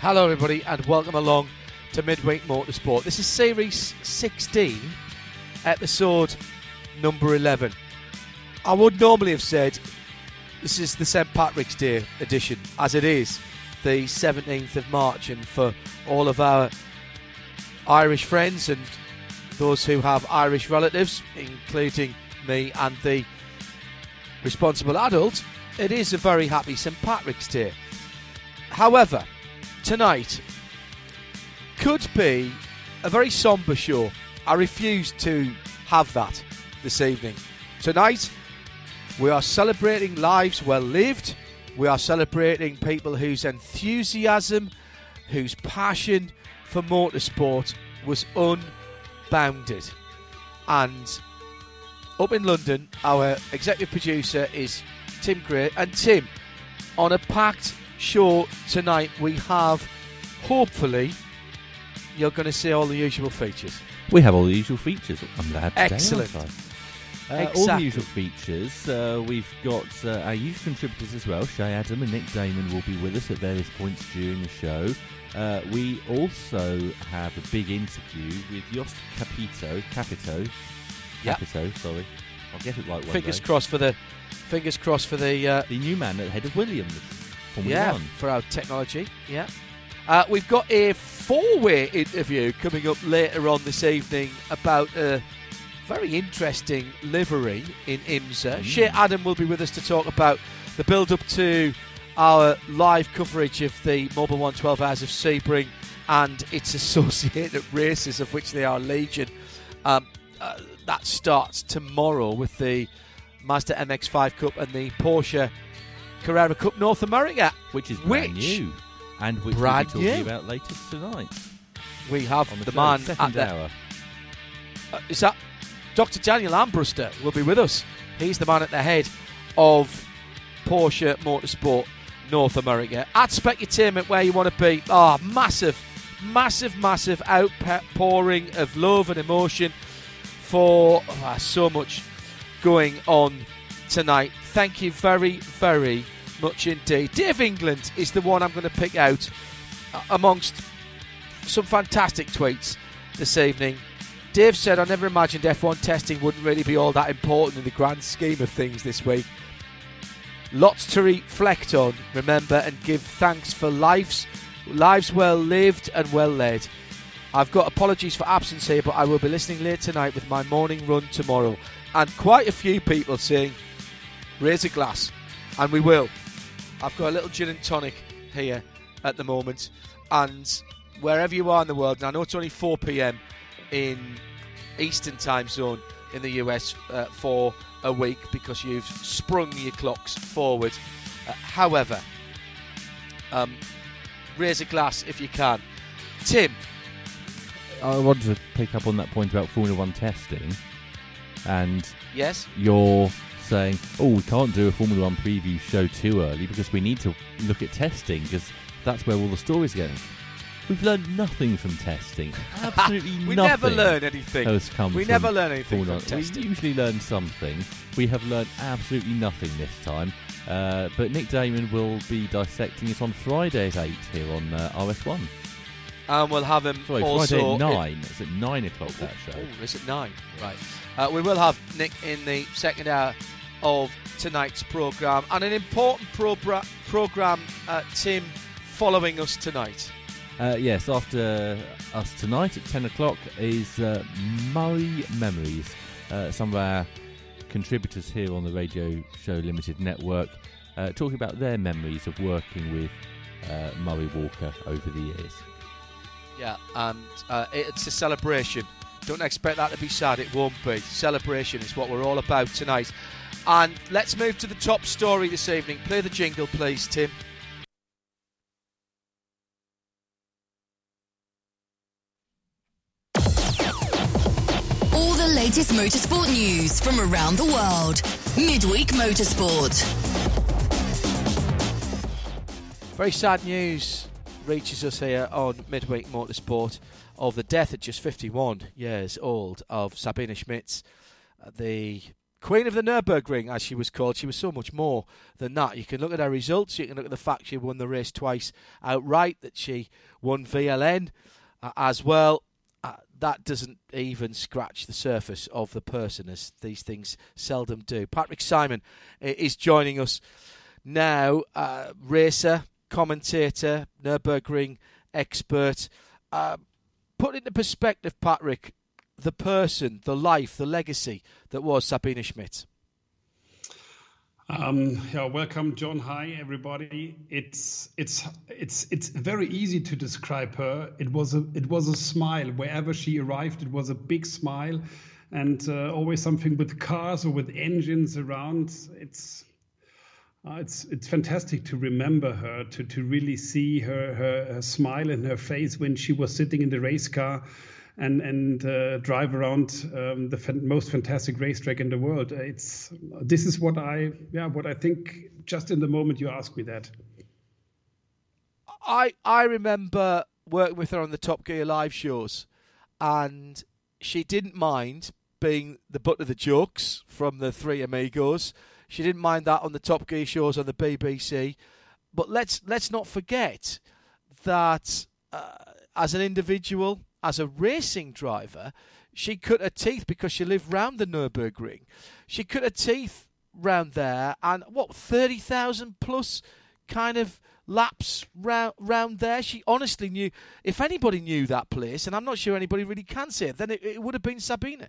Hello, everybody, and welcome along to Midweek Motorsport. This is Series 16, episode number 11. I would normally have said this is the St. Patrick's Day edition, as it is the 17th of March, and for all of our Irish friends and those who have Irish relatives, including me and the responsible adult, it is a very happy St. Patrick's Day. However, tonight could be a very somber show. I refuse to have that this evening. Tonight, we are celebrating lives well lived. We are celebrating people whose enthusiasm, whose passion for motorsport was unbounded. And up in London, our executive producer is Tim Gray. And Tim, on a packed show tonight, we have hopefully you're going to see all the usual features. We have all the usual features. I'm glad. Today, Excellent. Uh, All the usual features. Uh, we've got uh, our usual contributors as well. Shay Adam and Nick Damon will be with us at various points during the show. Uh, we also have a big interview with Jost Capito. Capito. Yep. Capito, sorry. I'll get it right one Fingers day. crossed for the fingers crossed for the uh, The new man at the head of Williams. Formula yeah One. for our technology. Yeah, uh, we've got a four-way interview coming up later on this evening about a very interesting livery in IMSA. Mm. Shea Adam will be with us to talk about the build-up to our live coverage of the Mobil One 12 Hours of Sebring and its associated races, of which they are legion. Um, uh, that starts tomorrow with the Mazda MX-5 Cup and the Porsche Carrera Cup North America, Which is brand Which- new. And which we'll be talking new. about later tonight. we have On the, the, man at the, hour. uh, is that Dr. Daniel Armbruster will be with us. He's the man at the head of Porsche Motorsport North America. At Specutainment, where you want to be. Ah, massive, massive, massive outpouring of love and emotion for ah, so much going on tonight. Thank you very, very much indeed. Dave England is the one I'm going to pick out uh, amongst some fantastic tweets this evening. Dave said, I never imagined F1 testing wouldn't really be all that important in the grand scheme of things this week. Lots to reflect on, remember, and give thanks for lives, lives well lived and well led. I've got apologies for absence here, but I will be listening late tonight with my morning run tomorrow. And quite a few people saying, raise a glass. And we will. I've got a little gin and tonic here at the moment. And wherever you are in the world, and I know it's only 4 p.m. in Eastern time zone in the US uh, for a week because you've sprung your clocks forward. Uh, however, um, raise a glass if you can. Tim, I wanted to pick up on that point about Formula One testing, and yes? you're saying, "Oh, we can't do a Formula One preview show too early because we need to look at testing because that's where all the stories are going." We've learned nothing from testing. Absolutely We nothing. We never learn anything. has come We never learn anything from testing. We usually learn something. We have learned absolutely nothing this time. Uh, but Nick Damon will be dissecting it on Friday at 8 here on uh, RS1. And we'll have him Sorry, also. Friday at in- 9. It's at 9 o'clock that show. Oh, is it nine? Right. Uh, we will have Nick in the second hour of tonight's programme. And an important pro- programme, uh, Tim, following us tonight. Uh, yes, after us tonight at 10 o'clock is uh, Murray Memories. Uh, some of our contributors here on the Radio Show Limited network uh, talking about their memories of working with uh, Murray Walker over the years. Yeah, and uh, it's a celebration. Don't expect that to be sad. It won't be. Celebration is what we're all about tonight. And let's move to the top story this evening. Play the jingle, please, Tim. All the latest motorsport news from around the world. Midweek Motorsport. Very sad news reaches us here on Midweek Motorsport of the death at just 51 years old of Sabine Schmitz, the Queen of the Nürburgring, as she was called. She was so much more than that. You can look at her results, you can look at the fact she won the race twice outright, that she won VLN uh, as well. Uh, that doesn't even scratch the surface of the person, as these things seldom do. Patrick Simon is joining us now, uh, racer, commentator, Nürburgring expert. Uh, put into perspective, Patrick, the person, the life, the legacy that was Sabine Schmitz. Um, yeah, welcome, John. Hi, everybody. It's it's it's it's very easy to describe her. It was a it was a smile wherever she arrived. It was a big smile, and uh, always something with cars or with engines around. It's uh, it's it's fantastic to remember her, to to really see her, her her smile in her face when she was sitting in the race car and and uh, drive around um, the most fantastic racetrack in the world. Uh, it's this is what I yeah what I think just in the moment you ask me that. I I remember working with her on the Top Gear live shows, and she didn't mind being the butt of the jokes from the Three Amigos. She didn't mind that on the Top Gear shows on the BBC. But let's let's not forget that uh, as an individual, as a racing driver, she cut her teeth because she lived round the Nurburgring. She cut her teeth round there, and what thirty thousand plus kind of laps round round there. She honestly knew if anybody knew that place, and I'm not sure anybody really can say it, then it, it would have been Sabina.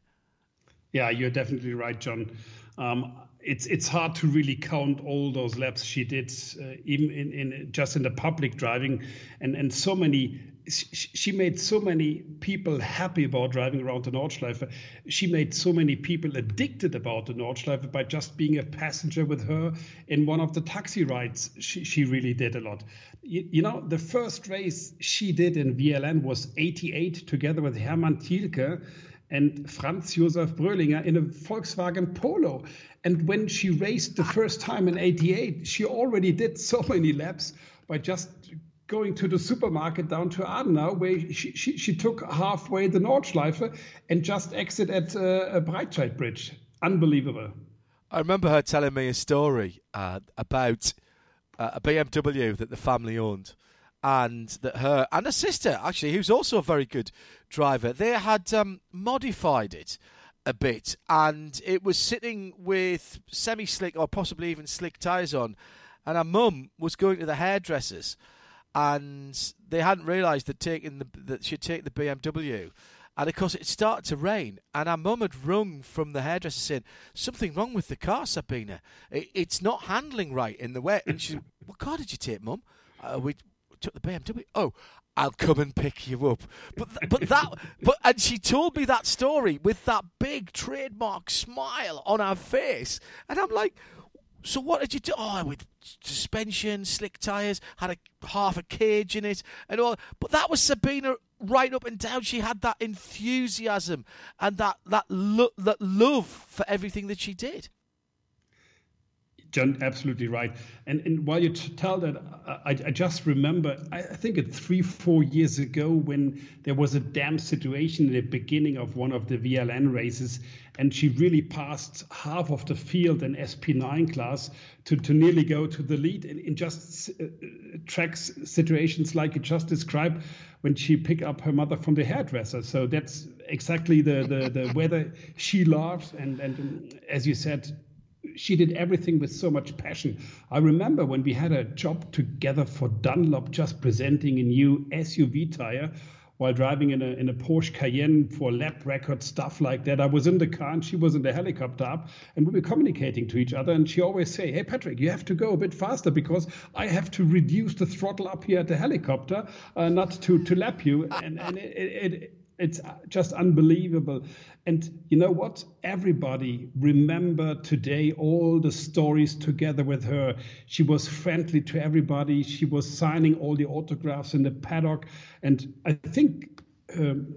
Yeah, you're definitely right, John. Um, it's it's hard to really count all those laps she did, uh, even in, in just in the public driving, and and so many. She made so many people happy about driving around the Nordschleife. She made so many people addicted about the Nordschleife by just being a passenger with her in one of the taxi rides. She, she really did a lot. You, you know, the first race she did in VLN was 88 together with Hermann Thielke and Franz Josef Bröhlinger in a Volkswagen Polo. And when she raced the first time in 88, she already did so many laps by just going to the supermarket down to Adenau, where she, she, she took halfway the Nordschleife and just exit at uh, Breitscheid Bridge. Unbelievable. I remember her telling me a story uh, about uh, a BMW that the family owned and that her and her sister actually who's also a very good driver. They had um, modified it a bit and it was sitting with semi slick or possibly even slick tires on and her mum was going to the hairdressers and they hadn't realized that taking the that she'd take the BMW and of course it started to rain and our mum had rung from the hairdresser saying something wrong with the car Sabina. It, it's not handling right in the wet. And she what car did you take mum? Uh, we took the BMW. Oh, I'll come and pick you up. But th- but that but and she told me that story with that big trademark smile on her face, and I'm like. So what did you do? Oh, with suspension, slick tires, had a half a cage in it, and all. But that was Sabina right up and down. She had that enthusiasm and that that lo- that love for everything that she did. Absolutely right. And, and while you t- tell that, I, I just remember, I, I think it three, four years ago when there was a dam situation in the beginning of one of the VLN races, and she really passed half of the field in SP9 class to, to nearly go to the lead in, in just uh, tracks situations like you just described when she picked up her mother from the hairdresser. So that's exactly the, the, the weather she loves. And, and as you said, she did everything with so much passion. I remember when we had a job together for Dunlop, just presenting a new SUV tire while driving in a, in a Porsche Cayenne for lap record stuff like that. I was in the car and she was in the helicopter up, and we were communicating to each other. And she always say, "Hey Patrick, you have to go a bit faster because I have to reduce the throttle up here at the helicopter, uh, not to to lap you." And and it, it, it's just unbelievable. And you know what? Everybody remember today all the stories together with her. She was friendly to everybody. She was signing all the autographs in the paddock. And I think um,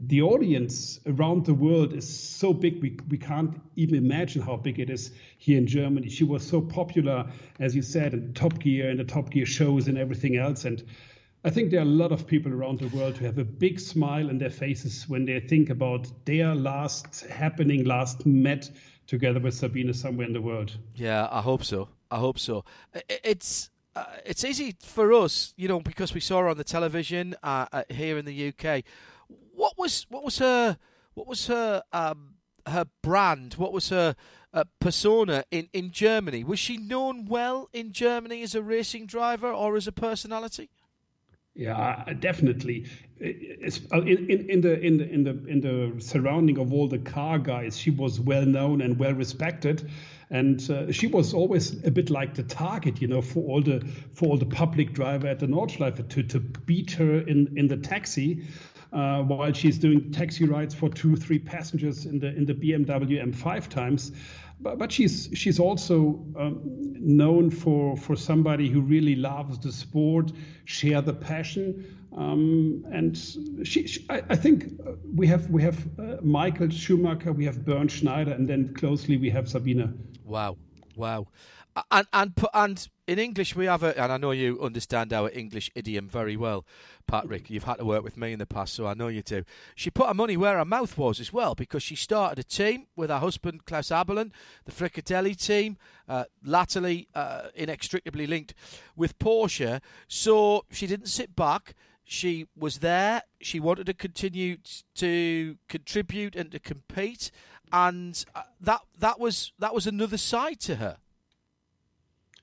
the audience around the world is so big, we, we can't even imagine how big it is here in Germany. She was so popular, as you said, in Top Gear and the Top Gear shows and everything else. And I think there are a lot of people around the world who have a big smile in their faces when they think about their last happening, last met together with Sabina somewhere in the world. Yeah, I hope so. I hope so. It's uh, it's easy for us, you know, because we saw her on the television uh, uh, here in the UK. What was what was her what was her um, her brand? What was her uh, persona in, in Germany? Was she known well in Germany as a racing driver or as a personality? Yeah, definitely. Uh, in, in, in, the in the in the in the surrounding of all the car guys, she was well known and well respected, and uh, she was always a bit like the target, you know, for all the for all the public driver at the Nordschleife to to beat her in in the taxi. Uh, while she's doing taxi rides for two, three passengers in the in the BMW M5 times, but, but she's she's also um, known for for somebody who really loves the sport, share the passion, um, and she, she I, I, think we have we have uh, Michael Schumacher, we have Bernd Schneider, and then closely we have Sabina. Wow, wow, and and and in English we have a, and I know you understand our English idiom very well, Patrick. You've had to work with me in the past, so I know you do. She put her money where her mouth was as well, because she started a team with her husband Klaus Abbelen, the Frikadelli team, uh, latterly uh, inextricably linked with Porsche. So she didn't sit back. She was there. She wanted to continue to contribute and to compete, and uh, that that was that was another side to her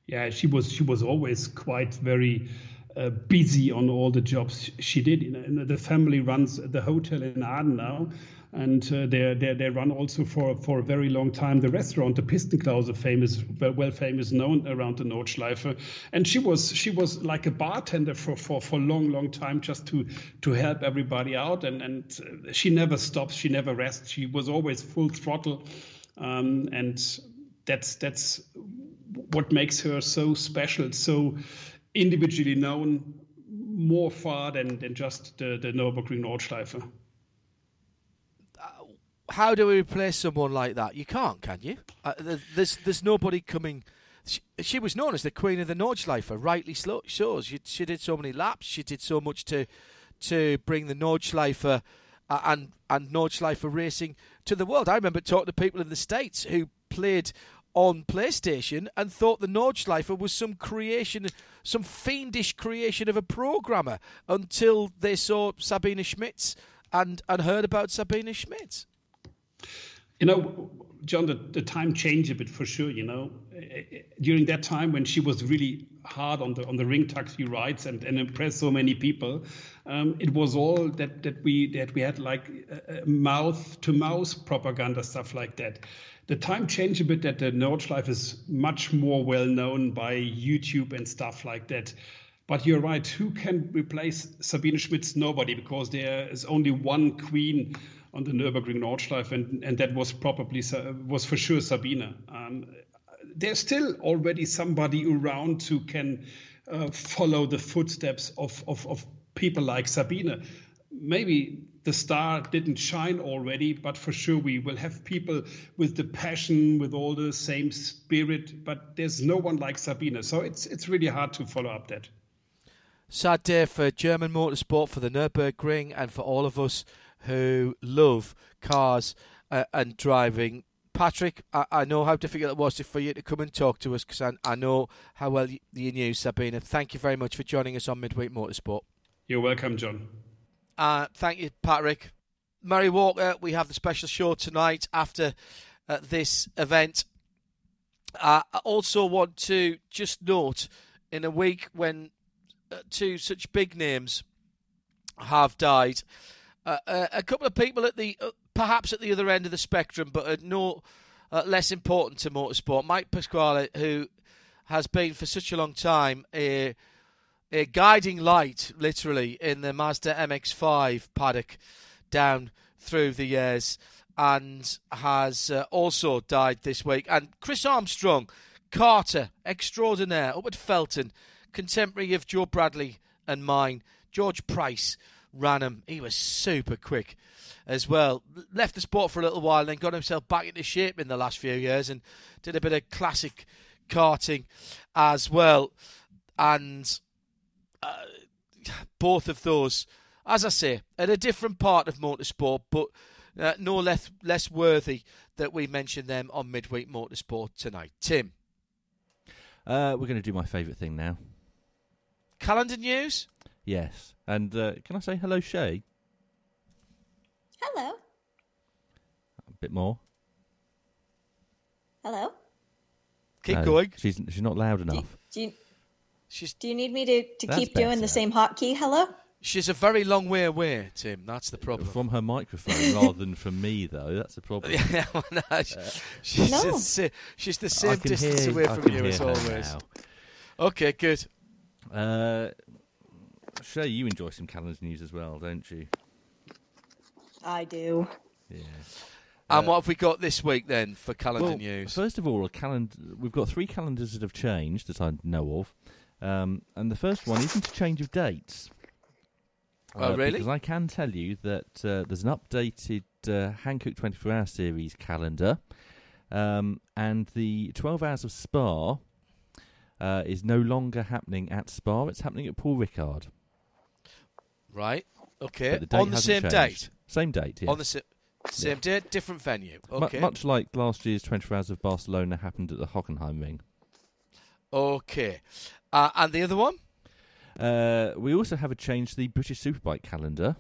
yeah, she was she was always quite very uh, busy on all the jobs she did. Know, the family runs the hotel in Adenau, and uh, they they they run also for for a very long time the restaurant, the Pistenklause, famous well famous known around the Nordschleife. And she was she was like a bartender for for for long long time just to to help everybody out. And and uh, she never stops, she never rests. She was always full throttle, um, and that's that's what makes her so special, so individually known, more far than, than just the, the Nürburgring Nordschleife. Uh, how do we replace someone like that? You can't, can you? Uh, there's there's nobody coming. She, she, was known as the queen of the Nordschleife, rightly so. She, she did so many laps. She did so much to to bring the Nordschleife uh, and and Nordschleife racing to the world. I remember talking to people in the states who played on PlayStation and thought the Nordschleife was some creation, some fiendish creation of a programmer until they saw Sabine Schmitz and, and heard about Sabine Schmitz. You know, John, the, the time changed a bit for sure. You know, during that time when she was really hard on the on the ring taxi rides and, and impressed so many people, um, it was all that that we that we had like mouth to mouth propaganda stuff like that the time changed a bit that the Nordschleife is much more well known by YouTube and stuff like that. But you're right. Who can replace Sabine Schmitz? Nobody, because there is only one queen on the Nürburgring Nordschleife, and, and that was probably was for sure Sabine. Um, there's still already somebody around who can uh, follow the footsteps of, of, of people like Sabine. Maybe the star didn't shine already, but for sure we will have people with the passion, with all the same spirit. But there's no one like Sabine, so it's it's really hard to follow up that. Sad day for German motorsport, for the Nurburgring, and for all of us who love cars uh, and driving. Patrick, I, I, know how difficult it was for you to come and talk to us because I, I, know how well you, you knew Sabine. Thank you very much for joining us on Midweek Motorsport. You're welcome, John. Uh, thank you, Patrick. Murray Walker, we have the special show tonight after uh, this event. Uh, I also want to just note in a week when uh, two such big names have died, uh, uh, a couple of people at the perhaps at the other end of the spectrum, but no less important to motorsport. Mike Pasquale, who has been for such a long time a, a guiding light, literally, in the Mazda MX-5 paddock down through the years and has uh, also died this week. And Chris Armstrong, Carter, extraordinaire, up at Felton, contemporary of Joe Bradley and mine. George Price ran him. He was super quick as well. Left the sport for a little while, then got himself back into shape in the last few years and did a bit of classic karting as well. And uh, both of those, as I say, at a different part of motorsport, but uh, no less less worthy that we mention them on midweek motorsport tonight. Tim, Uh, we're going to do my favourite thing now. calendar news. Yes. And uh, can I say hello, Shay? Hello. A bit more. Hello. Keep No, going. She's she's not loud Do, enough. do you She's do you need me to, to That's keep doing better. the same hotkey? Hello. she's a very long way away, Tim. That's the problem. From her microphone rather than from me, though. That's a problem. Yeah, well, no, she- she's, No. the, she's the same distance hear- away I from you as always. now. Okay, good. Uh, Shay, you enjoy some calendar news as well, don't you? I do. Yeah. And what have we got this week then for calendar Well, news? first of all, a calendar. We've got three calendars that have changed that I know of, um, and the first one isn't a change of dates. Oh, really? Because I can tell you that uh, there's an updated uh, Hankook 24 Hour Series calendar, um, and the 12 Hours of Spa uh, is no longer happening at Spa. It's happening at Paul Ricard. Right. Okay. The On the same changed. date. Same date, yes. On the sa- same date, different venue. Okay. much like last year's 24 Hours of Barcelona happened at the Hockenheim Ring. Okay. Uh, and the other one? Uh, we also have a change to the British Superbike calendar,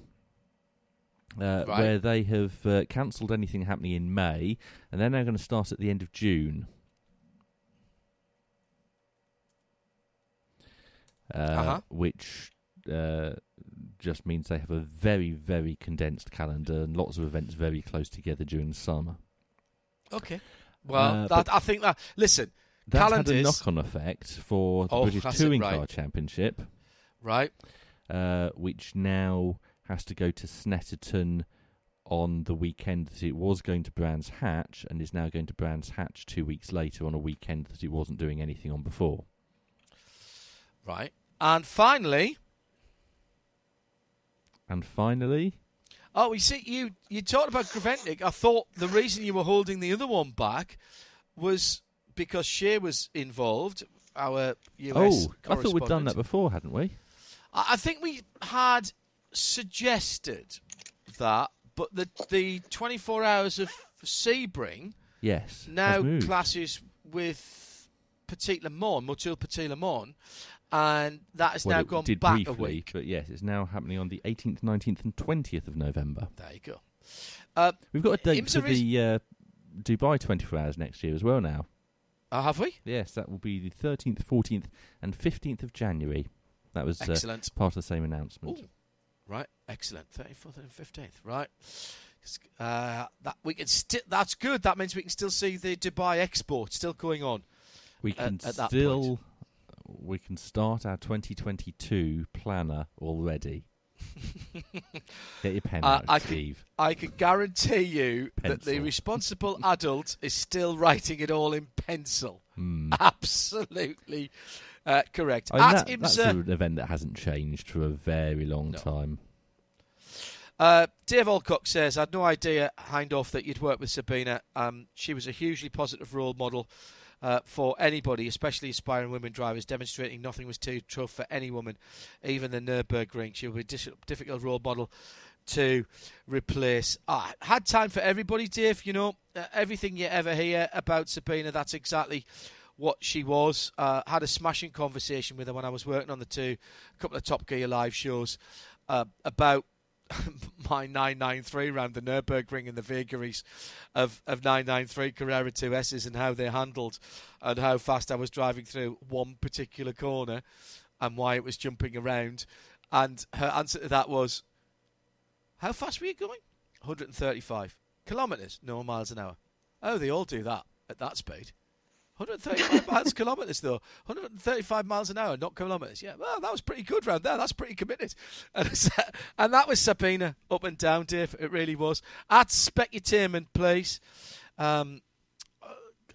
uh, Right. where they have uh, cancelled anything happening in May, and they're now going to start at the end of June. Uh, Uh-huh. Which uh, just means they have a very, very condensed calendar and lots of events very close together during the summer. Okay. Well, that, but- I think that. Listen, That's had a knock-on effect for the Oh, British has it? Touring Right. Car Championship. Right. uh, which now has to go to Snetterton on the weekend that it was going to Brands Hatch, and is now going to Brands Hatch two weeks later on a weekend that it wasn't doing anything on before. Right. And finally, And finally, oh, you see, you you talked about Graventic. I thought the reason you were holding the other one back was because Shea was involved. Our US. oh, I thought we'd done that before, hadn't we? I think we had suggested that, but the the 24 hours of Sebring Yes. now classes with Petit Le Mans, Motul Petit Le Mans, and that has well, now gone back briefly, a week. but yes, it's now happening on the 18th, 19th, and 20th of November. There you go. Uh, We've got a date for the uh, Dubai 24 Hours next year as well. Now, uh, have we? yes, that will be the 13th, 14th, and 15th of January. That was uh, part of the same announcement. Ooh. Right, excellent. 34th and 15th. Right. Uh, that we can still. That's good. That means we can still see the Dubai export still going on. We at- can at that still we can start our 2022 planner already. Get your pen Uh, out, I can- Steve. I can guarantee you that the responsible adult is still writing it all in pencil. Hmm. Absolutely uh, correct. I mean, At that- that's an event that hasn't changed for a very long No. time. uh, Dave Alcock says, I had no idea, Hindorf, that you'd worked with Sabina. Um, she was a hugely positive role model uh, for anybody, especially aspiring women drivers, demonstrating nothing was too tough for any woman, even the Nürburgring. She would be a difficult role model to replace. I had time for everybody, Dave. You know, uh, everything you ever hear about Sabina, that's exactly what she was. Uh, had a smashing conversation with her when I was working on the two, a couple of Top Gear live shows uh, about my 993 round the Nürburgring and the vagaries of, of 993 Carrera 2Ss and how they handled and how fast I was driving through one particular corner and why it was jumping around. And her answer to that was, How fast were you going? 135 kilometres, no miles an hour. Oh, they all do that at that speed. 135 miles kilometres though. 135 miles an hour, not kilometres. Yeah, well, that was pretty good round there. That's pretty committed. And, and that was Sabina up and down, Dave. It really was. At Specutainment, please. Um,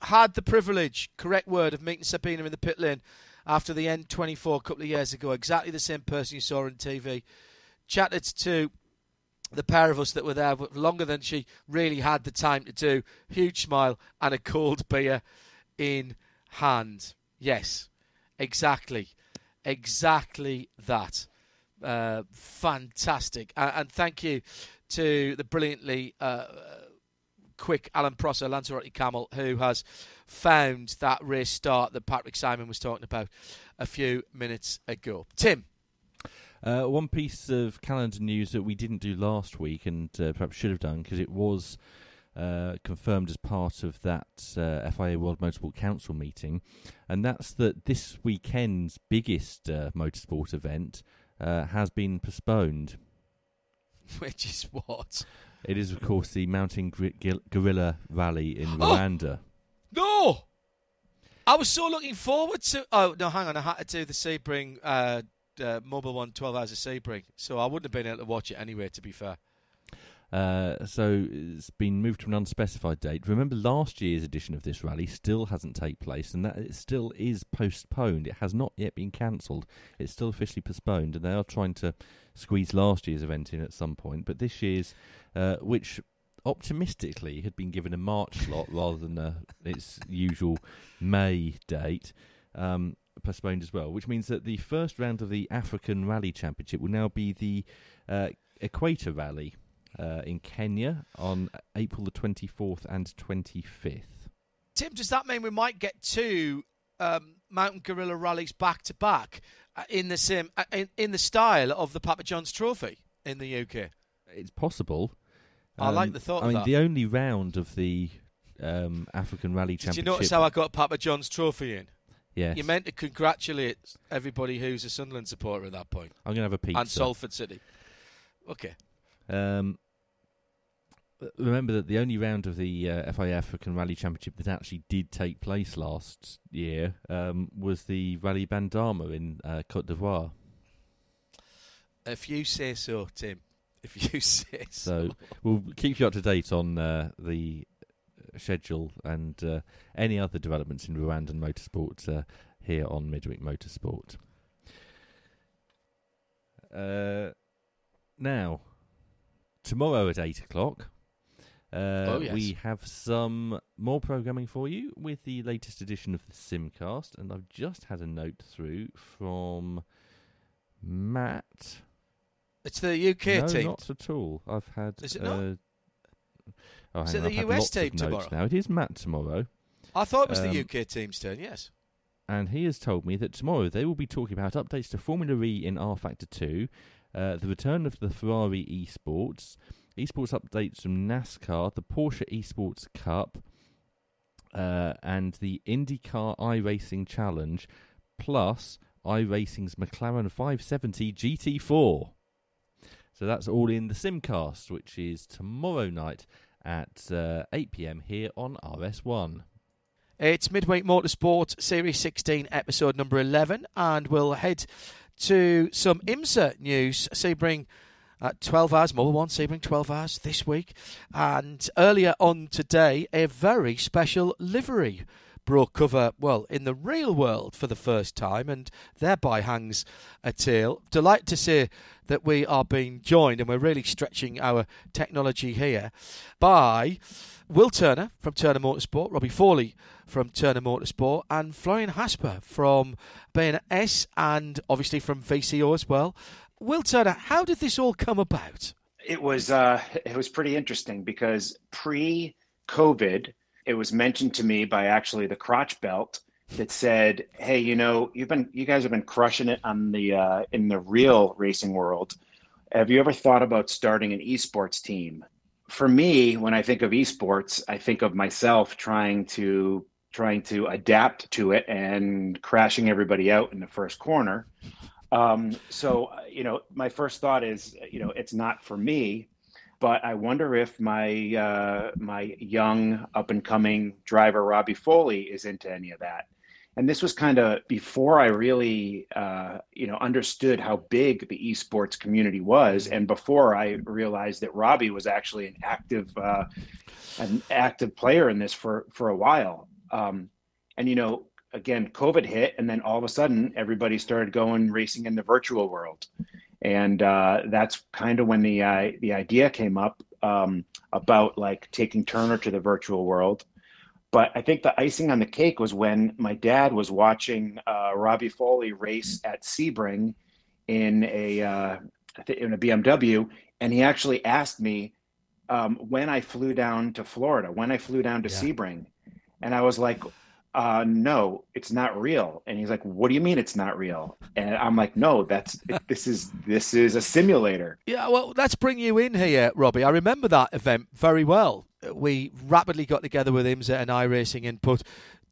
had the privilege, correct word, of meeting Sabina in the pit lane after the N24 a couple of years ago. Exactly the same person you saw on TV. Chatted to the pair of us that were there longer than she really had the time to do. Huge smile and a cold beer in hand. Yes, exactly. Exactly that. Uh, fantastic. Uh, and thank you to the brilliantly uh, quick Alan Prosser, Lanzarote Camel, who has found that race start that Patrick Simon was talking about a few minutes ago. Tim. Uh, one piece of calendar news that we didn't do last week and uh, perhaps should have done because it was uh, confirmed as part of that uh, FIA World Motorsport Council meeting, and that's that this weekend's biggest uh, motorsport event uh, has been postponed. Which is what? It is, of course, the Mountain Gorilla Rally in oh! Rwanda. No! I was so looking forward to. Oh, no, hang on. I had to do the Sebring uh, uh, Mobil One 12 Hours of Sebring, so I wouldn't have been able to watch it anyway, to be fair. Uh, so it's been moved to an unspecified date. Remember, last year's edition of this rally still hasn't taken place, and that it still is postponed. It has not yet been cancelled. It's still officially postponed, and they are trying to squeeze last year's event in at some point. But this year's, uh, which optimistically had been given a March slot rather than a, its usual May date. Um, postponed as well, which means that the first round of the African Rally Championship will now be the uh, Equator Rally uh, in Kenya on April the 24th and 25th. Tim, does that mean we might get two um, Mountain Gorilla rallies back to back uh, in the same uh, in, in, the style of the Papa John's Trophy in the UK? It's possible. I um, like the thought. I mean, the only round of the um, African Rally Did Championship. Did you notice how I got Papa John's Trophy in? Yes. You meant to congratulate everybody who's a Sunderland supporter at that point. I'm going to have a pizza. And Salford City. Okay. Um, remember that the only round of the uh, FIA African Rally Championship that actually did take place last year um, was the Rally Bandama in uh, Cote d'Ivoire. If you say so, Tim. If you say so. So we'll keep you up to date on uh, the schedule and uh, any other developments in Rwandan motorsport uh, here on Midweek Motorsport. Uh, now, tomorrow at 8 o'clock, uh, oh, yes. we have some more programming for you with the latest edition of the Simcast, and I've just had a note through from Matt. It's the UK no, team. not at all. I've had. Is it not? Uh, oh, is it the I've US team tomorrow? Now it is Matt tomorrow. I thought it was um, the UK team's turn. Yes. And he has told me that tomorrow they will be talking about updates to Formula E in rFactor Two, uh, the return of the Ferrari esports, esports updates from NASCAR, the Porsche Esports Cup, uh, and the IndyCar iRacing Challenge, plus iRacing's McLaren 570 GT4. So that's all in the Simcast, which is tomorrow night at uh, 8 pm here on RS1. It's Midweek Motorsport Series 16, episode number 11, and we'll head to some IMSA news. Sebring at 12 hours, Mobil One Sebring 12 hours this week, and earlier on today, a very special livery broke cover, well, in the real world for the first time, and thereby hangs a tale. Delighted to say that we are being joined, and we're really stretching our technology here, by Will Turner from Turner Motorsport, Robbie Foley from Turner Motorsport, and Florian Hasper from B&S, and obviously from VCO as well. Will Turner, how did this all come about? It was uh, it was pretty interesting because pre-COVID, it was mentioned to me by actually the crotch belt that said, "Hey, you know, you've been you guys have been crushing it on the uh, in the real racing world. Have you ever thought about starting an esports team? For me, when I think of esports, I think of myself trying to trying to adapt to it and crashing everybody out in the first corner. Um, so, you know, my first thought is, you know, it's not for me, but I wonder if my uh, my young up and coming driver Robbie Foley is into any of that and this was kind of before I really, uh, you know, understood how big the esports community was, and before I realized that Robbie was actually an active, uh, an active player in this for for a while. Um, and you know, again, COVID hit, and then all of a sudden, everybody started going racing in the virtual world, and uh, that's kind of when the uh, the idea came up um, about like taking Turner to the virtual world. But I think the icing on the cake was when my dad was watching uh, Robbie Foley race at Sebring in a uh, in a BMW, and he actually asked me um, when I flew down to Florida, when I flew down to yeah. Sebring, and I was like, uh, "No, it's not real." And he's like, "What do you mean it's not real?" And I'm like, "No, that's this is this is a simulator." Yeah, well, let's bring you in here, Robbie. I remember that event very well we rapidly got together with IMSA and iRacing and put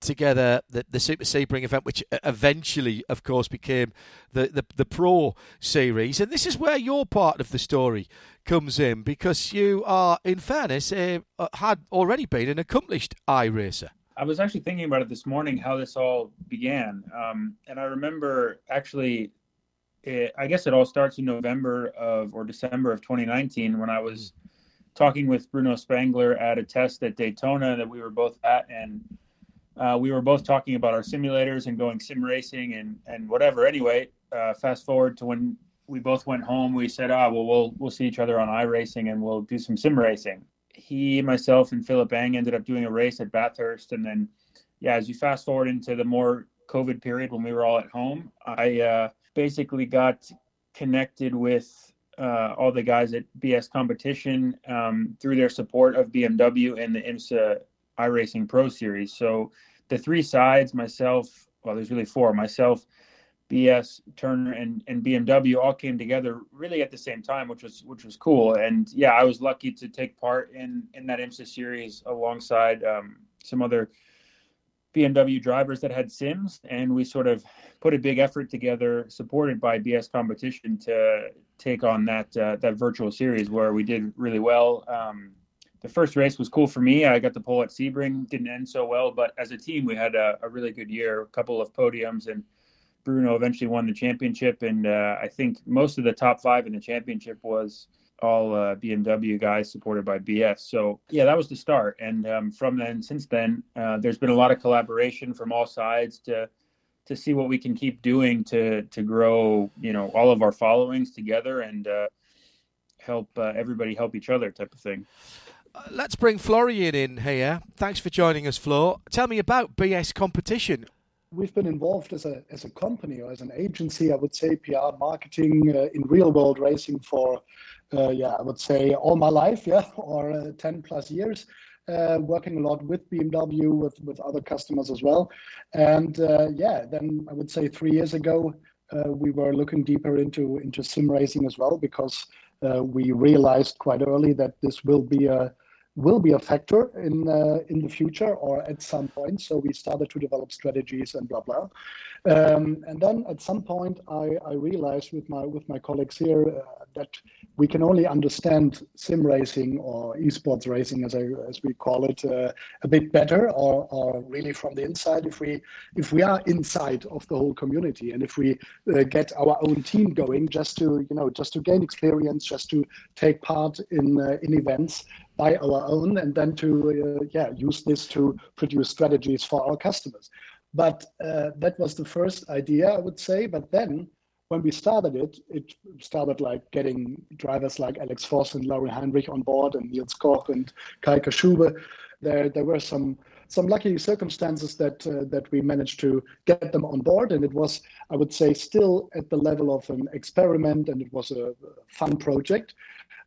together the, the Super Sebring event, which eventually, of course, became the, the, the Pro Series. And this is where your part of the story comes in because you are, in fairness, uh, had already been an accomplished iRacer. I was actually thinking about it this morning, how this all began. Um, and I remember actually, it, I guess it all starts in November of or December of 2019 when I was talking with Bruno Spengler at a test at Daytona that we were both at, and uh, we were both talking about our simulators and going sim racing and and whatever. Anyway, uh, fast forward to when we both went home. We said, ah, well, we'll we'll see each other on iRacing and we'll do some sim racing. He, myself, and Philipp Eng ended up doing a race at Bathurst, and then yeah, as you fast forward into the more COVID period when we were all at home, I uh, basically got connected with uh, all the guys at BS Competition um, through their support of BMW and the IMSA iRacing Pro Series. So the three sides, myself, well, there's really four, myself, BS, Turner, and, and BMW all came together really at the same time, which was which was cool. And yeah, I was lucky to take part in in that IMSA series alongside um, some other BMW drivers that had sims, and we sort of put a big effort together, supported by BS Competition, to take on that uh, that virtual series where we did really well. Um, the first race was cool for me. I got the pole at Sebring, didn't end so well, but as a team, we had a, a really good year, a couple of podiums, and Bruno eventually won the championship. And uh, I think most of the top five in the championship was all uh, BMW guys supported by BS. So yeah, that was the start. And um, from then, since then, uh, there's been a lot of collaboration from all sides to to see what we can keep doing to to grow, you know, all of our followings together and uh, help uh, everybody help each other, type of thing. Let's bring Florian in here. Thanks for joining us, Flo. Tell me about BS competition we've been involved as a as a company or as an agency, I would say, PR marketing uh, in real world racing for uh, yeah, I would say all my life, yeah, or uh, 10 plus years. Uh, working a lot with BMW, with, with other customers as well. And uh, yeah, then I would say three years ago, uh, we were looking deeper into, into sim racing as well because we realized quite early that this will be a will be a factor in in the future or at some point. So we started to develop strategies and blah blah. Um, and then at some point, I, I realized with my with my colleagues here uh, that we can only understand sim racing or esports racing, as I, as we call it, uh, a bit better, or, or really from the inside if we if we are inside of the whole community and if we uh, get our own team going, just to you know just to gain experience, just to take part in uh, in events by our own, and then to uh, yeah use this to produce strategies for our customers. But uh, that was the first idea, I would say. But then when we started it, it started like getting drivers like Alex Voss and Laurin Heinrich on board and Niels Koch and Kai Schube. There, there were some some lucky circumstances that uh, that we managed to get them on board, and it was, I would say, still at the level of an experiment, and it was a fun project.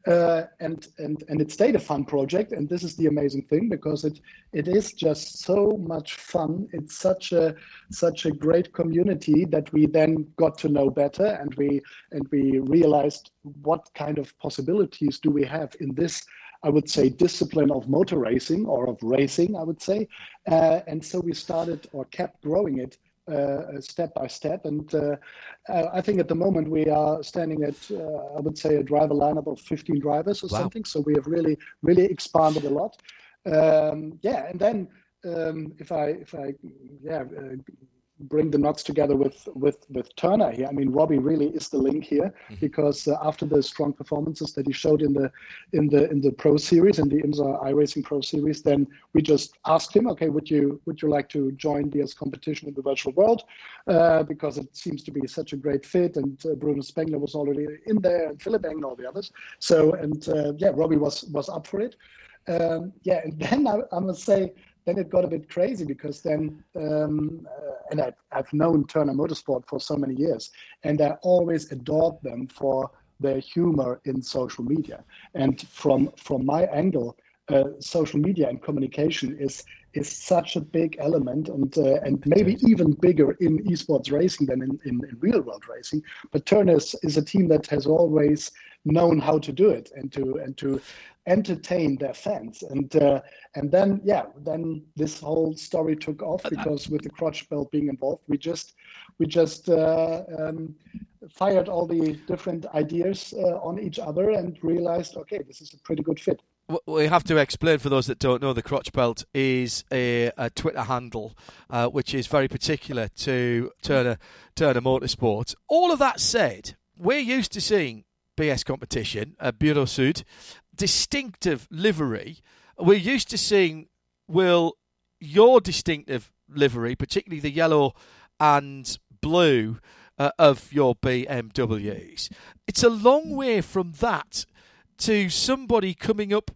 Uh, and and and it stayed a fun project. And this is the amazing thing because it it is just so much fun. It's such a such a great community that we then got to know better, and we and we realized what kind of possibilities do we have in this. I would say discipline of motor racing or of racing, I would say, uh, and so we started or kept growing it step by step. And uh, uh, I think at the moment we are standing at, I would say, a driver lineup of 15 drivers or wow. something. So we have really, really expanded a lot. Um, yeah, and then um, if I, if I, yeah, bring the knots together with with with Turner here. I mean, Robbie really is the link here mm-hmm. because uh, after the strong performances that he showed in the in the in the Pro Series in the IMSA iRacing Pro Series, then we just asked him, okay, would you would you like to join BS competition in the virtual world? Uh, because it seems to be such a great fit, and uh, Bruno Spengler was already in there, and Philipp Eng and all the others. So and uh, yeah, Robbie was was up for it. Um, yeah, and then I, I must say then it got a bit crazy because then, um, uh, and I, have known Turner Motorsport for so many years, and I always adored them for their humor in social media. And from from my angle, uh, social media and communication is is such a big element and uh, and maybe even bigger in esports racing than in, in, in real world racing. But Turner is, is a team that has always known how to do it and to and to entertain their fans and uh, and then yeah then this whole story took off because with the crotch belt being involved we just we just uh, um, fired all the different ideas uh, on each other and realized okay this is a pretty good fit we have to explain for those that don't know the crotch belt is a, a Twitter handle uh, which is very particular to Turner Turner Motorsport. All of that said, we're used to seeing BS competition, uh, Bureau Sud, distinctive livery. We're used to seeing, Will, your distinctive livery, particularly the yellow and blue uh, of your BMWs. It's a long way from that to somebody coming up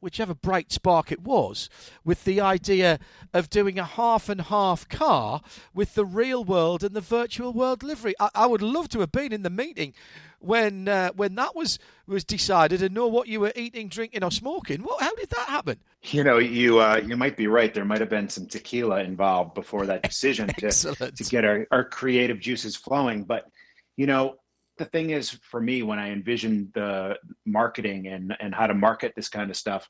whichever bright spark it was, with the idea of doing a half and half car with the real world and the virtual world livery. I, I would love to have been in the meeting when uh, when that was was decided and know what you were eating, drinking, or smoking. What, how did that happen? You know, you uh, you might be right. There might have been some tequila involved before that decision to to get our, our creative juices flowing. But you know, the thing is for me when I envision the marketing and and how to market this kind of stuff,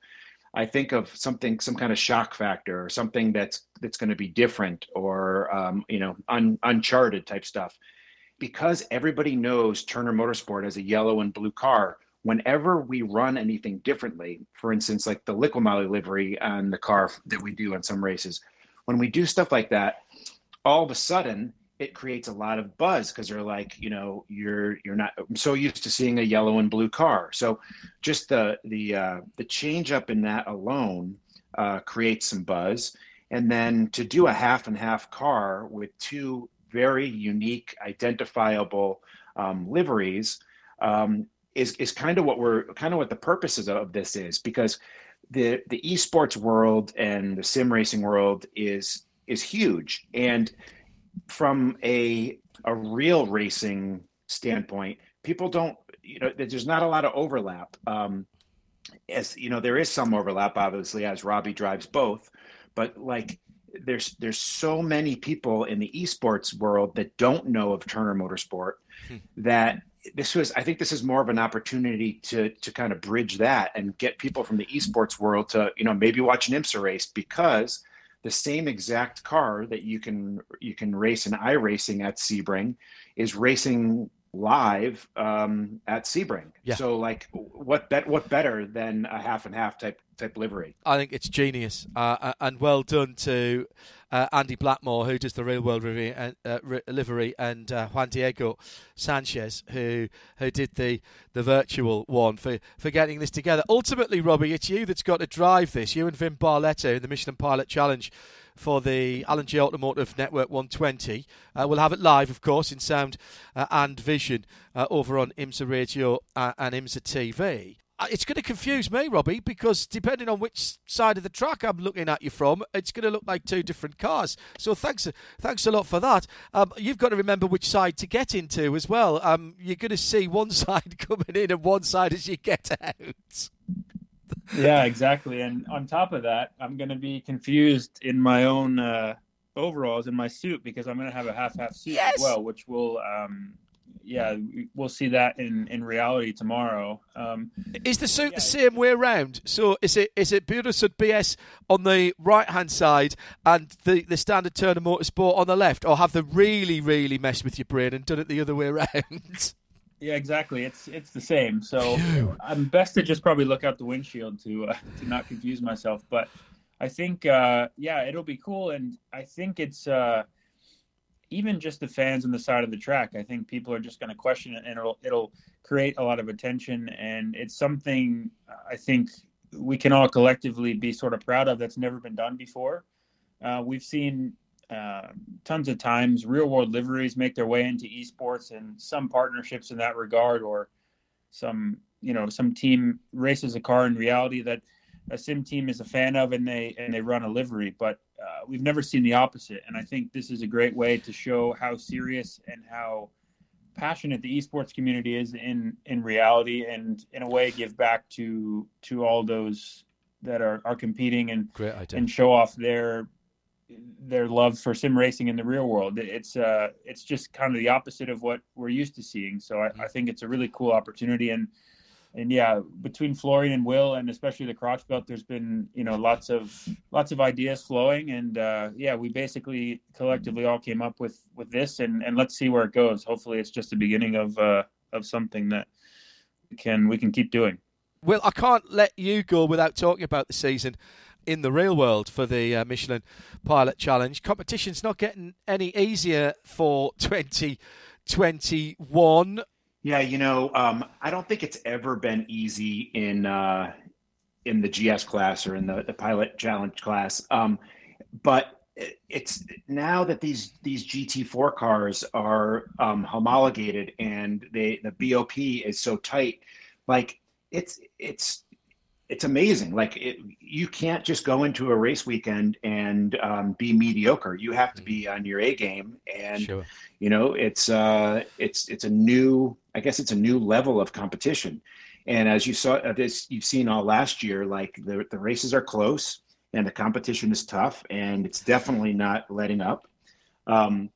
I think of something, some kind of shock factor, or something that's that's going to be different, or um, you know, un, uncharted type stuff because everybody knows Turner Motorsport as a yellow and blue car, whenever we run anything differently, for instance, like the Liqui Moly livery on the car that we do on some races, when we do stuff like that, all of a sudden it creates a lot of buzz because they're like, you know, you're you're not I'm so used to seeing a yellow and blue car. So just the the uh, the change up in that alone uh, creates some buzz. And then to do a half and half car with two very unique, identifiable um, liveries um, is is kind of what we're kind of what the purposes of this is because the the esports world and the sim racing world is is huge. And from a a real racing standpoint people don't you know there's not a lot of overlap. Um as you know there is some overlap obviously as robbie drives both but like there's there's so many people in the esports world that don't know of Turner Motorsport hmm. that this was I think this is more of an opportunity to to kind of bridge that and get people from the esports world to you know maybe watch an IMSA race because the same exact car that you can you can race in iRacing at Sebring is racing live um, at Sebring. Yeah. So like, what bet what better than a half and half type livery? I think it's genius uh, uh and well done to uh, Andy Blackmore who does the real world livery and, uh, livery and uh, Juan Diego Sanchez who who did the the virtual one for for getting this together. Ultimately, Robbie, it's you that's got to drive this. You and Vin Barletta in the Michelin Pilot Challenge for the Alan Jay Automotive Network 120. Uh, we'll have it live, of course, in sound uh, and vision uh, over on IMSA Radio uh, and IMSA TV. It's going to confuse me, Robbie, because depending on which side of the track I'm looking at you from, it's going to look like two different cars. So thanks, thanks a lot for that. Um, you've got to remember which side to get into as well. Um, you're going to see one side coming in and one side as you get out. yeah, exactly. And on top of that, I'm going to be confused in my own uh, overalls in my suit because I'm going to have a half-half suit yes! as well, which will um, yeah, we'll see that in, in reality tomorrow. Um, is the suit yeah, the same way around? So is it is it Bundesliga BS on the right hand side and the, the standard Turner Motorsport on the left, or have they really really messed with your brain and done it the other way around? Yeah, exactly. It's it's the same. So Phew. I'm best to just probably look out the windshield to uh, to not confuse myself. But I think uh, yeah, it'll be cool, and I think it's. Uh, even just the fans on the side of the track, I think people are just going to question it, and it'll it'll create a lot of attention. And it's something I think we can all collectively be sort of proud of. That's never been done before. Uh, we've seen uh, tons of times real world liveries make their way into esports, and some partnerships in that regard, or some you know some team races a car in reality that a sim team is a fan of, and they and they run a livery, but uh, we've never seen the opposite. And I think this is a great way to show how serious and how passionate the esports community is in in reality, and in a way give back to to all those that are are competing and and show off their their love for sim racing in the real world. It's uh it's just kind of the opposite of what we're used to seeing. So I, I think it's a really cool opportunity and and yeah, between Florian and Will, and especially the crotch belt, there's been you know lots of lots of ideas flowing, and uh, yeah, we basically collectively all came up with with this, and and let's see where it goes. Hopefully, it's just the beginning of uh, of something that we can we can keep doing. Well, I can't let you go without talking about the season in the real world for the uh, Michelin Pilot Challenge. Competition's not getting any easier for 2021. Yeah, you know, um, I don't think it's ever been easy in uh, in the GS class or in the, the pilot challenge class. Um, but it's now that these these GT4 cars are um, homologated and they the BOP is so tight, like it's it's it's amazing. Like it, you can't just go into a race weekend and um, be mediocre. You have to be on your A game, and sure. you know it's uh, it's it's a new. I guess it's a new level of competition. And as you saw uh, this, you've seen all last year. Like the the races are close, and the competition is tough, and it's definitely not letting up. Um,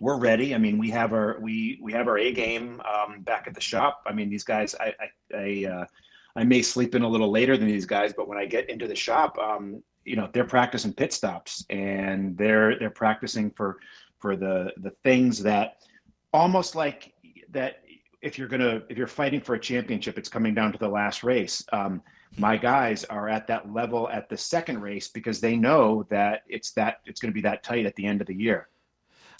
we're ready. I mean, we have our we we have our A game um, back at the shop. I mean, these guys, I I, I uh, I may sleep in a little later than these guys, but when I get into the shop, um, you know, they're practicing pit stops and they're they're practicing for for the the things that almost like that if you're gonna if you're fighting for a championship, it's coming down to the last race. Um, my guys are at that level at the second race because they know that it's that it's going to be that tight at the end of the year,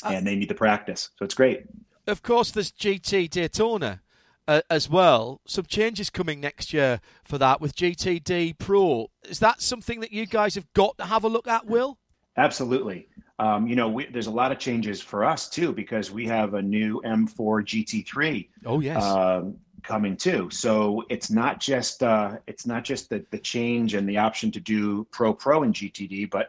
uh, and they need the practice. So it's great. Of course, there's GT Daytona uh, as well. Some changes coming next year for that with GTD Pro. Is that something that you guys have got to have a look at, Will? Absolutely. Um, you know, we, there's a lot of changes for us too because we have a new M4 GT3. Oh yes. Um, coming too. So it's not just uh, it's not just the the change and the option to do Pro Pro and GTD, but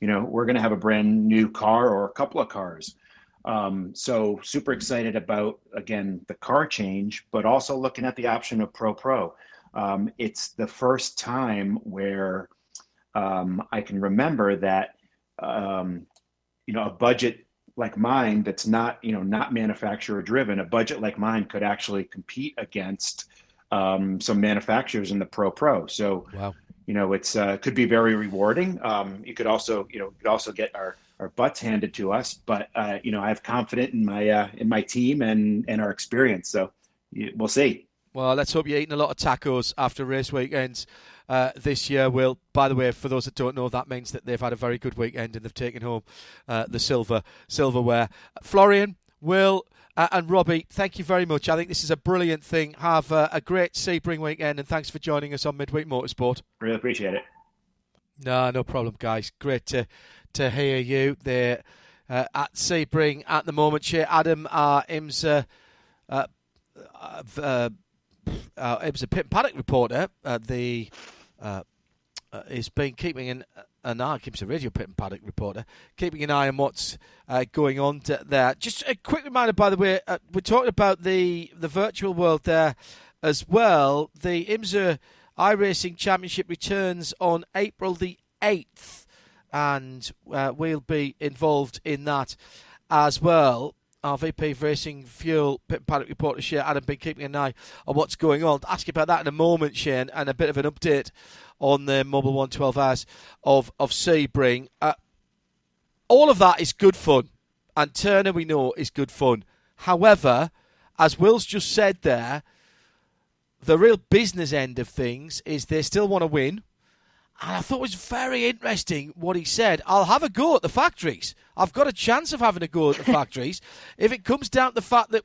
you know we're going to have a brand new car or a couple of cars. Um, so super excited about again the car change, but also looking at the option of Pro Pro. Um, it's the first time where um, I can remember that um, you know a budget like mine that's not you know not manufacturer driven. A budget like mine could actually compete against um, some manufacturers in the Pro Pro. So wow. you know it's uh, could be very rewarding. Um, you could also you know could also get our our butts handed to us. But uh, you know, I have confidence in my uh, in my team and and our experience. So we'll see. Well, let's hope you're eating a lot of tacos after race weekends uh, this year. Will, by the way, for those that don't know, that means that they've had a very good weekend and they've taken home uh, the silver silverware. Florian, Will, uh, and Robbie, thank you very much. I think this is a brilliant thing. Have a great Sebring weekend, and thanks for joining us on Midweek Motorsport. Really appreciate it. No, no problem, guys. Great to to hear you there uh, at Sebring at the moment. Shea Adam, our IMSA uh, it was a paddock reporter. Uh, the uh, uh, has been keeping an an eye. Keeps a radio pit and paddock reporter keeping an eye on what's uh, going on there. Just a quick reminder, by the way, uh, we're talking about the the virtual world there as well. The IMSA iRacing Championship returns on April the eighth, and uh, we'll be involved in that as well our VP of Racing Fuel Paddock reporter Shea Adam been keeping an eye on what's going on. I'll ask you about that in a moment, Shea, and a bit of an update on the Mobil One 12 hours of of Sebring. Uh, all of that is good fun, and Turner we know is good fun. However, as Will's just said there, the real business end of things is they still want to win. And I thought it was very interesting what he said. I'll have a go at the factories. I've got a chance of having a go at the factories. If it comes down to the fact that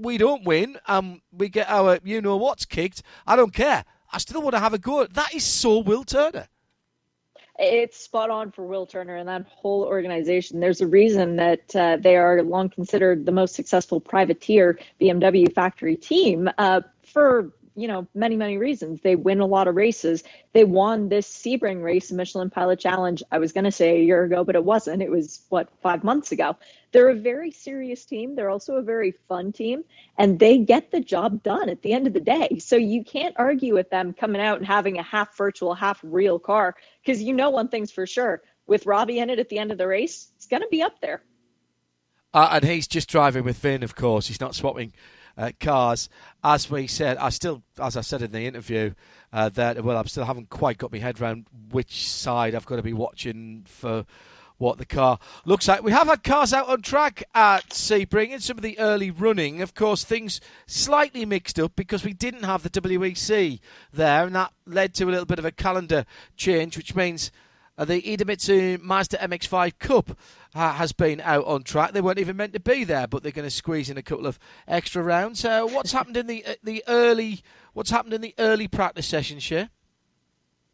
we don't win and we get our you know what's kicked, I don't care. I still want to have a go. That is so Will Turner. It's spot on for Will Turner and that whole organization. There's a reason that uh, they are long considered the most successful privateer BMW factory team uh, for you know, many, many reasons. They win a lot of races. They won this Sebring race, Michelin Pilot Challenge. I was going to say a year ago, but it wasn't. It was, what, five months ago. They're a very serious team. They're also a very fun team, and they get the job done at the end of the day. So you can't argue with them coming out and having a half virtual, half real car, because you know one thing's for sure. With Robbie in it at the end of the race, it's going to be up there. Uh, and he's just driving with Vin, of course. He's not swapping uh, cars. As we said, I still, as I said in the interview, uh, that well, I still haven't quite got my head around which side I've got to be watching for what the car looks like. We have had cars out on track at Sebring in some of the early running. Of course, things slightly mixed up because we didn't have the WEC there, and that led to a little bit of a calendar change, which means the Idemitsu Mazda MX5 Cup uh, has been out on track. They weren't even meant to be there, but they're going to squeeze in a couple of extra rounds. Uh, what's happened in the uh, the early What's happened in the early practice sessions, Shea?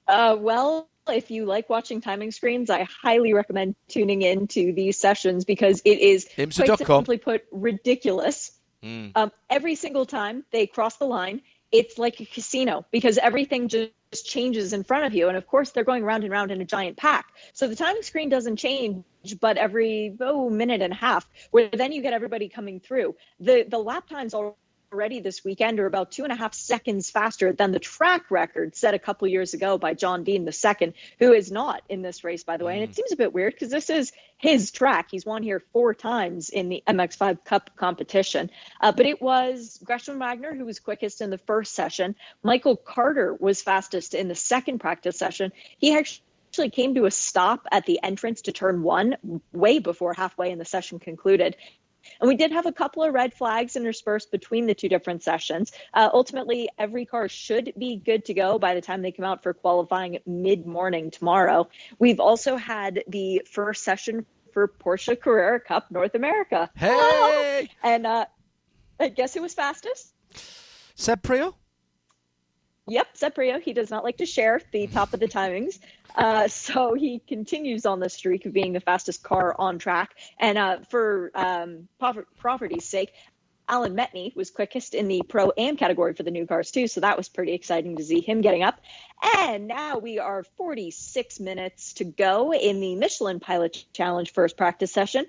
Uh, well, if you like watching timing screens, I highly recommend tuning in to these sessions because it is quite simply put ridiculous. Mm. Um, every single time they cross the line, it's like a casino because everything just changes in front of you. And of course, they're going round and round in a giant pack. So the timing screen doesn't change, but every oh, minute and a half, where then you get everybody coming through. The the lap times already this weekend are about two and a half seconds faster than the track record set a couple years ago by John Dean the second, who is not in this race, by the way. Mm. And it mm. seems a bit weird because this is his track. He's won here four times in the MX5 Cup competition. Uh, but it was Gresham Wagner who was quickest in the first session. Michael Carter was fastest in the second practice session. He actually actually came to a stop at the entrance to turn one way before halfway in the session concluded. And we did have a couple of red flags interspersed between the two different sessions. Uh, ultimately, every car should be good to go by the time they come out for qualifying mid morning tomorrow. We've also had the first session for Porsche Carrera Cup North America. Hey! And uh, guess who was fastest? Seb Priaulx? Yep, Seb Priaulx. He does not like to share the top of the timings. Uh, so he continues on the streak of being the fastest car on track. And uh, for um, property's sake, Alan Metni was quickest in the Pro Am category for the new cars, too. So that was pretty exciting to see him getting up. And now we are 46 minutes to go in the Michelin Pilot Challenge first practice session.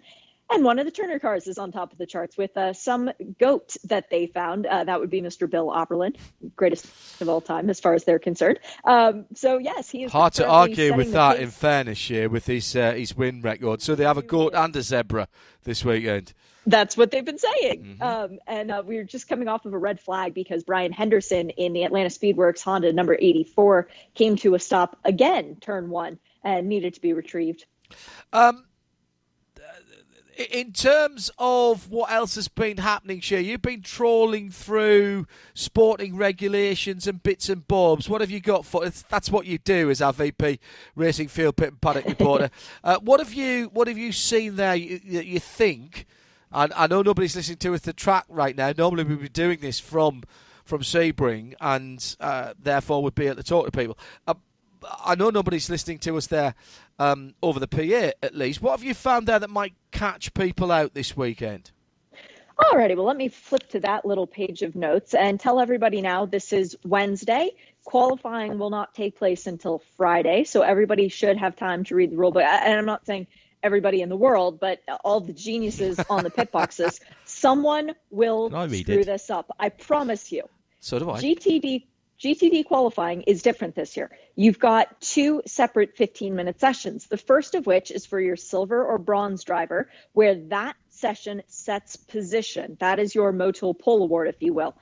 And one of the Turner cars is on top of the charts with uh, some goat that they found. Uh, that would be Mr. Bill Auberlen, greatest of all time as far as they're concerned. Um, so yes, he is hard to argue with that. In fairness, here with his uh, his win record, so they have a goat and a zebra this weekend. That's what they've been saying. Mm-hmm. Um, and uh, we are just coming off of a red flag because Brian Henderson in the Atlanta Speedwerks Honda number 84 came to a stop again, turn one, and needed to be retrieved. Um, in terms of what else has been happening, Shea, you've been trawling through sporting regulations and bits and bobs. What have you got for? That's what you do as our VP Racing Field Pit and Paddock reporter. uh, what have you What have you seen there? You, you think? And I know nobody's listening to us the track right now. Normally we'd be doing this from from Sebring, and uh, therefore would be able to talk to people. Uh, I know nobody's listening to us there um, over the PA at least. What have you found there that might catch people out this weekend? Alrighty, well, let me flip to that little page of notes and tell everybody now this is Wednesday. Qualifying will not take place until Friday, so everybody should have time to read the rule book. And I'm not saying everybody in the world, but all the geniuses on the pit boxes. Someone will screw it? this up. I promise you. So do I. GTD GTD qualifying is different this year. You've got two separate 15 minute sessions. The first of which is for your silver or bronze driver, where that session sets position. That is your Motul pole award, if you will.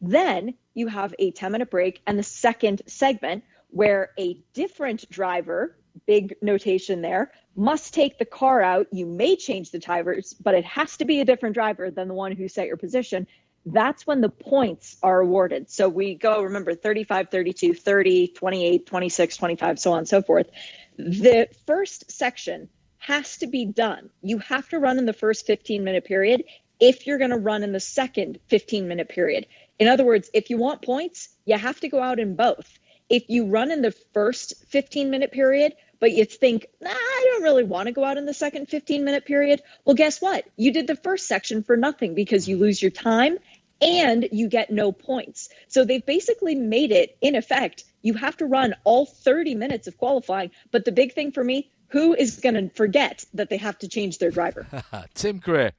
Then you have a 10 minute break and the second segment where a different driver, big notation there, must take the car out. You may change the tires, but it has to be a different driver than the one who set your position that's when the points are awarded. So we go, remember, 35, 32, 30, 28, 26, 25, so on and so forth. The first section has to be done. You have to run in the first 15 minute period if you're going to run in the second 15 minute period. In other words, if you want points, you have to go out in both. If you run in the first 15 minute period, but you think, nah, I don't really want to go out in the second 15 minute period. Well, guess what? You did the first section for nothing because you lose your time and you get no points. So they've basically made it, in effect, you have to run all 30 minutes of qualifying. But the big thing for me, who is going to forget that they have to change their driver? Tim Gray.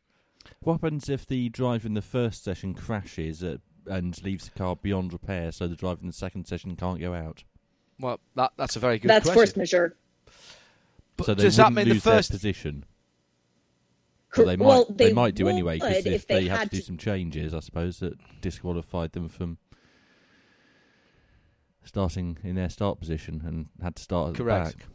What happens if the driver in the first session crashes at, and leaves the car beyond repair, so the driver in the second session can't go out? Well, that, that's a very good that's question. force majeure. But so does that mean the first position? But they might well, they, they might do anyway because if, if, they, they had had to do some changes, I suppose that disqualified them from starting in their start position and had to start at Correct. the back.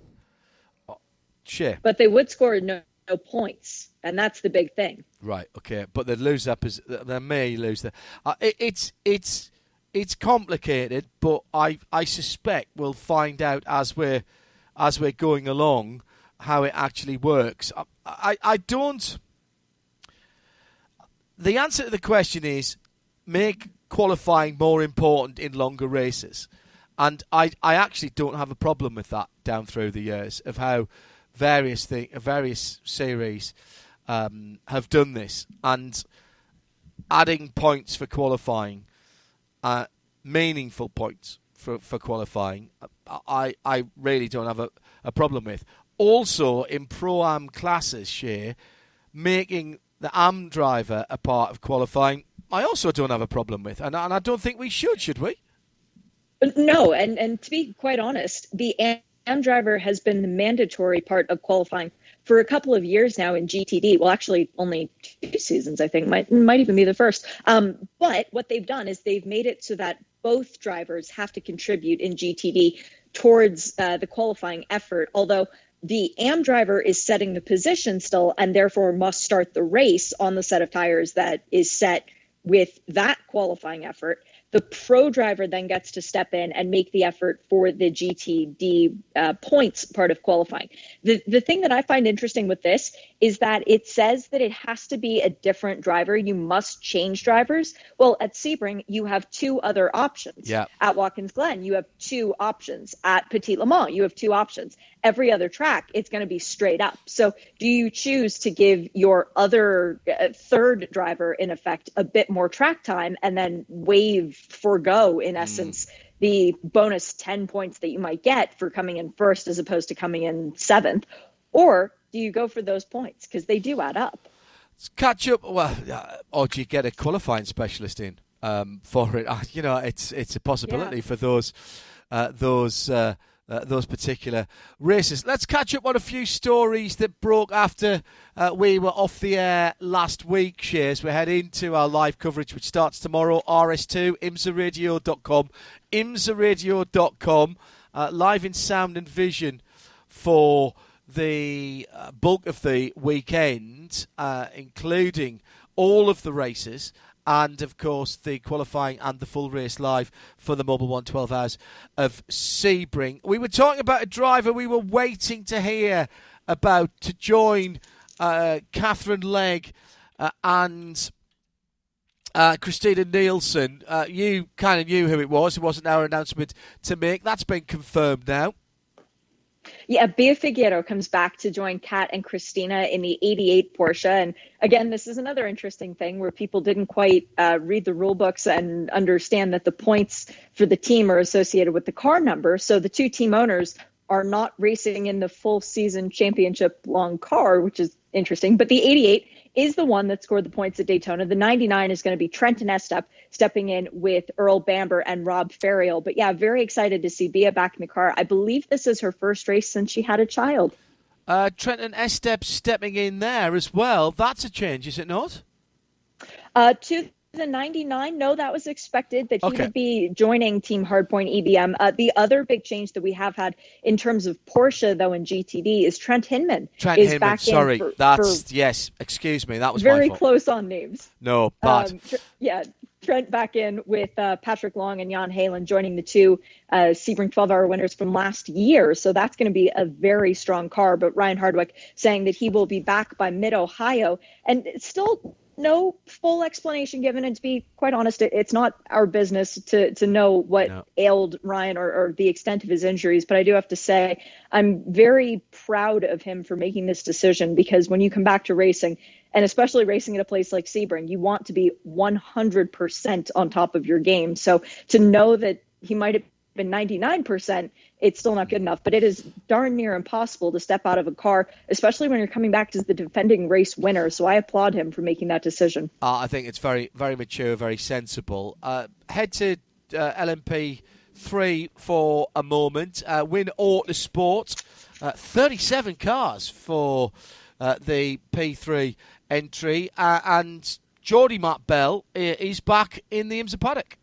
Sure. But they would score no, no points, and that's the big thing. Right. Okay. But they'd lose that. Pos- they may lose that. Uh, it, it's it's it's complicated, but I I suspect we'll find out as we're as we're going along how it actually works. I I, I don't. The answer to the question is make qualifying more important in longer races. And I, I actually don't have a problem with that down through the years of how various thing, various series um, have done this and adding points for qualifying, uh, meaningful points for, for qualifying. I, I really don't have a, a problem with. Also, in pro am classes, share making the AM driver a part of qualifying, I also don't have a problem with, and, and I don't think we should, should we? No, and and to be quite honest, the AM driver has been the mandatory part of qualifying for a couple of years now in GTD. Well, actually, only two seasons, I think, might might even be the first. Um, but what they've done is they've made it so that both drivers have to contribute in GTD towards uh, the qualifying effort. Although the AM driver is setting the position still and therefore must start the race on the set of tires that is set with that qualifying effort. The pro driver then gets to step in and make the effort for the GTD uh, points part of qualifying. The, the thing that I find interesting with this is that it says that it has to be a different driver. You must change drivers. Well, at Sebring, you have two other options. Yeah. At Watkins Glen, you have two options. At Petit Le Mans, you have two options. Every other track, it's going to be straight up. So, do you choose to give your other uh, third driver, in effect, a bit more track time and then waive, forego, in essence, mm. the bonus 10 points that you might get for coming in first as opposed to coming in seventh? Or do you go for those points? Because they do add up. Catch up, well, or do you get a qualifying specialist in um, for it? You know, it's it's a possibility Yeah. for those uh, those uh, uh, those particular races. Let's catch up on a few stories that broke after uh, we were off the air last week. Shares we head into our live coverage, which starts tomorrow. RS2 imsaradio.com, imsaradio.com, uh, live in sound and vision for the uh, bulk of the weekend, uh, including all of the races and of course the qualifying and the full race live for the Mobil One 12 Hours of Sebring. We were talking about a driver we were waiting to hear about to join uh, Katherine Legge uh, and uh, Christina Nielsen. Uh, you kind of knew who it was. It wasn't our announcement to make. That's been confirmed now. Yeah, Bia Figueiredo comes back to join Kat and Christina in the 88 Porsche. And again, this is another interesting thing where people didn't quite uh, read the rule books and understand that the points for the team are associated with the car number. So the two team owners are not racing in the full season championship long car, which is interesting. But the 88 is the one that scored the points at Daytona. The 99 is going to be Trenton Estep stepping in with Earl Bamber and Rob Ferriol. But yeah, very excited to see Bia back in the car. I believe this is her first race since she had a child. Uh, Trenton Estep stepping in there as well. That's a change, is it not? Uh, to the 99 no that was expected that he okay. would be joining team hardpoint ebm uh, the other big change that we have had in terms of porsche though in gtd is trent hindman trent is hindman back sorry for, that's for yes excuse me that was very close on names no but um, tr- yeah Trent back in with uh, Patrick Long and Jan Heylen joining the two uh, Sebring 12 hour winners from last year. So that's going to be a very strong car. But Ryan Hardwick saying that he will be back by mid Ohio. And it's still no full explanation given. And to be quite honest, it's not our business to to know what no. ailed Ryan or, or the extent of his injuries. But I do have to say, I'm very proud of him for making this decision because when you come back to racing, and especially racing at a place like Sebring, you want to be 100% on top of your game. So to know that he might have been 99%, it's still not good enough. But it is darn near impossible to step out of a car, especially when you're coming back as the defending race winner. So I applaud him for making that decision. Uh, I think it's very, very mature, very sensible. Uh, head to uh, LMP three for a moment. Uh, win Autosport. Uh, 37 cars for uh, the P3 entry. and Geordie Matt Bell is back in the IMSA paddock.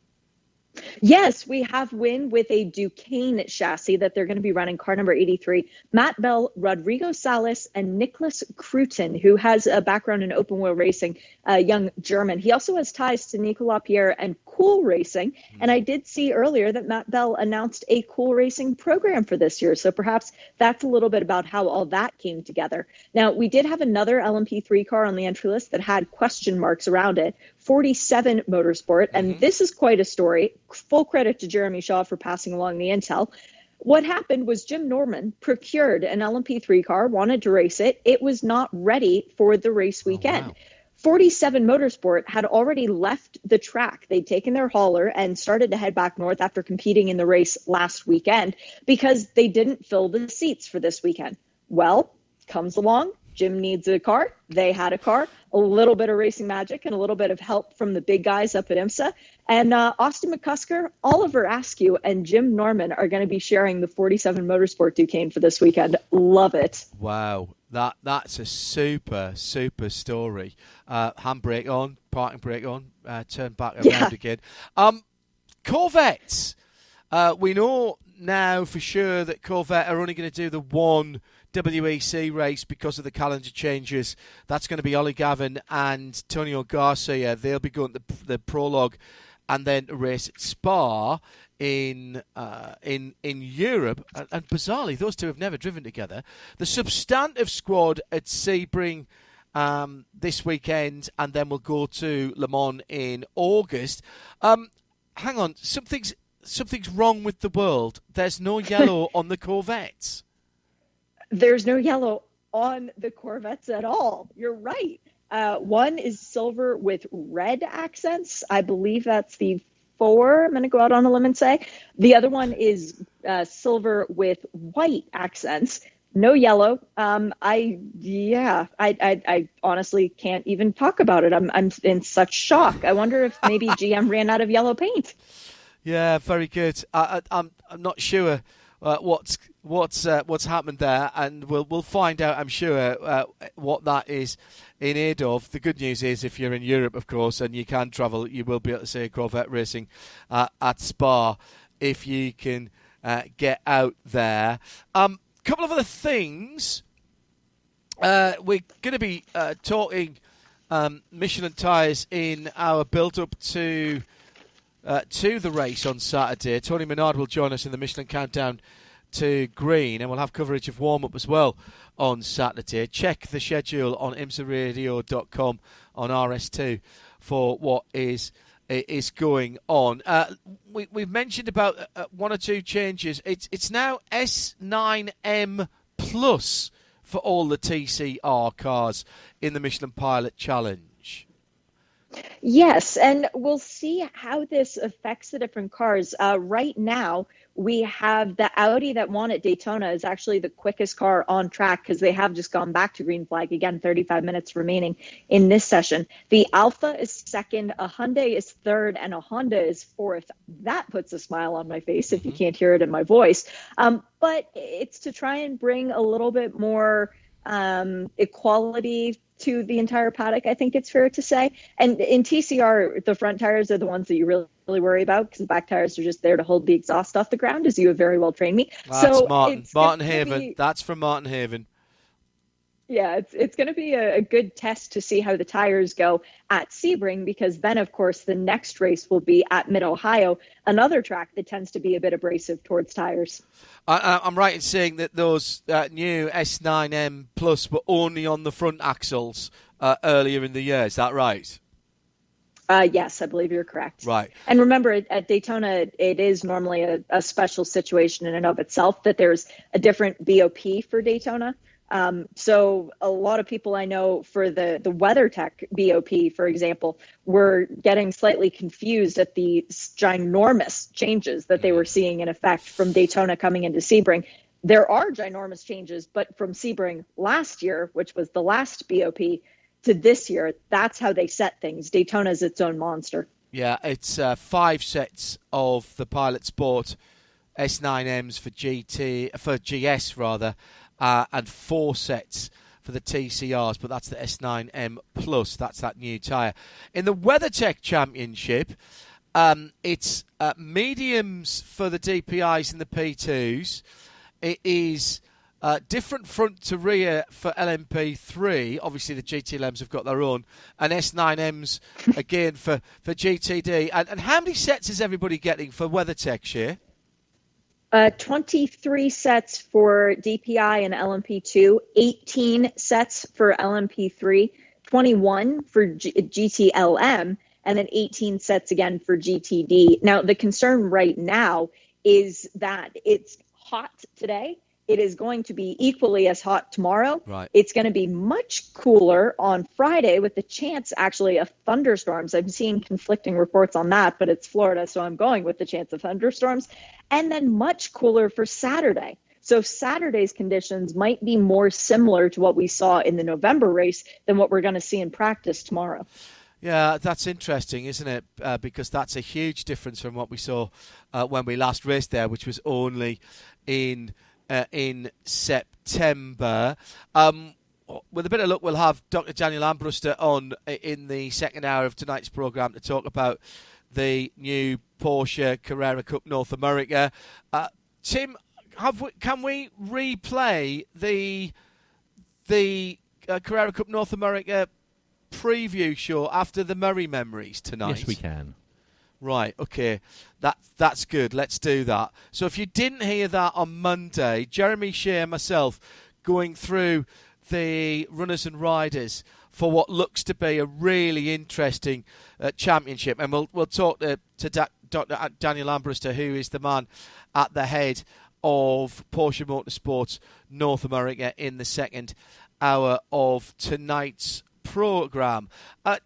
Yes, we have win with a Duqueine chassis that they're going to be running car number 83. Matt Bell, Rodrigo Sales, and Niklas Krütten, who has a background in open wheel racing, a young German. He also has ties to Nicolas Pierre and Cool Racing. Hmm. And I did see earlier that Matt Bell announced a Cool Racing program for this year. So perhaps that's a little bit about how all that came together. Now, we did have another LMP3 car on the entry list that had question marks around it 47 Motorsport. And mm-hmm. this is quite a story. Full credit to Jeremy Shaw for passing along the intel. What happened was Jim Norman procured an LMP3 car, wanted to race it. It was not ready for the race weekend. Oh, wow. 47 Motorsport had already left the track. They'd taken their hauler and started to head back north after competing in the race last weekend because they didn't fill the seats for this weekend. Well, comes along, Jim needs a car. They had a car, a little bit of racing magic, and a little bit of help from the big guys up at IMSA. And uh, Austin McCusker, Oliver Askew, and Jim Norman are going to be sharing the 47 Motorsport Duqueine for this weekend. Love it. Wow. That that's a super super story. Uh, handbrake on, parking brake on, uh, turn back around yeah. again. Um, Corvettes. Uh, we know now for sure that Corvette are only going to do the one WEC race because of the calendar changes. That's going to be Ollie Gavin and Tonio Garcia. They'll be going the, the prologue and then race at Spa in uh, in in Europe. And, and, bizarrely, those two have never driven together. The substantive squad at Sebring. Um, this weekend, and then we'll go to Le Mans in August. Um, hang on, something's something's wrong with the world. There's no yellow on the Corvettes there's no yellow on the Corvettes at all. You're right. Uh, one is silver with red accents. I believe that's the four. I'm going to go out on a limb and say. The other one is uh, silver with white accents. No yellow. Um, I yeah. I, I, I honestly can't even talk about it. I'm I'm in such shock. I wonder if maybe GM ran out of yellow paint. Yeah, very good. I, I, I'm I'm not sure uh, what's what's uh, what's happened there, and we'll we'll find out. I'm sure uh, what that is in aid of. The good news is, if you're in Europe, of course, and you can travel, you will be able to see Corvette racing uh, at Spa if you can uh, get out there. A um, couple of other things. Uh, we're going to be talking um, Michelin tyres in our build-up to uh, to the race on Saturday. Tony Menard will join us in the Michelin Countdown to Green, and we'll have coverage of warm up as well on Saturday. Check the schedule on imsaradio.com on RS2 for what is is going on. Uh, we, have mentioned about uh, uh, one or two changes. It's it's now S9M Plus for all the TCR cars in the Michelin Pilot Challenge. Yes, and we'll see how this affects the different cars. Uh, right now, we have the Audi that won at Daytona is actually the quickest car on track because they have just gone back to green flag again. 35 minutes remaining in this session. The Alfa is second, a Hyundai is third, and a Honda is fourth. That puts a smile on my face if you mm-hmm. can't hear it in my voice. Um, but it's to try and bring a little bit more um, equality to the entire paddock, I think it's fair to say. And in TCR, the front tires are the ones that you really, really worry about because the back tires are just there to hold the exhaust off the ground, as you have very well trained me. That's so Martin, Martin Haven. Be, That's from Martin Haven yeah, it's it's going to be a, a, good test to see how the tires go at Sebring because then, of course, the next race will be at Mid Ohio, another track that tends to be a bit abrasive towards tires. I, am right in saying that those uh, new S9M Plus were only on the front axles uh, earlier in the year. Is that right? Uh, yes, I believe you're correct. Right. And remember, at Daytona, it is normally a, a special situation in and of itself that there's a different BOP for Daytona. Um, so a lot of people I know for the the WeatherTech BOP, for example, were getting slightly confused at the ginormous changes that they were seeing in effect from Daytona coming into Sebring. There are ginormous changes, but from Sebring last year, which was the last BOP, to this year, that's how they set things. Daytona is its own monster. Yeah, it's uh, five sets of the Pilot Sport S9Ms for GT for GS rather uh, and four sets for the TCRs, but that's the S9M Plus. That's that new tyre. In the WeatherTech Championship, um, it's uh, mediums for the DPIs and the P2s. It is uh, different front to rear for LMP3. Obviously, the GTLMs have got their own, and S9Ms again for, for GTD. And, and how many sets is everybody getting for WeatherTech, Shea? Uh, 23 sets for DPI and LMP2, 18 sets for LMP3, 21 for G- GTLM, and then 18 sets again for GTD. Now, the concern right now is that it's hot today it is going to be equally as hot tomorrow. Right. It's going to be much cooler on Friday with the chance actually of thunderstorms. I'm seeing conflicting reports on that, but it's Florida, so I'm going with the chance of thunderstorms. And then much cooler for Saturday. So Saturday's conditions might be more similar to what we saw in the November race than what we're going to see in practice tomorrow. Yeah, that's interesting, isn't it? Uh, because that's a huge difference from what we saw uh, when we last raced there, which was only in uh, in September. Um, with a bit of luck, we'll have Dr. Daniel Armbruster on in the second hour of tonight's programme to talk about the new Porsche Carrera Cup North America. Uh, Tim, we, can we replay the the uh, Carrera Cup North America preview show after the Murray Memories tonight? Yes, we can. Right, okay. That that's good. Let's do that. So if you didn't hear that on Monday, Jeremy Shea and myself going through the runners and riders for what looks to be a really interesting uh, championship, and we'll we'll talk to, to da- Dr. Daniel Armbruster, who is the man at the head of Porsche Motorsports North America in the second hour of tonight's program. Uh,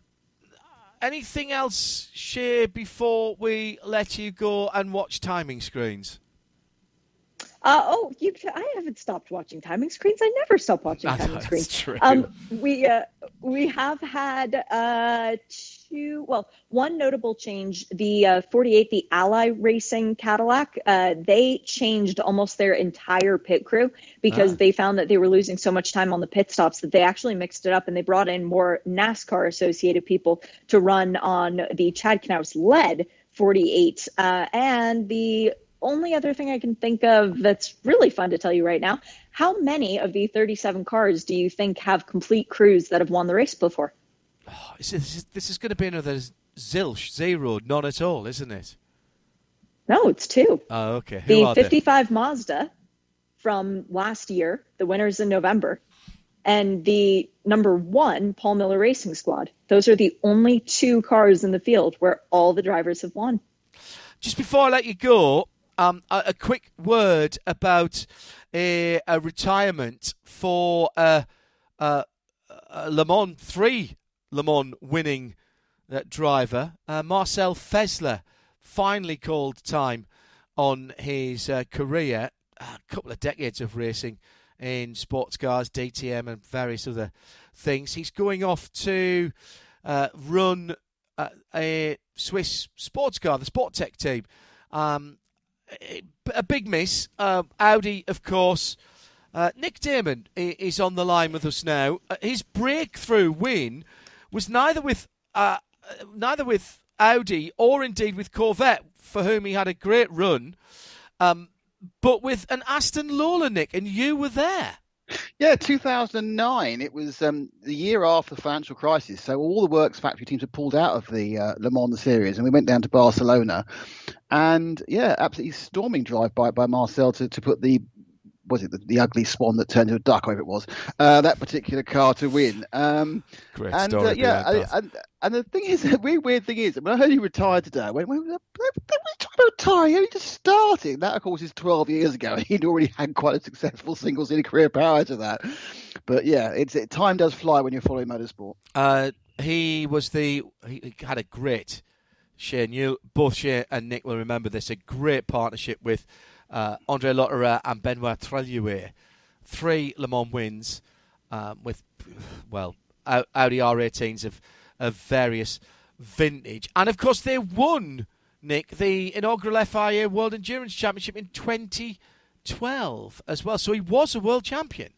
anything else, Shea, before we let you go and watch timing screens? Uh, oh, you, I haven't stopped watching timing screens. I never stop watching timing screens. That's screens. True. Um, we uh, we have had uh, two, well, one notable change. The uh, 48, the Ally Racing Cadillac, uh, they changed almost their entire pit crew because ah. they found that they were losing so much time on the pit stops that they actually mixed it up and they brought in more NASCAR associated people to run on the Chad Knaus led 48. Uh, and the only other thing I can think of that's really fun to tell you right now how many of the 37 cars do you think have complete crews that have won the race before? Oh, this, is, this is going to be another zilch, zero, none at all, isn't it? No, it's two. Oh, okay. Who the 55 they? Mazda from last year, the winners in November. and the number one Paul Miller Racing Squad. Those are the only two cars in the field where all the drivers have won. Just before I let you go, um, a, a, quick word about a, a retirement for a, a, a, Le Mans 3 Le Mans winning uh, driver. Uh, Marcel Fässler finally called time on his uh, career. A couple of decades of racing in sports cars, DTM, and various other things. He's going off to uh, run uh, a Swiss sports car, the Sporttech team. Um, a big miss. Uh, Audi, of course. Uh, Nick Daman is on the line with us now. Uh, his breakthrough win was neither with uh, neither with Audi or indeed with Corvette, for whom he had a great run, um, but with an Aston Lola, Nick, and you were there. Yeah, 2009. It was um, the year after the financial crisis. So all the works factory teams had pulled out of the uh, Le Mans series, and we went down to Barcelona. And yeah, absolutely storming drive by by Marcel to, to put the was it the, the, ugly swan that turned into a duck, whatever it was, uh, that particular car to win. Um, Great and, story. Uh, yeah, and, and, the thing is, the weird, weird thing is, when I heard he retired today, I went, when was trying to retire? He just started. That, of course, is 12 years ago. He'd already had quite a successful single season career prior to that. But yeah, it's it, time does fly when you're following motorsport. Uh, he was the, he had a great, Shane, you, both Shane and Nick will remember this, a great partnership with uh, Andre Lotterer and Benoit Treluyer. Three Le Mans wins um, with, well, Audi R18s of, of various vintage. And of course, they won, Nick, the inaugural FIA World Endurance Championship in 2012 as well. So he was a world champion.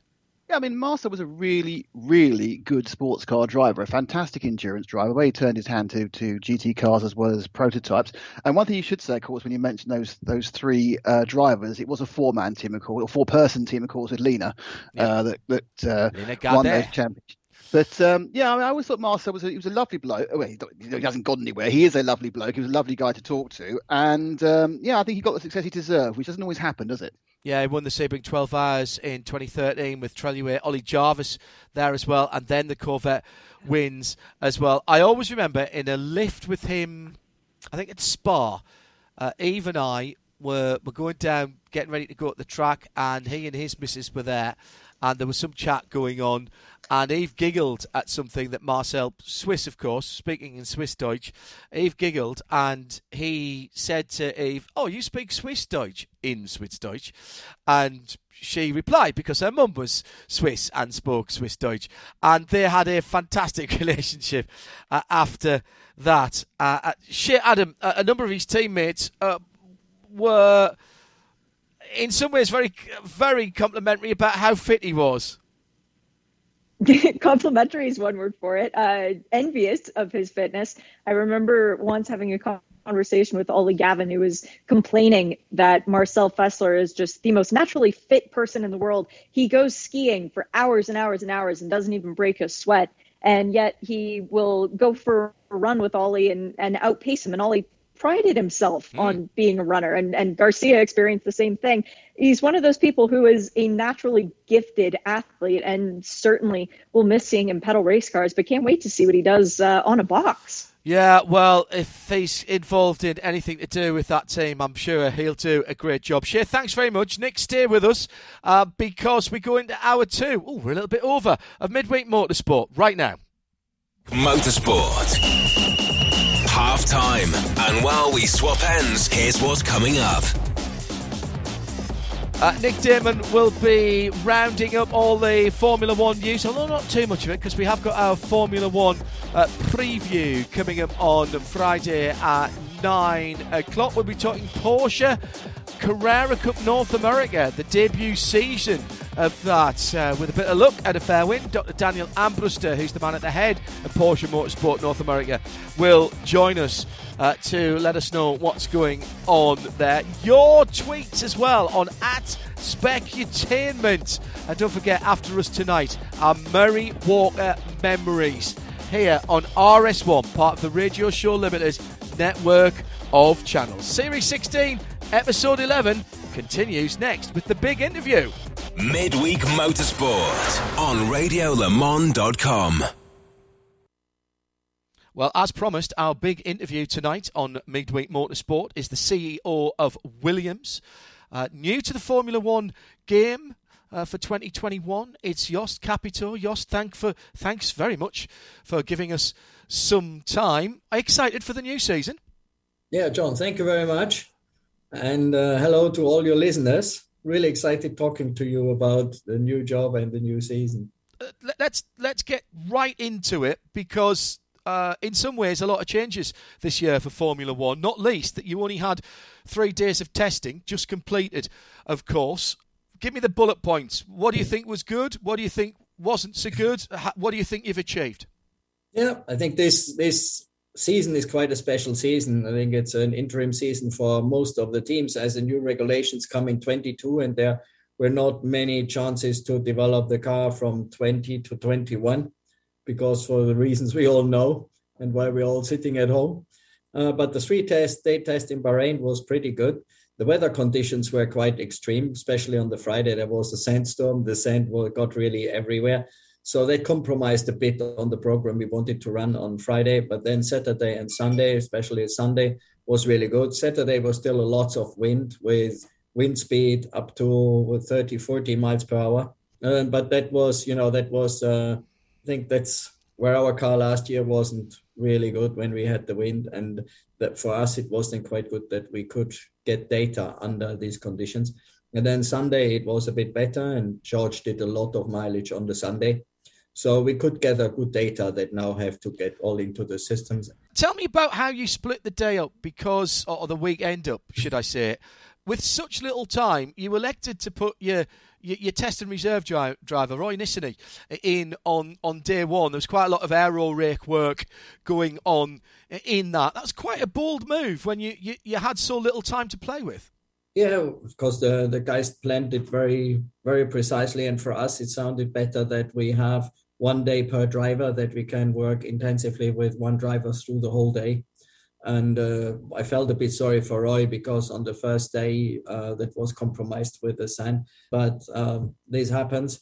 Yeah, I mean, Marcel was a really, really good sports car driver, a fantastic endurance driver, where he turned his hand to, to GT cars as well as prototypes. And one thing you should say, of course, when you mention those those three uh, drivers, it was a four man team, of course, or four person team, of course, with Leena, yeah. uh, that, that uh, won those championships. But um, yeah, I, mean, I, always thought Marcel was a, he was a lovely bloke. Well, he, he, hasn't gone anywhere. He is a lovely bloke. He was a lovely guy to talk to, and um, yeah, I think he got the success he deserved, which doesn't always happen, does it? Yeah, he won the Sebring 12 Hours in 2013 with Treluyer, Ollie Jarvis there as well, and then the Corvette wins as well. I always remember in a lift with him, I think at Spa, uh, Eve and I were, were going down, getting ready to go at the track, and he and his missus were there, and there was some chat going on, and Eve giggled at something that Marcel, Swiss of course, speaking in Swiss Deutsch, Eve giggled and he said to Eve, Oh, you speak Swiss Deutsch in Swiss Deutsch? And she replied because her mum was Swiss and spoke Swiss Deutsch. And they had a fantastic relationship uh, after that. Uh, uh she, Adam, a number of his teammates uh, were in some ways very, very complimentary about how fit he was. complimentary is one word for it. Uh, envious of his fitness. I remember once having a conversation with Ollie Gavin, who was complaining that Marcel Fässler is just the most naturally fit person in the world. He goes skiing for hours and hours and hours and doesn't even break a sweat. And yet he will go for a run with Ollie and, and outpace him. And Ollie prided himself mm. on being a runner and, and Garcia experienced the same thing. He's one of those people who is a naturally gifted athlete and certainly will miss seeing him pedal race cars, but can't wait to see what he does uh, on a box. Yeah, well, if he's involved in anything to do with that team, I'm sure he'll do a great job. Shea, thanks very much. Nick, stay with us uh, because we go into hour two. Oh, we're a little bit over of midweek motorsport right now. Motorsport time. And while we swap ends, here's what's coming up. Uh, Nick Daman will be rounding up all the Formula One news, although not too much of it, because we have got our Formula One uh, preview coming up on Friday at 9 o'clock. We'll be talking Porsche Carrera Cup North America, the debut season of that. Uh, with a bit of luck at a fair win, Dr. Daniel Armbruster, who's the man at the head of Porsche Motorsport North America, will join us uh, to let us know what's going on there. Your tweets as well on at Specutainment. And don't forget, after us tonight, our Murray Walker memories here on RS1, part of the Radio Show Limited network of channels. Series 16 Episode 11 continues next with the big interview. Midweek Motorsport on RadioLeMans.com. Well, as promised, our big interview tonight on Midweek Motorsport is the CEO of Williams. Uh, new to the Formula One game uh, for 2021, it's Jost Capito. Jost, thank for, thanks very much for giving us some time. Are excited for the new season? Yeah, John, thank you very much. And uh, hello to all your listeners. Really excited talking to you about the new job and the new season. Uh, let's let's get right into it because uh, in some ways, a lot of changes this year for Formula One, not least that you only had three days of testing, just completed, of course. Give me the bullet points. What do you think was good? What do you think wasn't so good? What do you think you've achieved? Yeah, I think this this season is quite a special season. I think it's an interim season for most of the teams as the new regulations come in 22 and there were not many chances to develop the car from 20 to 21 because for the reasons we all know and why we're all sitting at home. Uh, but the three test, day test in Bahrain was pretty good. The weather conditions were quite extreme, especially on the Friday. There was a sandstorm. The sand got really everywhere. So they compromised a bit on the program we wanted to run on Friday. But then Saturday and Sunday, especially Sunday, was really good. Saturday was still a lot of wind with wind speed up to 30, 40 miles per hour. Uh, but that was, you know, that was uh, I think that's where our car last year wasn't really good when we had the wind, and that for us it wasn't quite good that we could get data under these conditions. And then Sunday it was a bit better, and George did a lot of mileage on the Sunday. So we could gather good data that now have to get all into the systems. Tell me about how you split the day up because, or the weekend up, should I say? With such little time, you elected to put your your, your test and reserve dri- driver, Roy Nissany, in on, on day one. There was quite a lot of aero rake work going on in that. That's quite a bold move when you, you, you had so little time to play with. Yeah, because the, the guys planned it very, very precisely. And for us, it sounded better that we have one day per driver, that we can work intensively with one driver through the whole day. And uh, I felt a bit sorry for Roy because on the first day uh, that was compromised with the sand. But um, this happens.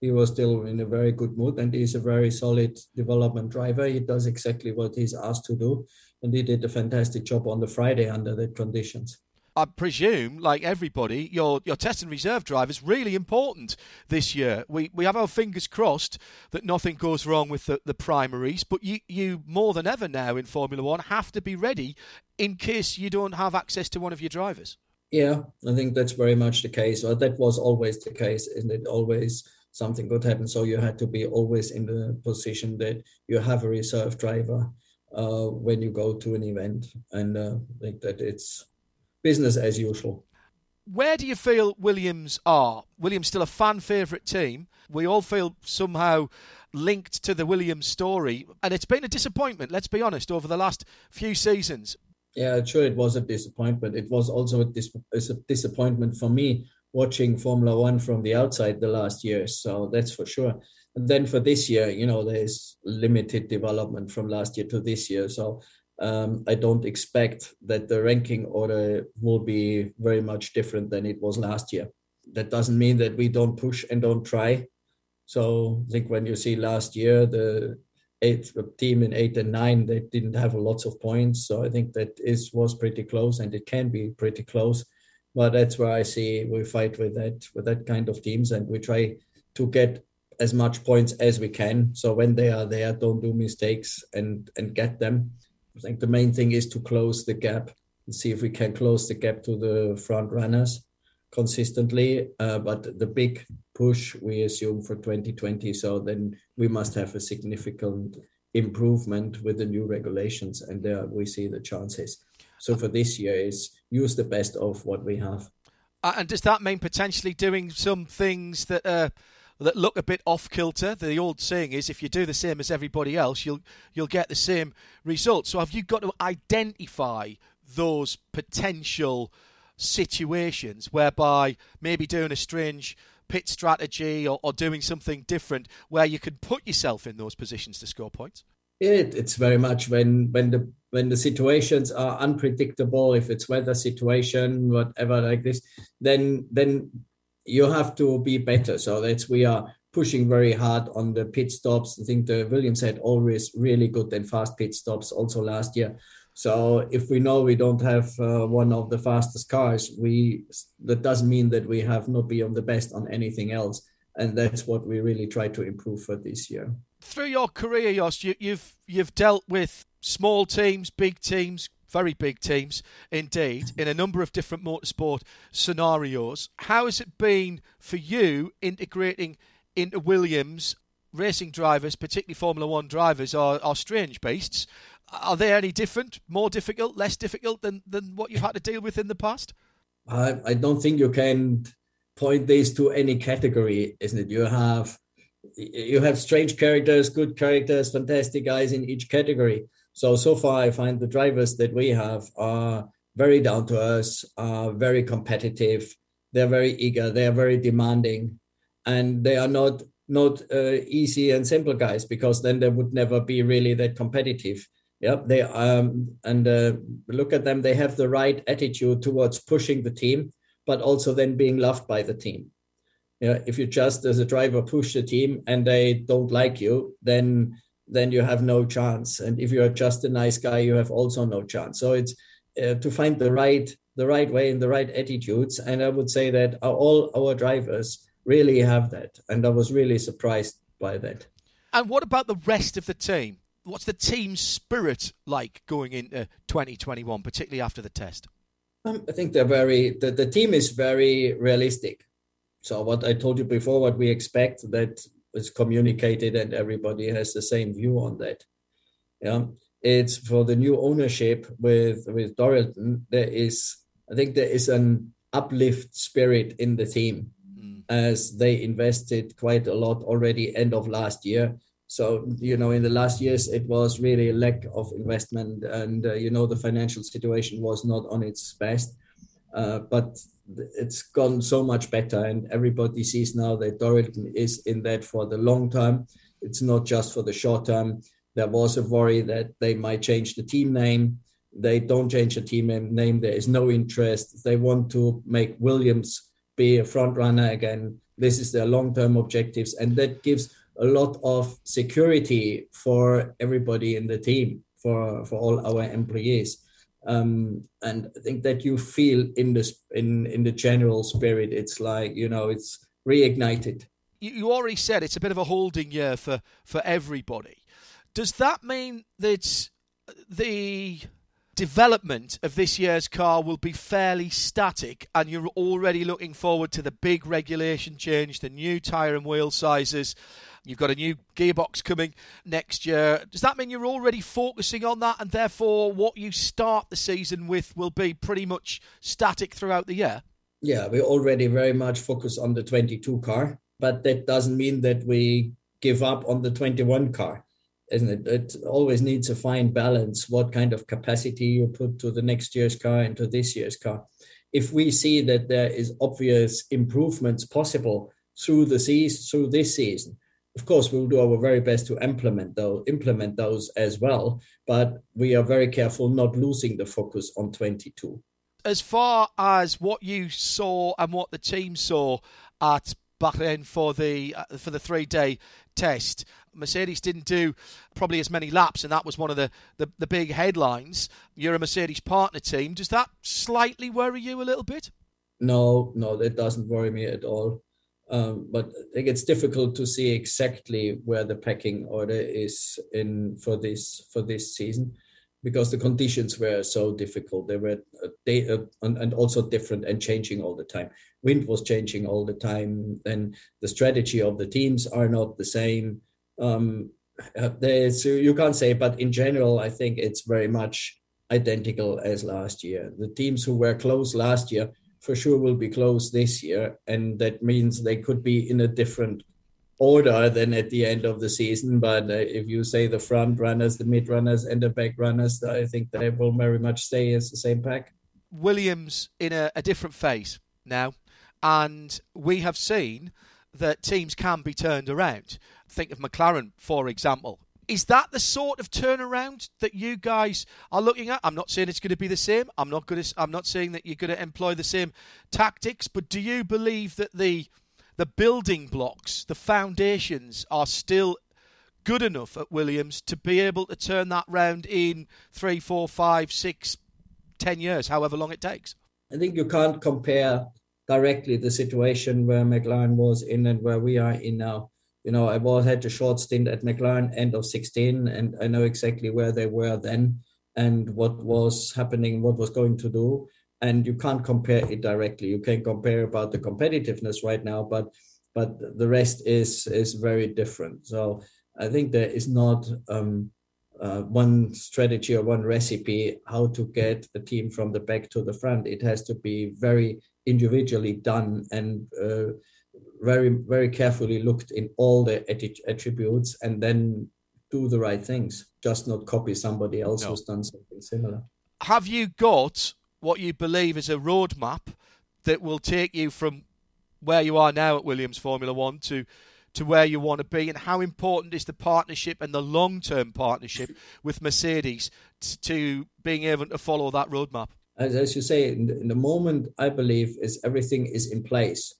He was still in a very good mood and he's a very solid development driver. He does exactly what he's asked to do. And he did a fantastic job on the Friday under the conditions. I presume, like everybody, your your test and reserve drive is really important this year. We we have our fingers crossed that nothing goes wrong with the, the primaries, but you, you more than ever now in Formula One have to be ready in case you don't have access to one of your drivers. Yeah, I think that's very much the case. Or that was always the case, isn't it? Always something good happened. So you had to be always in the position that you have a reserve driver uh, when you go to an event. And uh, I think that it's business as usual. Where do you feel Williams are? Williams still a fan favourite team. We all feel somehow linked to the Williams story, and it's been a disappointment. Let's be honest over the last few seasons. Yeah, sure, it was a disappointment. It was also a, dis- a disappointment for me watching Formula One from the outside the last years. So that's for sure. And then for this year, you know, there's limited development from last year to this year. So um, I don't expect that the ranking order will be very much different than it was last year. That doesn't mean that we don't push and don't try. So I think when you see last year the eighth team in eight and nine, they didn't have lots of points. So I think that is was pretty close, and it can be pretty close. But that's where I see we fight with that with that kind of teams, and we try to get as much points as we can. So when they are there, don't do mistakes and and get them. I think the main thing is to close the gap and see if we can close the gap to the front runners consistently. Uh, but the big push we assume for 2020, so then we must have a significant improvement with the new regulations, and there we see the chances. So for this year is use the best of what we have. Uh, and does that mean potentially doing some things that? Uh that look a bit off kilter. The old saying is, if you do the same as everybody else, you'll you'll get the same result. So have you got to identify those potential situations whereby maybe doing a strange pit strategy or, or doing something different where you can put yourself in those positions to score points? It, it's very much when when the when the situations are unpredictable if it's weather situation whatever like this then then you have to be better. So that's we are pushing very hard on the pit stops. I think the Williams had always really good and fast pit stops also last year. So if we know we don't have uh, one of the fastest cars, we that doesn't mean that we have not been on the best on anything else, and that's what we really try to improve for this year. Through your career, Jost, you, you've you've dealt with small teams, big teams, very big teams indeed, in a number of different motorsport scenarios. How has it been for you integrating into Williams? Racing drivers, particularly Formula One drivers, are, are strange beasts. Are they any different, more difficult, less difficult than, than what you've had to deal with in the past? I, I don't think you can point this to any category, isn't it? You have you have strange characters, good characters, fantastic guys in each category. So so far, I find the drivers that we have are very down to earth, are very competitive. They're very eager. They are very demanding, and they are not not uh, easy and simple guys because then they would never be really that competitive. Yep, they um and uh, look at them. They have the right attitude towards pushing the team, but also then being loved by the team. Yeah, if you just as a driver push the team and they don't like you, then then you have no chance. And if you are just a nice guy, you have also no chance. So it's uh, to find the right the right way and the right attitudes. And I would say that all our drivers really have that. And I was really surprised by that. And what about the rest of the team? What's the team spirit like going into 2021, particularly after the test? Um, I think they're very, the, the team is very realistic. So, what I told you before, what we expect, that is communicated and everybody has the same view on that. Yeah, it's for the new ownership with with Dorilton. There is, I think, there is an uplift spirit in the team mm. as they invested quite a lot already end of last year. So you know, in the last years, it was really a lack of investment, and uh, you know, the financial situation was not on its best. Uh, but it's gone so much better, and everybody sees now that Dorilton is in that for the long term. It's not just for the short term. There was a worry that they might change the team name. They don't change the team name. There is no interest. They want to make Williams be a front runner again. This is their long term objectives, and that gives a lot of security for everybody in the team, for, for all our employees um, and I think that you feel in this in in the general spirit, it's like you know, it's reignited. You, you already said it's a bit of a holding year for for everybody. Does that mean that the development of this year's car will be fairly static and you're already looking forward to the big regulation change, the new tyre and wheel sizes, You've got a new gearbox coming next year. Does that mean you're already focusing on that, and therefore what you start the season with will be pretty much static throughout the year? Yeah, we already very much focus on the 22 car, but that doesn't mean that we give up on the 21 car isn't it? It always needs a fine balance. What kind of capacity you put to the next year's car and to this year's car. If we see that there is obvious improvements possible through the season, through this season, of course, we'll do our very best to implement those, implement those as well. But we are very careful not losing the focus on 22. As far as what you saw and what the team saw at Bahrain for the uh, for the three day test, Mercedes didn't do probably as many laps, and that was one of the, the, the big headlines. You're a Mercedes partner team. Does that slightly worry you a little bit? No, no, that doesn't worry me at all. Um, but I think it's difficult to see exactly where the pecking order is in for this for this season because the conditions were so difficult. They were uh, they, uh, and, and, also different and changing all the time. Wind was changing all the time, and the strategy of the teams are not the same. Um, uh, there's you can't say, but in general, I think it's very much identical as last year. The teams who were close last year for sure will be closed this year, and that means they could be in a different order than at the end of the season. But uh, if you say the front runners, the mid runners, and the back runners, I think they will very much stay as the same pack. Williams in a, a different phase now, and we have seen that teams can be turned around. Think of McLaren, for example. Is that the sort of turnaround that you guys are looking at? I'm not saying it's going to be the same. I'm not going to. I'm not saying that you're going to employ the same tactics. But do you believe that the the building blocks, the foundations, are still good enough at Williams to be able to turn that round in three, four, five, six, ten years, however long it takes? I think you can't compare directly the situation where McLaren was in and where we are in now you know, I was had a short stint at McLaren end of 16, and I know exactly where they were then and what was happening, what was going to do. And you can't compare it directly. You can compare about the competitiveness right now, but but the rest is is very different. So I think there is not um, uh, one strategy or one recipe how to get a team from the back to the front. It has to be very individually done and. Uh, very very carefully looked in all the attributes and then do the right things just not copy somebody else no. who's done something similar. Have you got what you believe is a roadmap that will take you from where you are now at williams formula one to to where you want to be? And how important is the partnership and the long-term partnership with mercedes to being able to follow that roadmap? As, as you say in the, in the moment i believe is everything is in place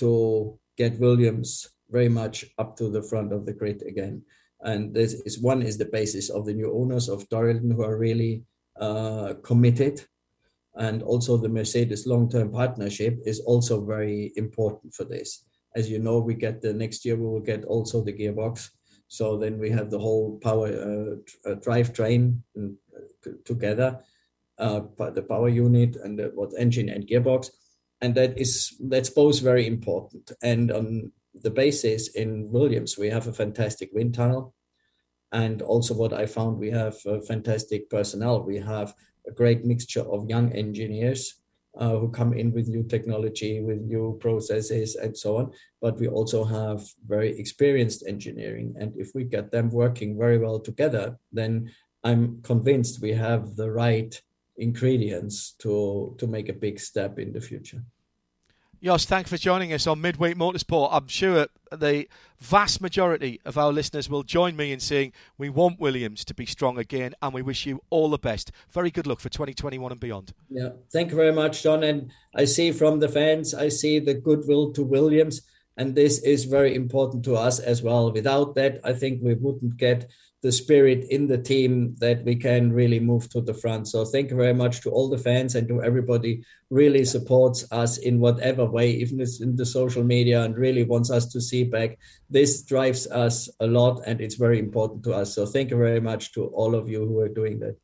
to get Williams very much up to the front of the grid again. And this is one is the basis of the new owners of Dorilton who are really uh, committed. And also the Mercedes long-term partnership is also very important for this. As you know, we get the next year we will get also the gearbox. So then we have the whole power uh drivetrain uh, together, uh, the power unit and the, what engine and gearbox and that is that's both very important. And on the basis in Williams, we have a fantastic wind tunnel, and also what I found, we have a fantastic personnel. We have a great mixture of young engineers uh, who come in with new technology, with new processes, and so on. But we also have very experienced engineering, and if we get them working very well together, then I'm convinced we have the right ingredients to to make a big step in the future. Jost, thanks for joining us on Midweek Motorsport. I'm sure the vast majority of our listeners will join me in saying we want Williams to be strong again and we wish you all the best. Very good luck for 2021 and beyond. Yeah, thank you very much, John. And I see from the fans, I see the goodwill to Williams, and this is very important to us as well. Without that, I think we wouldn't get the spirit in the team that we can really move to the front. So thank you very much to all the fans and to everybody really supports us in whatever way, even it's in the social media and really wants us to see back. This drives us a lot and it's very important to us. So thank you very much to all of you who are doing that.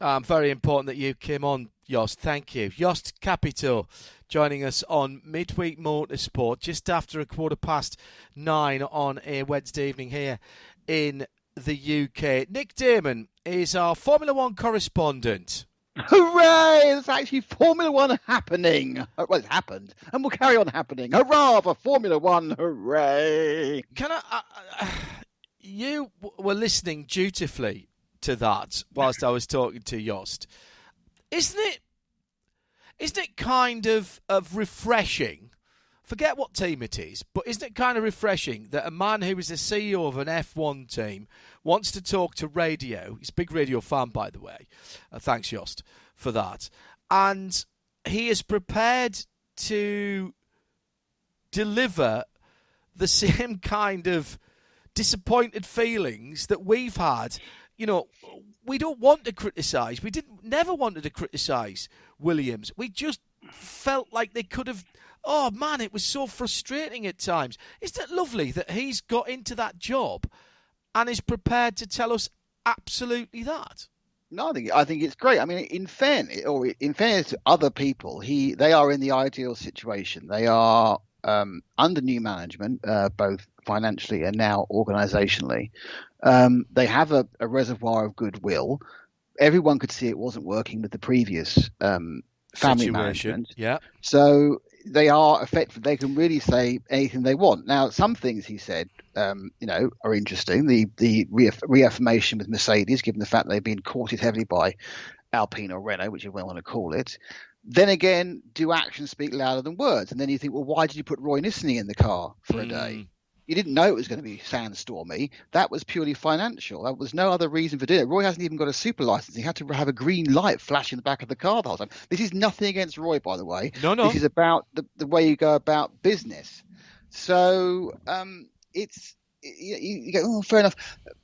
Um, very important that you came on, Jost. Thank you. Jost Capito joining us on Midweek Motorsport just after a quarter past nine on a Wednesday evening here in the UK. Nick Daman is our Formula One correspondent. Hooray! There's actually Formula One happening. Uh, well, it's happened, and will carry on happening. Hurrah for Formula One! Hooray! Can I? Uh, uh, you were listening dutifully to that whilst I was talking to Jost. Isn't it? Isn't it kind of of refreshing forget what team it is, but isn't it kind of refreshing that a man who is the CEO of an F1 team wants to talk to radio? He's a big radio fan, by the way. Uh, thanks, Jost, for that. And he is prepared to deliver the same kind of disappointed feelings that we've had. You know, we don't want to criticise. We didn't never wanted to criticise Williams. We just felt like they could have oh man, it was so frustrating at times. Isn't it lovely that he's got into that job and is prepared to tell us absolutely that? No, I think I think it's great. I mean, in fairness, or in fairness to other people, he they are in the ideal situation. They are um, under new management, uh, both financially and now organisationally. Um, they have a, a, reservoir of goodwill. Everyone could see it wasn't working with the previous um, family Situation. management. Yeah. So they are effective. They can really say anything they want. Now, some things he said, um, you know, are interesting. The the reaffirmation with Mercedes, given the fact they've been courted heavily by Alpine or Renault, which you want to call it. Then again, do actions speak louder than words? And then you think, well, why did you put Roy Nissany in the car for a day? You didn't know it was going to be sandstormy. That was purely financial. There was no other reason for doing it. Roy hasn't even got a super license. He had to have a green light flash in the back of the car the whole time. This is nothing against Roy, by the way. No, no. This is about the, the way you go about business. So um, it's you, you, go, oh, fair enough.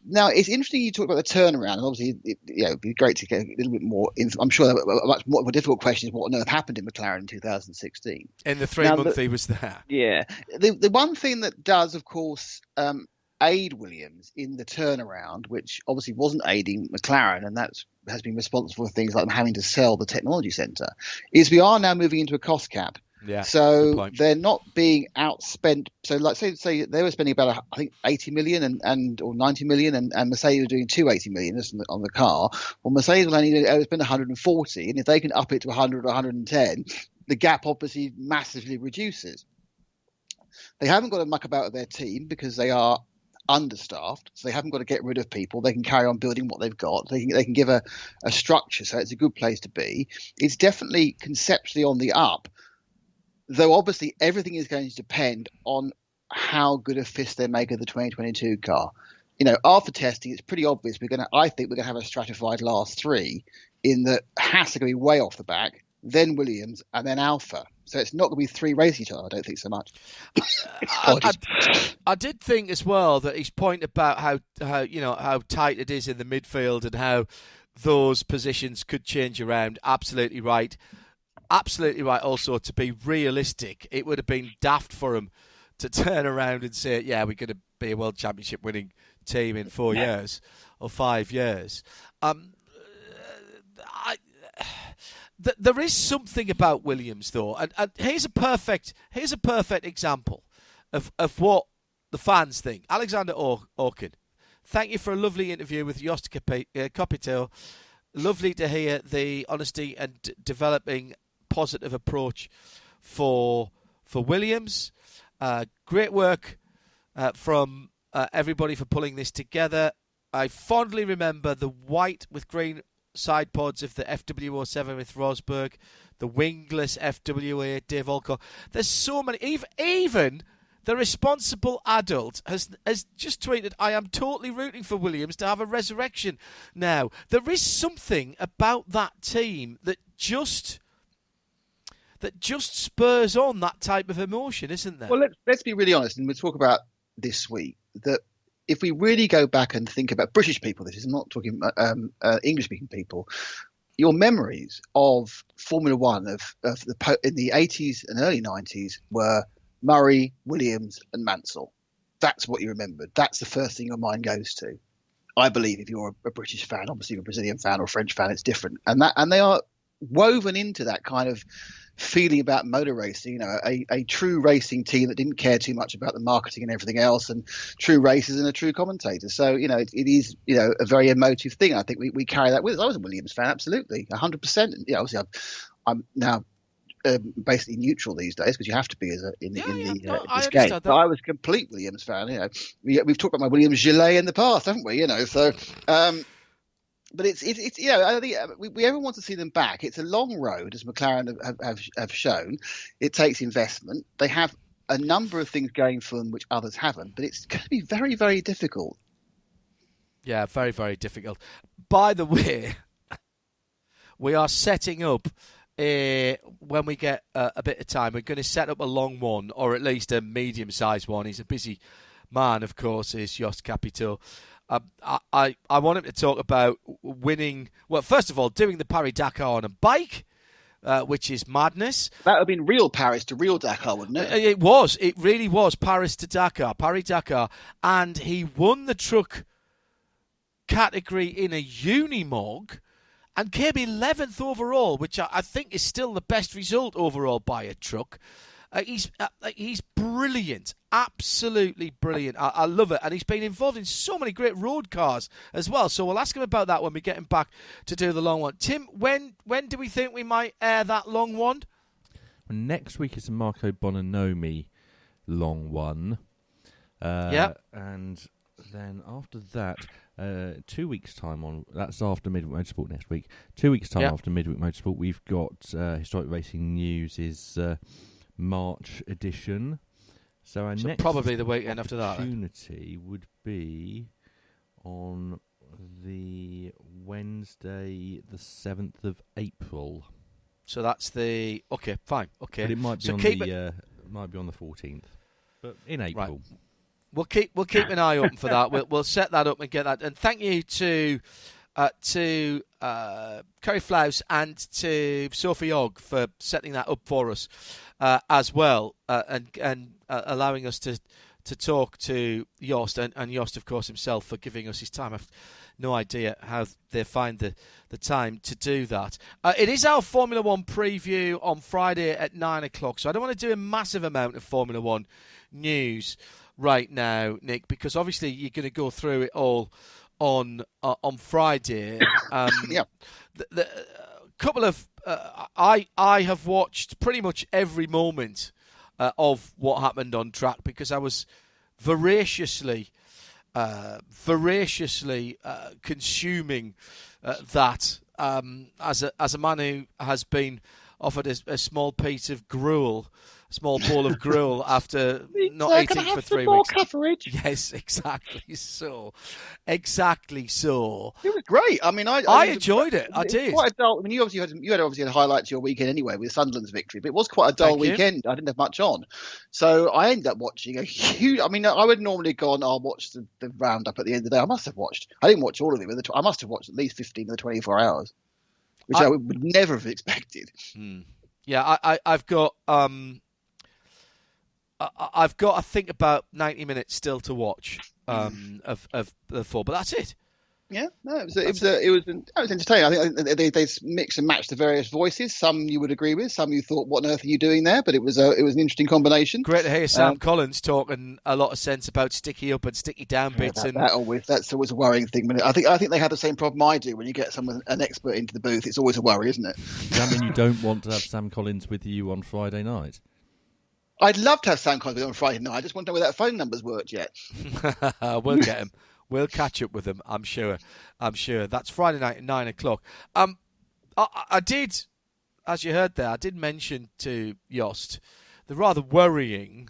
Now it's interesting you talk about the turnaround, and obviously, it, you know, it'd be great to get a little bit more. I'm sure a much more a difficult question is what on earth happened in McLaren in 2016. And the three now, month the, he was there. Yeah, the the one thing that does, of course, um, aid Williams in the turnaround, which obviously wasn't aiding McLaren, and that's has been responsible for things like them having to sell the technology center, is we are now moving into a cost cap. Yeah. So they're not being outspent. So like say say they were spending about I think 80 million and, and or 90 million, and, and Mercedes were doing 280 million on the, on the car. Well, Mercedes will only spend 140, and if they can up it to 100 or 110, the gap obviously massively reduces. They haven't got to muck about with their team because they are understaffed, so they haven't got to get rid of people. They can carry on building what they've got. They can, they can give a, a structure, so it's a good place to be. It's definitely conceptually on the up though obviously everything is going to depend on how good a fist they make of the 2022 car. You know, after testing, it's pretty obvious we're going to. I think we're going to have a stratified last three in that Haas are going to be way off the back, then Williams, and then Alfa. So it's not going to be three racing each other. I don't think so much. I, I, I, did think as well that his point about how how you know how tight it is in the midfield and how those positions could change around. Absolutely right absolutely right. Also, to be realistic, it would have been daft for him to turn around and say, "Yeah, we're going to be a world championship winning team in four yeah. years or five years." Um, I, th- there is something about Williams, though, and, and here's a perfect here's a perfect example of of what the fans think. Alexander or- Orkin, thank you for a lovely interview with Jost Capito. Uh, lovely to hear the honesty and d- developing positive approach for for Williams. Uh, great work uh, from uh, everybody for pulling this together. I fondly remember the white with green side pods of the FW07 with Rosberg, the wingless FW8 Dave Allcott. There's so many. Even, even the responsible adult has has just tweeted, "I am totally rooting for Williams to have a resurrection." Now there is something about that team that just that just spurs on that type of emotion, isn't there? Well, let's, let's be really honest, and we'll talk about this week that if we really go back and think about British people, this is not talking um, uh, English speaking people, your memories of Formula One of, of the in the 80s and early 90s were Murray, Williams, and Mansell. That's what you remembered. That's the first thing your mind goes to. I believe if you're a, a British fan, obviously you're a Brazilian fan or a French fan, it's different. And that and they are woven into that kind of feeling about motor racing. You know, a, a true racing team that didn't care too much about the marketing and everything else, and true racers and a true commentator. So you know, it, it is you know a very emotive thing. I think we, we carry that with us. I was a Williams fan, absolutely, hundred percent. You know, obviously I'm, I'm now um, basically neutral these days because you have to be as a, in, yeah, in yeah, the no, uh, this game. But I was complete Williams fan. You know, we, have talked about my Williams gilet in the past, haven't we? You know, so um, but it's it's, it's you know I think uh, we, we ever want to see them back. It's a long road, as McLaren have, have, have shown. It takes investment. They have a number of things going for them which others haven't, but it's going to be very very difficult. Yeah, very very difficult. By the way, we are setting up. Uh, when we get uh, a bit of time, we're going to set up a long one, or at least a medium-sized one. He's a busy man, of course, is Jost Capito. Um, I, I want him to talk about winning. Well, first of all, doing the Paris Dakar on a bike. Uh, which is madness. That would have been real Paris to real Dakar, wouldn't it? It was. It really was Paris to Dakar, Paris Dakar, and he won the truck category in a Unimog and came 11th overall, which I, I think is still the best result overall by a truck. Uh, he's uh, uh, he's brilliant, absolutely brilliant. I, I, love it, and he's been involved in so many great road cars as well. So we'll ask him about that when we get him back to do the long one. Tim, when when do we think we might air that long one? Next week is a Marco Bonanomi long one. Uh, yeah, and then after that, uh, two weeks' time on that's after Midweek Motorsport next week. Two weeks' time yep. after Midweek Motorsport, we've got uh, historic racing news is uh, March edition. So our so next probably the weekend after that. Opportunity would be on the Wednesday, the seventh of April. So that's the okay, fine, okay. But it might be so on the it, uh, might be on the fourteenth, but in April. Right. We'll keep we'll keep an eye open for that. We'll we'll set that up and get that. And thank you to uh, to uh, Kerry Flaus and to Sophie Ogg for setting that up for us uh, as well, uh, and and uh, allowing us to to talk to Jost and, and of course, himself for giving us his time. I've no idea how they find the, the time to do that. Uh, it is our Formula One preview on Friday at nine o'clock, so I don't want to do a massive amount of Formula One news right now, Nick, because obviously you're going to go through it all on uh, on Friday. Um, yeah. The, the uh, couple of uh, I I have watched pretty much every moment uh, of what happened on track because I was voraciously. Uh, voraciously uh, consuming that um, as a as a man who has been offered a, a small piece of gruel small ball of gruel after not eating for three weeks. Coverage? Yes, exactly so. Exactly so. It was great. I mean, I I, I enjoyed it. I did. Quite a dull. I mean, you obviously had you had obviously had highlights of your weekend anyway with Sunderland's victory, but it was quite a dull Thank weekend. You. I didn't have much on, so I ended up watching a huge. I mean, I would normally go on. I'll watch the, the roundup at the end of the day. I must have watched. I didn't watch all of it, but I must have watched at least fifteen of the twenty-four hours, which I, I would never have expected. Hmm. Yeah, I, I I've got um I, have got, I think, about ninety minutes still to watch um, of of the four, but that's it. Yeah, no, it was it was, a, it was it was entertaining. I think they they mix and match the various voices. Some you would agree with, some you thought, "What on earth are you doing there?" But it was a it was an interesting combination. Great to hear Sam um, Collins talking a lot of sense about sticky up and sticky down bits. Yeah, that, and that always that's always a worrying thing. I think I think they have the same problem I do when you get someone an expert into the booth. It's always a worry, isn't it? Does that mean you don't want to have Sam Collins with you on Friday night? I'd love to have Sam Collins on Friday night. I just want to know where that phone number's worked yet. we'll get him. We'll catch up with him. I'm sure. I'm sure. That's Friday night at nine o'clock. Um, I, I did, as you heard there, I did mention to Jost the rather worrying.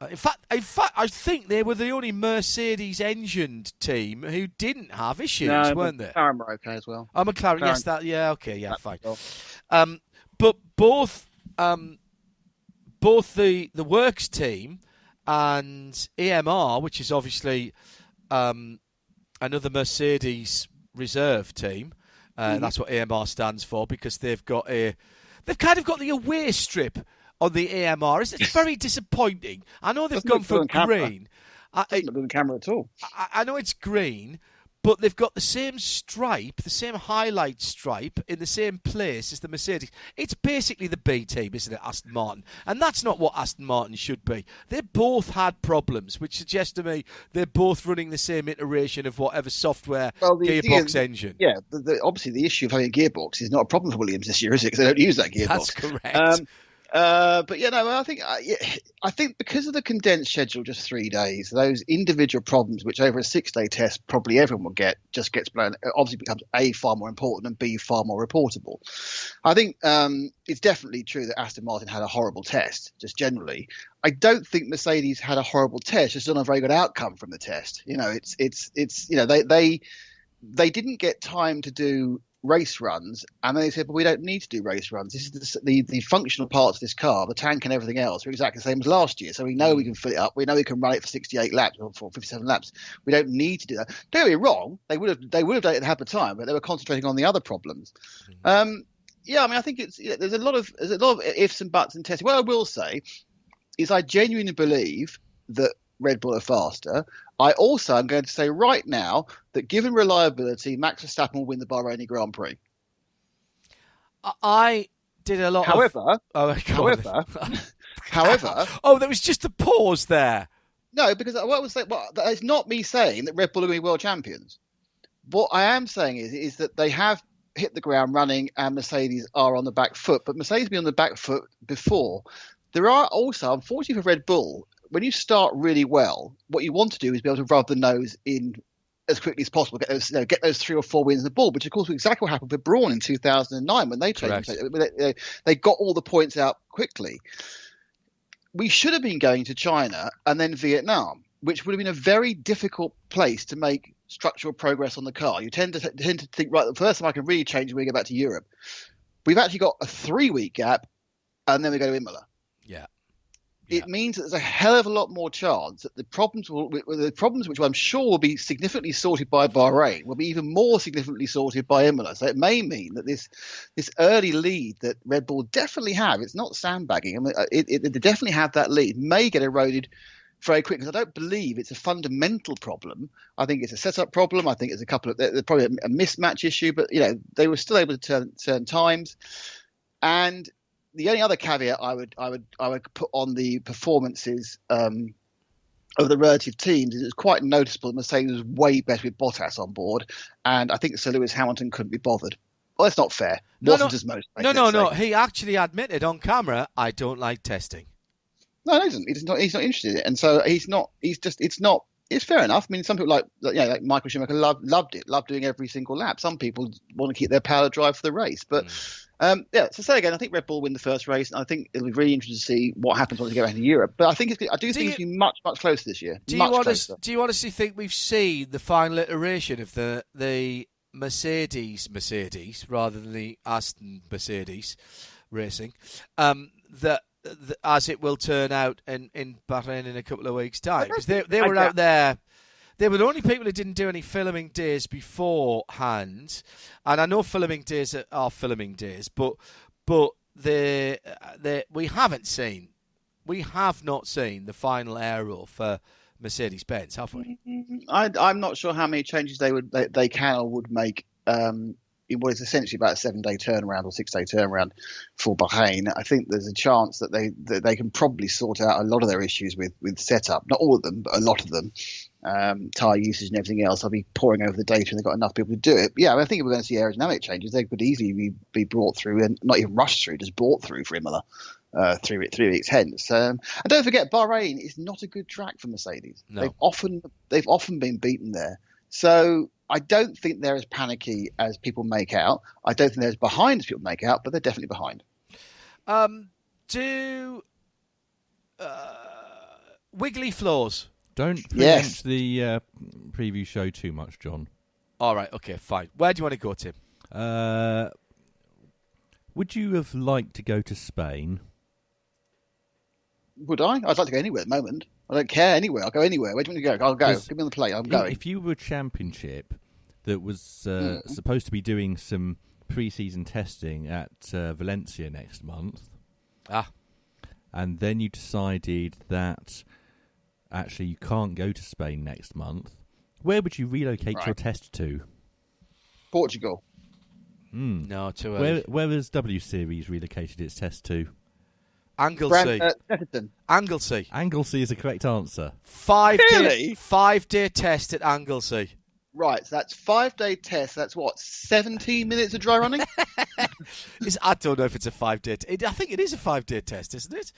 Uh, in fact, in fact, I think they were the only Mercedes-engined team who didn't have issues, no, weren't they? McLaren were okay as well. Oh, McLaren, McLaren. yes, that, yeah, okay, yeah, fine. Um, but both um, both the, the works team and AMR, which is obviously um, another Mercedes reserve team. Uh, mm-hmm. That's what AMR stands for because they've got a they've kind of got the away strip on the AMR. It's, it's very disappointing. I know they've Doesn't gone for green. I, Doesn't look the camera at all. I, I know it's green, but they've got the same stripe, the same highlight stripe in the same place as the Mercedes. It's basically the B team, isn't it, Aston Martin? And that's not what Aston Martin should be. They both had problems, which suggests to me they're both running the same iteration of whatever software well, the, gearbox the, engine. Yeah, the, obviously the issue of having a gearbox is not a problem for Williams this year, is it? Because they don't use that gearbox. That's correct. Um, uh, but yeah, no, I think I, I think because of the condensed schedule, just three days, those individual problems, which over a six-day test probably everyone will get, just gets blown. Obviously, becomes a far more important and b far more reportable. I think um, it's definitely true that Aston Martin had a horrible test, just generally. I don't think Mercedes had a horrible test, just not a very good outcome from the test. You know, it's it's it's you know they they they didn't get time to do race runs, and then they said, "But we don't need to do race runs. This is the, the, the functional parts of this car, the tank and everything else, are exactly the same as last year. So we know we can fill it up. We know we can run it for 68 laps or for 57 laps. We don't need to do that. Don't me wrong; they would have they would have done it at the time, but they were concentrating on the other problems. Mm-hmm. Um, yeah, I mean, I think it's you know, there's a lot of there's a lot of ifs and buts and tests. What I will say is, I genuinely believe that Red Bull are faster. I also am going to say right now that given reliability, Max Verstappen will win the Bahraini Grand Prix. I did a lot. However, of... oh, however, however, oh, there was just a pause there. No, because what was that? Well, it's not me saying that Red Bull are going to be world champions. What I am saying is, is that they have hit the ground running and Mercedes are on the back foot, but Mercedes been on the back foot before. There are also, unfortunately for Red Bull, when you start really well, what you want to do is be able to rub the nose in as quickly as possible, get those, you know, get those three or four wins in the ball, which of course was exactly what happened with Brawn in 2009 when they changed. They, they got all the points out quickly. we should have been going to China and then Vietnam, which would have been a very difficult place to make structural progress on the car. You tend to tend to think, right, the first time I can really change when we go back to Europe. We've actually got a three week gap, and then we go to Imola. Yeah. It means that there's a hell of a lot more chance that the problems will, the problems which I'm sure will be significantly sorted by Bahrain will be even more significantly sorted by Imola. So it may mean that this this early lead that Red Bull definitely have, it's not sandbagging. I mean, uh, it, it, they definitely have that lead, may get eroded very quick because I don't believe it's a fundamental problem. I think it's a setup problem. I think it's a couple of probably a, a mismatch issue, but you know they were still able to turn turn times. And the only other caveat I would I would I would put on the performances um, of the relative teams is it's quite noticeable that Mercedes was way better with Bottas on board, and I think Sir Lewis Hamilton couldn't be bothered. Well, that's not fair. No, Wasn't no, as most. No, no, no. He actually admitted on camera, "I don't like testing." No, he doesn't. He's not. He's not interested in it, and so he's not. He's just. It's not. It's fair enough. I mean, some people like, you know, like Michael Schumacher loved loved it, loved doing every single lap. Some people want to keep their power drive for the race, but. Mm. Um, yeah, so say again, I think Red Bull win the first race, and I think it'll be really interesting to see what happens once they get back to Europe. But I think it's, I do, do think you, it's be much much closer this year. Do you, honest, do you honestly think we've seen the final iteration of the the Mercedes Mercedes rather than the Aston Mercedes racing? Um, that as it will turn out in, in Bahrain in a couple of weeks' time. Because they, they were out there. They were the only people who didn't do any filming days beforehand. And I know filming days are, filming days, but but the the we haven't seen, we have not seen the final aero for Mercedes Benz, have we? I, am not sure how many changes they would they, they can or would make um, in what is essentially about a seven day turnaround or six day turnaround for Bahrain, I think there's a chance that they that they can probably sort out a lot of their issues with with setup. Not all of them, but a lot of them. Um, tire usage and everything else. I'll be pouring over the data, and they've got enough people to do it. But yeah, I think we're going to see aerodynamic changes, they could easily be, be brought through and not even rushed through, just brought through for Imola. Uh, three three weeks hence. Um, and don't forget, Bahrain is not a good track for Mercedes. No. They've often they've often been beaten there. So I don't think they're as panicky as people make out. I don't think they're as behind as people make out, but they're definitely behind. Um, do uh, wiggly floors? Don't preempt yes. the uh, preview show too much, John. All right, okay, fine. Where do you want to go, Tim? Uh, would you have liked to go to Spain? Would I? I'd like to go anywhere at the moment. I don't care anywhere. I'll go anywhere. Where do you want to go? I'll go. Give me on the plate. I'm going. If you were a championship that was uh, mm. supposed to be doing some pre-season testing at uh, Valencia next month, ah, and then you decided that actually you can't go to Spain next month, where would you relocate right. your test to? Portugal. Mm. No, to where where has W Series relocated its test to? Anglesey. uh, Anglesey. Anglesey is the correct answer. Five really? day five day test at Anglesey. Right, so that's five day test. That's what seventeen minutes of dry running. I don't know if it's a five day. T- I think it is a five day test, isn't it?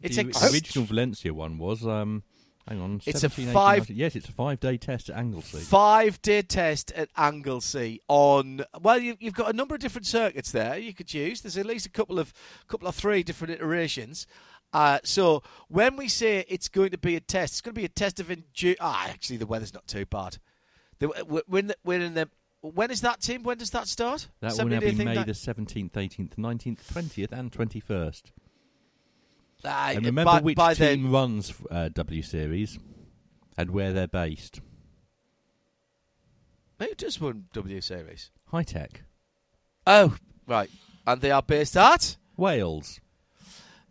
It's the ex- original Valencia one was. Um, hang on, it's a five. 18, yes, it's a five day test at Anglesey. Five day test at Anglesey on. Well, you, have got a number of different circuits there you could use. There's at least a couple of couple of three different iterations. Uh, so when we say it's going to be a test, it's going to be a test of endurance. Ah, actually, the weather's not too bad. The, we're, in the, we're in the. When is that, Tim? When does that start? That will now be May that... the 17th, 18th, 19th, 20th, and 21st. Uh, and remember by, which by team then... runs uh, W Series and where they're based. Who does run W Series? High Hitech. Oh, right. And they are based at? Wales.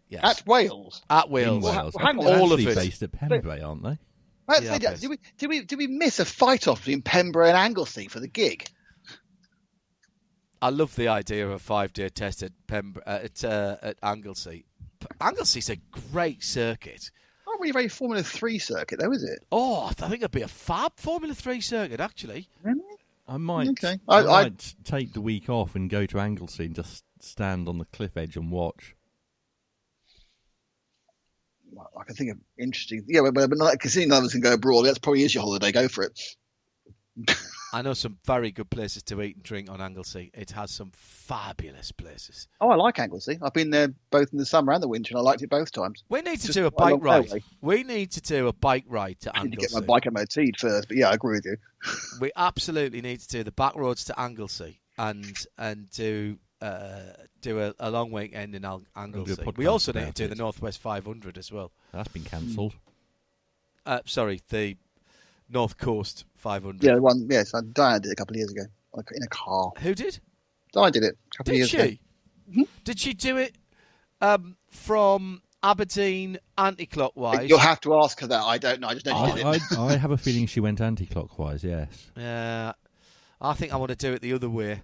Yes. At Wales? At Wales. Wales. Well, all of it. based at Pembrey, aren't they? yeah, say, did we did we did we miss a fight off between Pembrey and Anglesey for the gig? I love the idea of a five day test at Pembrey uh, at uh, at Anglesey. Anglesey's a great circuit. Not really very Formula Three circuit though, is it? Oh, I think it'd be a fab Formula Three circuit actually. Really? I might. Okay. I, I, I might take the week off and go to Anglesey and just stand on the cliff edge and watch. I can think of interesting. Yeah, but, but not considering none of us can go abroad, that's probably is your holiday. Go for it. I know some very good places to eat and drink on Anglesey. It has some fabulous places. Oh, I like Anglesey. I've been there both in the summer and the winter, and I liked it both times. We need to Just do a bike a ride. We need to do a bike ride to I need Anglesey. to get my bike MOT'd first, but yeah, I agree with you. we absolutely need to do the back roads to Anglesey and and do uh, do a, a, long weekend in Anglesey. We also need to do it. the Northwest 500 as well. That's been cancelled. Uh, sorry, the North Coast 500. Yeah, one. Yes, Diane did it a couple of years ago, like in a car. Who did? I did it a couple did of years she? ago. Mm-hmm. Did she do it um, from Aberdeen anti-clockwise? You'll have to ask her that. I don't know. I just know she did it. I, I have a feeling she went anti-clockwise. Yes. Yeah, I think I want to do it the other way.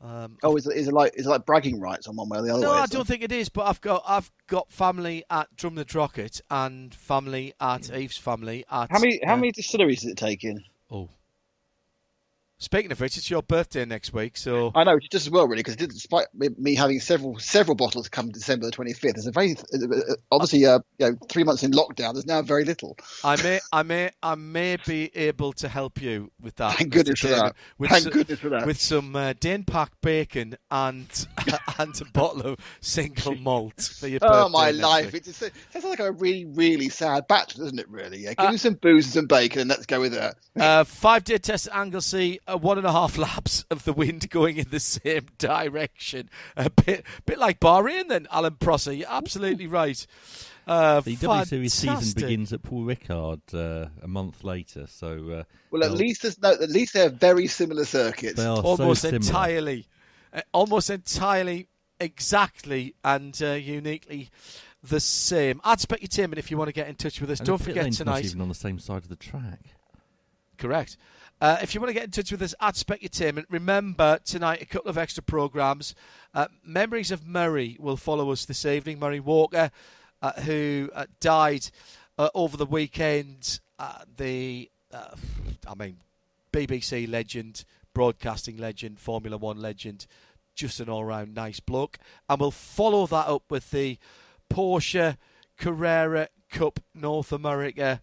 Um, oh, is it, is it like is it like bragging rights on one way or the other no, way? I don't think it is. But I've got I've got family at Drumnadrochit and family at Eve's family at. How many how uh, many distilleries is it taking? Oh, Speaking of which, it's your birthday next week, so I know just as well, really, because despite me having several several bottles come December the twenty fifth, there's a very uh, obviously uh, you know three months in lockdown. There's now very little. I may I may I may be able to help you with that. Thank goodness for that. With Thank goodness for that. With some uh, Danepak bacon and and a bottle of single malt for your birthday. Oh my life! Week. It sounds like a really really sad batch, doesn't it? Really, yeah. Give uh, me some booze and some bacon, and let's go with that. Uh, five day test at Anglesey one and a half laps of the wind going in the same direction. A bit, bit like Bahrain, then, Alan Prosser. You're absolutely right. Uh, the W Series season begins at Paul Ricard uh, a month later, so uh, well, at least there's no. At least they're very similar circuits. They are almost so entirely, uh, almost entirely, exactly, and uh, uniquely the same. I'd expect you, Tim, and if you want to get in touch with us, and don't forget tonight. Even on the same side of the track. Correct. Uh, if you want to get in touch with us at Specutainment, remember tonight a couple of extra programmes. Uh, Memories of Murray will follow us this evening. Murray Walker, uh, who uh, died uh, over the weekend. Uh, the, I mean, BBC legend, broadcasting legend, Formula One legend, just an all-round nice bloke. And we'll follow that up with the Porsche Carrera Cup North America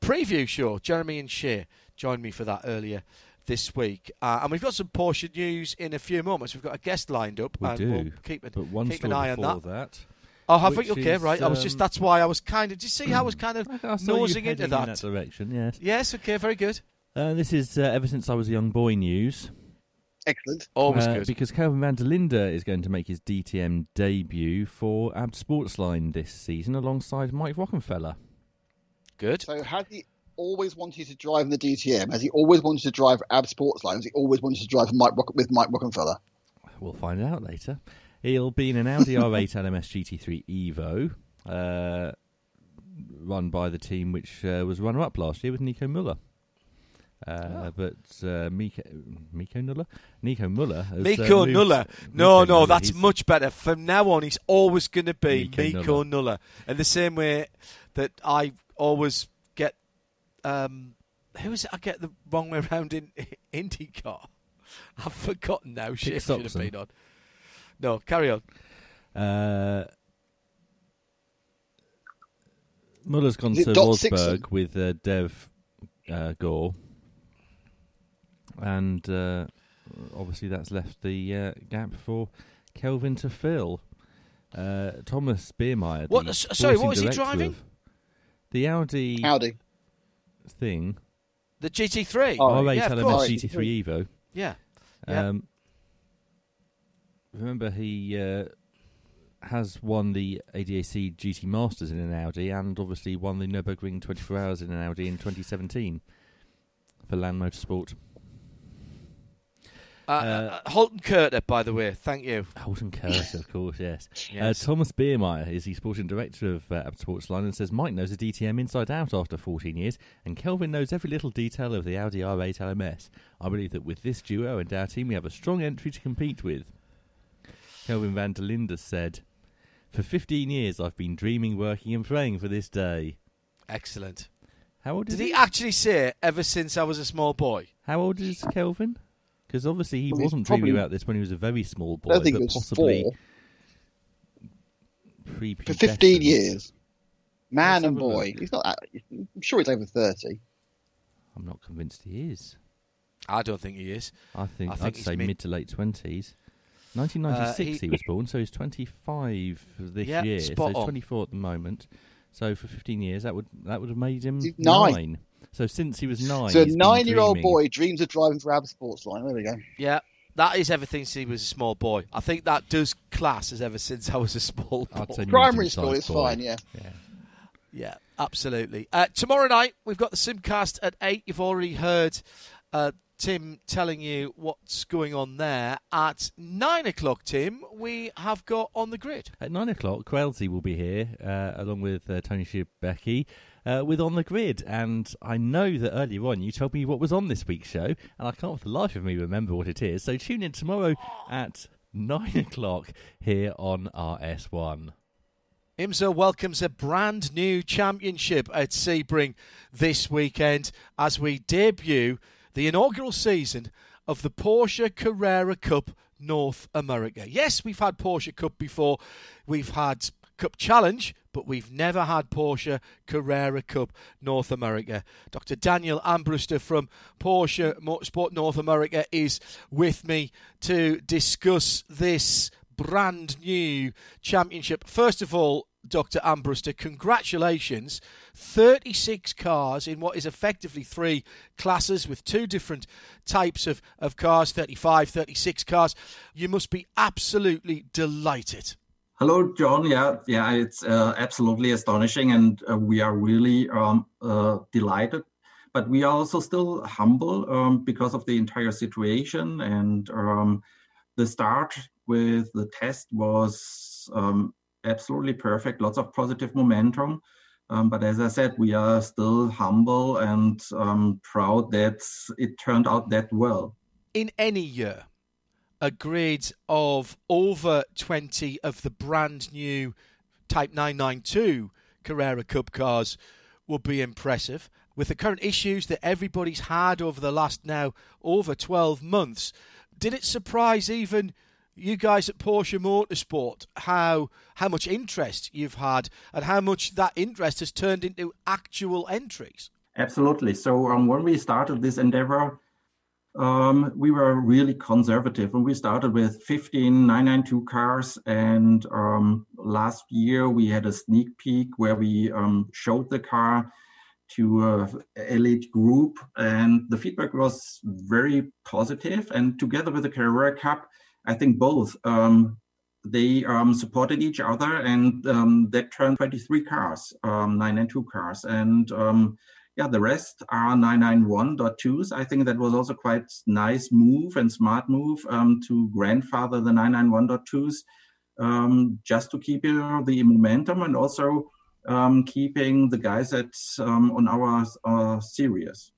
preview show. Jeremy and Shea joined me for that earlier this week. Uh, and we've got some Porsche news in a few moments. We've got a guest lined up. We and do. We'll keep, an, but one keep an eye on that. that. Oh, have we? Okay, is, right. I was just, that's why I was kind of, do you see how I was kind of I nosing into that? In that direction, yes. Yes, okay, very good. Uh, this is uh, ever since I was a young boy news. Excellent. Always uh, good. Because Kelvin van der Linde is going to make his DTM debut for Abt Sportsline this season alongside Mike Rockenfeller. Good. So has he always wanted to drive in the DTM? Has he always wanted to drive Abt Sportsline? Has he always wanted to drive Mike Rock- with Mike Rockenfeller? We'll find out later. He'll be in an Audi R8 LMS GT3 Evo, uh, run by the team which uh, was runner-up last year with Nico Muller. Uh, oh. But uh, Miko, Miko Nuller, Nico Muller, has, Miko uh, Nuller. No, no, that's much better. From now on, he's always going to be Miko, Miko Nuller. Nuller. And the same way that I always get um, who is it? I get the wrong way around in IndyCar. I've forgotten now. Shit should have been on. No, carry on. Uh, Muller's gone to Wolfsburg with uh, Dev uh, Gore, and uh, obviously that's left the uh, gap for Kelvin to fill. Uh, Thomas Biermaier. What? Sorry, what was he driving? The Audi. Audi thing. The GT3. Oh, R8 yeah, LMS GT3 Evo. Yeah. Um, remember, he uh, has won the ADAC GT Masters in an Audi and obviously won the Nürburgring 24 Hours in an Audi in 2017 for Land Motorsport. Uh, uh, uh, Holton Curter, by the way, thank you. Holton Curter, of course, yes. yes. Uh, Thomas Biermaier is the sporting director of uh, Sportsline and says Mike knows the DTM inside out after 14 years, and Kelvin knows every little detail of the Audi R8 LMS. I believe that with this duo and our team, we have a strong entry to compete with. Kelvin van der Linde said, For 15 years, I've been dreaming, working, and praying for this day. Excellent. How old Did he? he actually say, ever since I was a small boy? How old is Kelvin? Because obviously he well, wasn't dreaming about this when he was a very small boy, I think but it was possibly for fifteen years. Man and boy. He's not. That... I'm sure he's over thirty. I'm not convinced he is. I don't think he is. I think, I think I'd say mid, mid to late twenties. 1996 uh, he, he, was born, so he's 25 this yeah, year. so he's 24 at the moment. So for 15 years, that would that would have made him nine. nine. So since he was nine, so a nine-year-old boy dreams of driving for Abba Sportsline. There we go. Yeah, that is ever since he was a small boy. I think that does class as ever since I was a small boy. Primary school is fine, yeah. Yeah, yeah absolutely. Uh, tomorrow night we've got the Simcast at eight. You've already heard uh, Tim telling you what's going on there. At nine o'clock, Tim, we have got on the grid. At nine o'clock, Quailsy will be here uh, along with uh, Tony Shibeki uh, with On the Grid. And I know that earlier on you told me what was on this week's show, and I can't for the life of me remember what it is. So tune in tomorrow at nine o'clock here on RS1. IMSA welcomes a brand new championship at Sebring this weekend as we debut the inaugural season of the Porsche Carrera Cup North America. Yes, we've had Porsche Cup before. We've had Cup Challenge, but we've never had Porsche Carrera Cup North America. Dr. Daniel Armbruster from Porsche Motorsport North America is with me to discuss this brand new championship. First of all, Dr. Armbruster, congratulations. 36 cars in what is effectively three classes with two different types of, of cars 35, 36 cars. You must be absolutely delighted. Hello, John. Yeah, yeah, it's uh, absolutely astonishing, and uh, we are really um, uh, delighted. But we are also still humble um, because of the entire situation, and um, the start with the test was um, absolutely perfect, lots of positive momentum. Um, but as I said, we are still humble and um, proud that it turned out that well. In any year, a grid of over 20 of the brand new Type 992 Carrera Cup cars would be impressive. With the current issues that everybody's had over the last now over 12 months, did it surprise even you guys at Porsche Motorsport how how much interest you've had and how much that interest has turned into actual entries. Absolutely. So um, when we started this endeavor, um, we were really conservative and we started with 15 992 cars. And um, last year we had a sneak peek where we um, showed the car to a elite group and the feedback was very positive and together with the carrera cup I think both um, they um, supported each other, and um, that turned 23 cars, um, 992 cars, and um, yeah, the rest are 991.2s. I think that was also quite nice move and smart move um, to grandfather the 991.2s, um, just to keep the momentum and also um, keeping the guys at on our uh, series.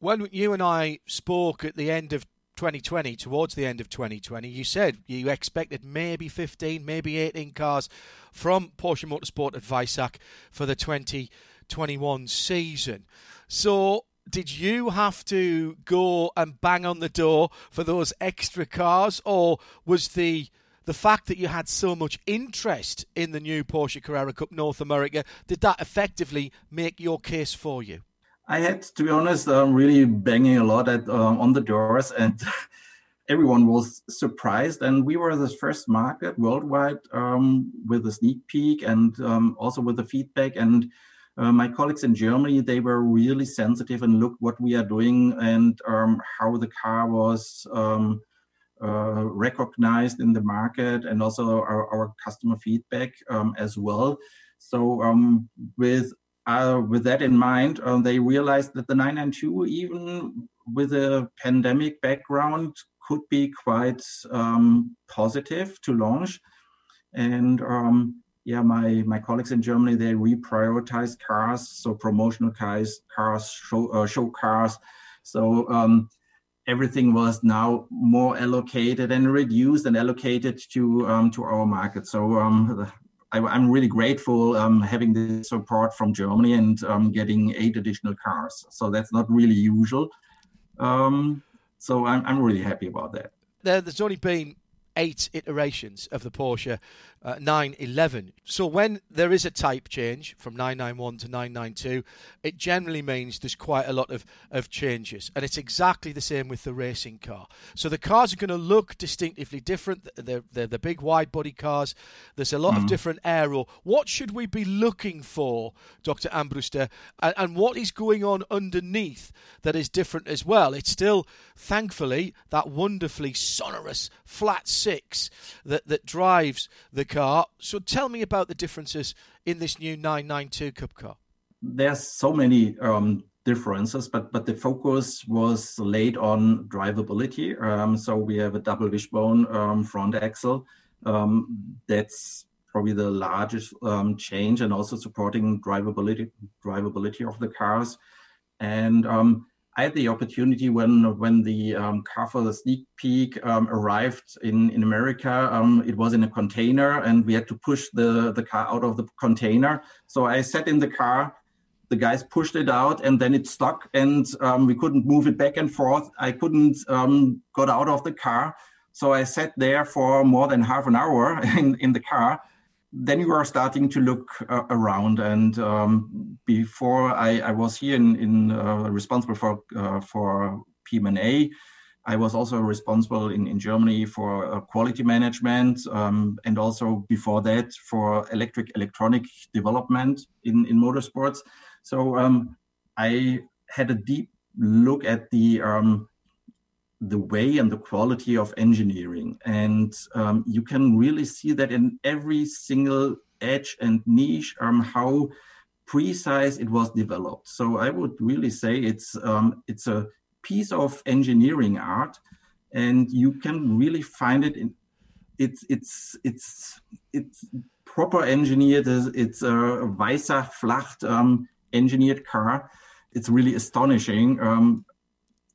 When you and I spoke at the end of 2020, towards the end of 2020, you said you expected maybe 15, maybe 18 cars from Porsche Motorsport at Weissach for the 2021 season. So, did you have to go and bang on the door for those extra cars, or was the the fact that you had so much interest in the new Porsche Carrera Cup North America did that effectively make your case for you? I had to be honest, really banging a lot at um, on the doors, and everyone was surprised. And we were the first market worldwide um, with a sneak peek and um, also with the feedback. And uh, my colleagues in Germany, they were really sensitive and looked what we are doing and um, how the car was. Um, uh, recognized in the market and also our, our customer feedback as well. So um, with uh, with that in mind, uh, they realized that the 992, even with a pandemic background, could be quite um, positive to launch. And um, yeah, my, my colleagues in Germany, they reprioritized cars, so promotional cars, cars, show, uh, show cars. So um, everything was now more allocated and reduced and allocated to um, to our market. So um, I, am really grateful um, having the support from Germany and um, getting eight additional cars. So that's not really usual. Um, so I'm, I'm really happy about that. There, there's only been eight iterations of the Porsche uh, 911. So when there is a type change from 991 to 992, it generally means there's quite a lot of, of changes. And it's exactly the same with the racing car. So the cars are going to look distinctively different. They're, they're the big wide body cars. There's a lot mm. of different aero. What should we be looking for, Dr. Armbruster, and, and what is going on underneath that is different as well? It's still, thankfully, that wonderfully sonorous flat six that, that drives the car. So tell me about the differences in this new 992 Cup car. There's so many um, differences, but but the focus was laid on drivability. Um, so we have a double wishbone um, front axle. Um, that's probably the largest um, change, and also supporting drivability drivability of the cars. And um, I had the opportunity when when the um, car for the sneak peek um, arrived in in America. Um, it was in a container, and we had to push the the car out of the container. So I sat in the car. The guys pushed it out, and then it stuck, and um, we couldn't move it back and forth. I couldn't um, got out of the car, so I sat there for more than half an hour in in the car then you are starting to look uh, around. And um, before I, I, was here in, in uh, responsible for uh, for PMNA, I was also responsible in, in Germany for uh, quality management, um, and also before that for electric electronic development in in motorsports. So um, I had a deep look at the um, the way and the quality of engineering. And um, you can really see that in every single edge and niche, um, how precise it was developed. So I would really say it's um, it's a piece of engineering art, and you can really find it in it's it's it's it's proper engineered. It's a Weissach Flacht um, engineered car. It's really astonishing.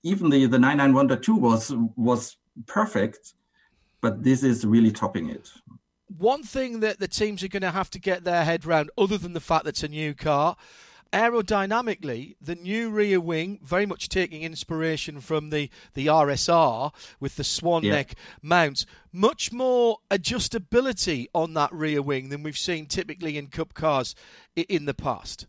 Even the the 991.2 was was perfect, but this is really topping it. One thing that the teams are going to have to get their head around, other than the fact that it's a new car, aerodynamically, the new rear wing, very much taking inspiration from the, the RSR with the swan yeah. neck mount, much more adjustability on that rear wing than we've seen typically in Cup cars in the past.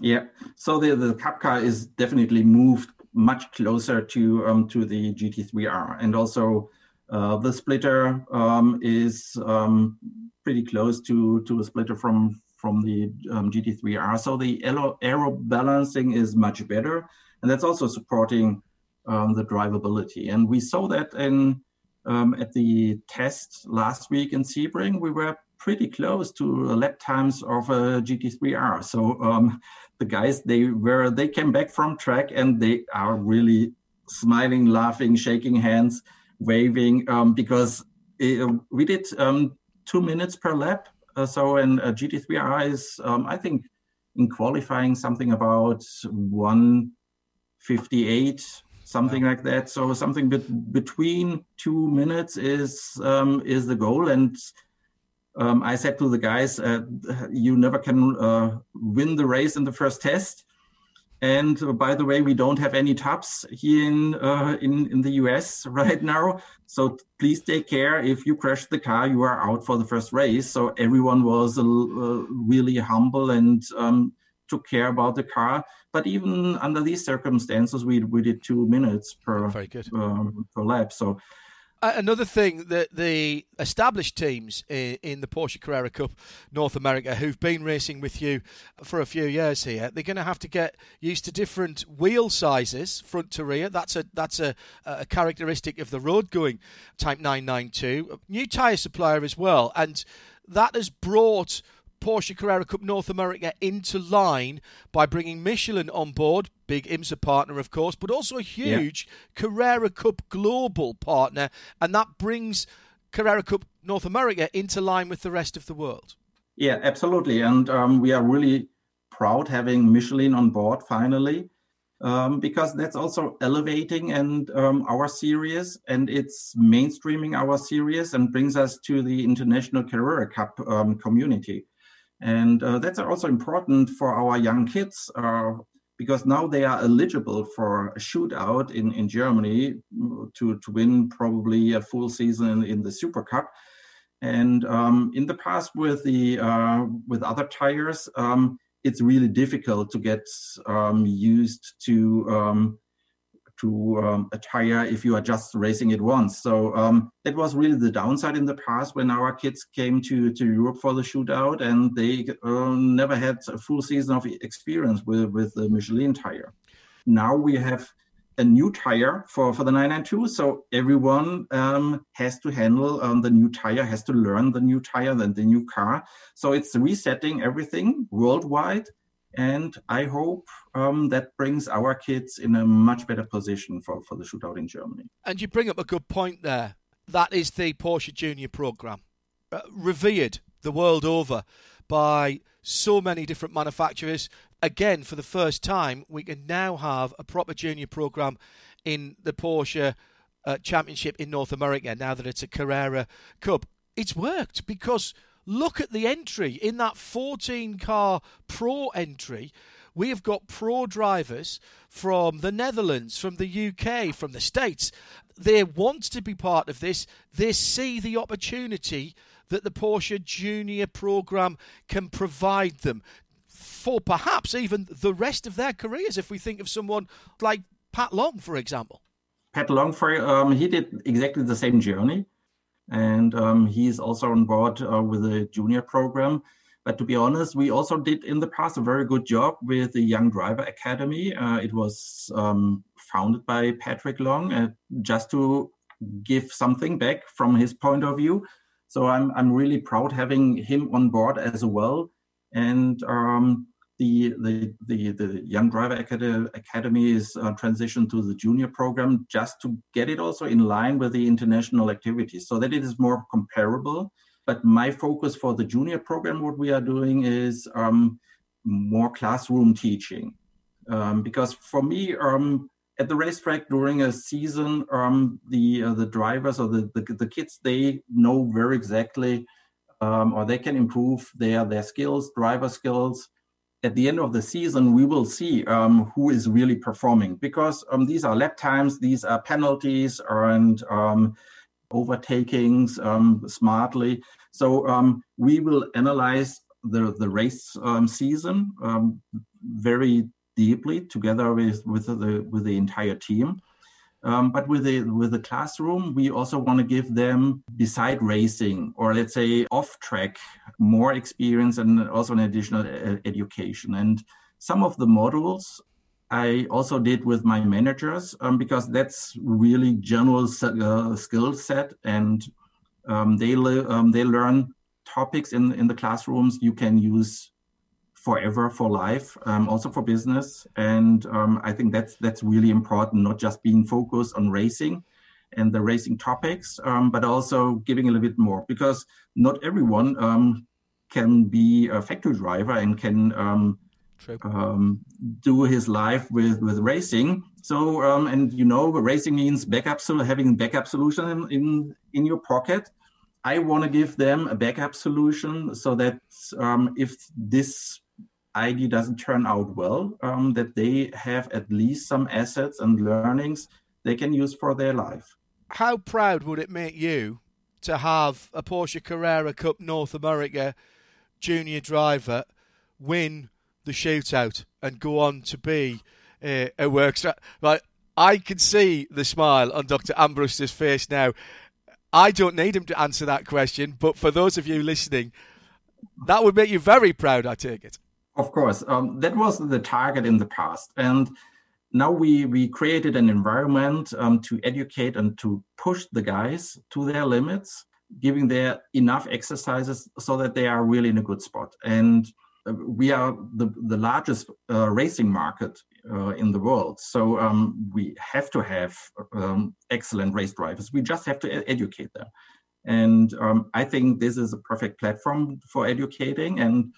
Yeah, so the, the Cup car is definitely moved much closer to um, to the GT3R, and also uh, the splitter um, is um, pretty close to to a splitter from from the um, GT3R. So the aero, balancing is much better, and that's also supporting um, the drivability. And we saw that in um, at the test last week in Sebring. We were pretty close to lap times of a GT3R. So um, the guys they were they came back from track and they are really smiling, laughing, shaking hands, waving um, because it, we did um, two minutes per lap. Uh, so and a GT3R is um, I think in qualifying something about 158 something like that so something bet- between two minutes is um, is the goal and um, I said to the guys, uh, you never can uh, win the race in the first test. And uh, by the way, we don't have any tops here in, uh, in, in the US right now. So please take care. If you crash the car, you are out for the first race. So everyone was uh, really humble and um, took care about the car. But even under these circumstances, we, we did two minutes per. Um, per lap. So Uh, another thing that the established teams in, the Porsche Carrera Cup North America, who've been racing with you for a few years here, they're going to have to get used to different wheel sizes, front to rear. That's a that's a, a characteristic of the road going Type 992. New tyre supplier as well, and that has brought Porsche Carrera Cup North America into line by bringing Michelin on board, big IMSA partner, of course, but also a huge yeah. Carrera Cup global partner, and that brings Carrera Cup North America into line with the rest of the world. Yeah, absolutely, and um, we are really proud having Michelin on board finally. Um, because that's also elevating and um, our series and it's mainstreaming our series and brings us to the international Carrera Cup um, community. And uh, that's also important for our young kids uh, because now they are eligible for a shootout in, in Germany to, to win probably a full season in, in the Super Cup. And um, in the past, with the uh, with other tires, um, it's really difficult to get um, used to um, to um, a tire if you are just racing it once. So um, that was really the downside in the past when our kids came to, to Europe for the shootout and they uh, never had a full season of experience with, with the Michelin tire. Now we have a new tire for, for the 992. So everyone um, has to handle um, the new tire, has to learn the new tire, then the new car. So it's resetting everything worldwide and I hope um, that brings our kids in a much better position for, for the shootout in Germany. And you bring up a good point there. That is the Porsche Junior program, uh, revered the world over by so many different manufacturers. Again, for the first time, we can now have a proper junior program in the Porsche uh, Championship in North America now that it's a Carrera Cup. It's worked because Look at the entry in that 14 car pro entry. We have got pro drivers from the Netherlands, from the UK, from the States. They want to be part of this. They see the opportunity that the Porsche Junior program can provide them for perhaps even the rest of their careers. If we think of someone like Pat Long, for example. Pat Long, for um, he did exactly the same journey and um, he is also on board uh, with the junior program. But to be honest, we also did in the past a very good job with the Young Driver Academy. Uh, it was um, founded by Patrick Long, uh, just to give something back from his point of view. So I'm I'm really proud having him on board as well. And um, the the the, the Young Driver Academy is uh, transitioned to the junior program just to get it also in line with the international activities, so that it is more comparable. But my focus for the junior program, what we are doing is um, more classroom teaching, um, because for me. Um, at the racetrack during a season, um, the uh, the drivers or the, the, the kids they know very exactly, um, or they can improve their their skills, driver skills, at the end of the season, we will see um, who is really performing because um, these are lap times, these are penalties and um, overtakings um, smartly. So um, we will analyze the the race um, season very deeply together with with the with the entire team. Um, but with the with the classroom, we also want to give them beside racing or let's say off track more experience and also an additional uh, education. And some of the modules I also did with my managers um, because that's really general uh, skill set, and um, they le- um, they learn topics in in the classrooms you can use forever for life, um, also for business. And um, I think that's that's really important, not just being focused on racing and the racing topics, um, but also giving a little bit more because not everyone um, can be a factory driver and can um, um, do his life with with racing. So and you know, racing means backup, so having backup solution in in, in your pocket. I want to give them a backup solution so that um, if this ID doesn't turn out well, um, that they have at least some assets and learnings they can use for their life. How proud would it make you to have a Porsche Carrera Cup North America junior driver win the shootout and go on to be uh, a work star? I can see the smile on Dr. Armbruster's face now. I don't need him to answer that question, but for those of you listening, that would make you very proud, I take it. Of course, um, that was the target in the past, and now we we created an environment um, to educate and to push the guys to their limits, giving them enough exercises so that they are really in a good spot. And uh, we are the the largest uh, racing market uh, in the world, so um, we have to have um, excellent race drivers. We just have to educate them, and um, I think this is a perfect platform for educating. And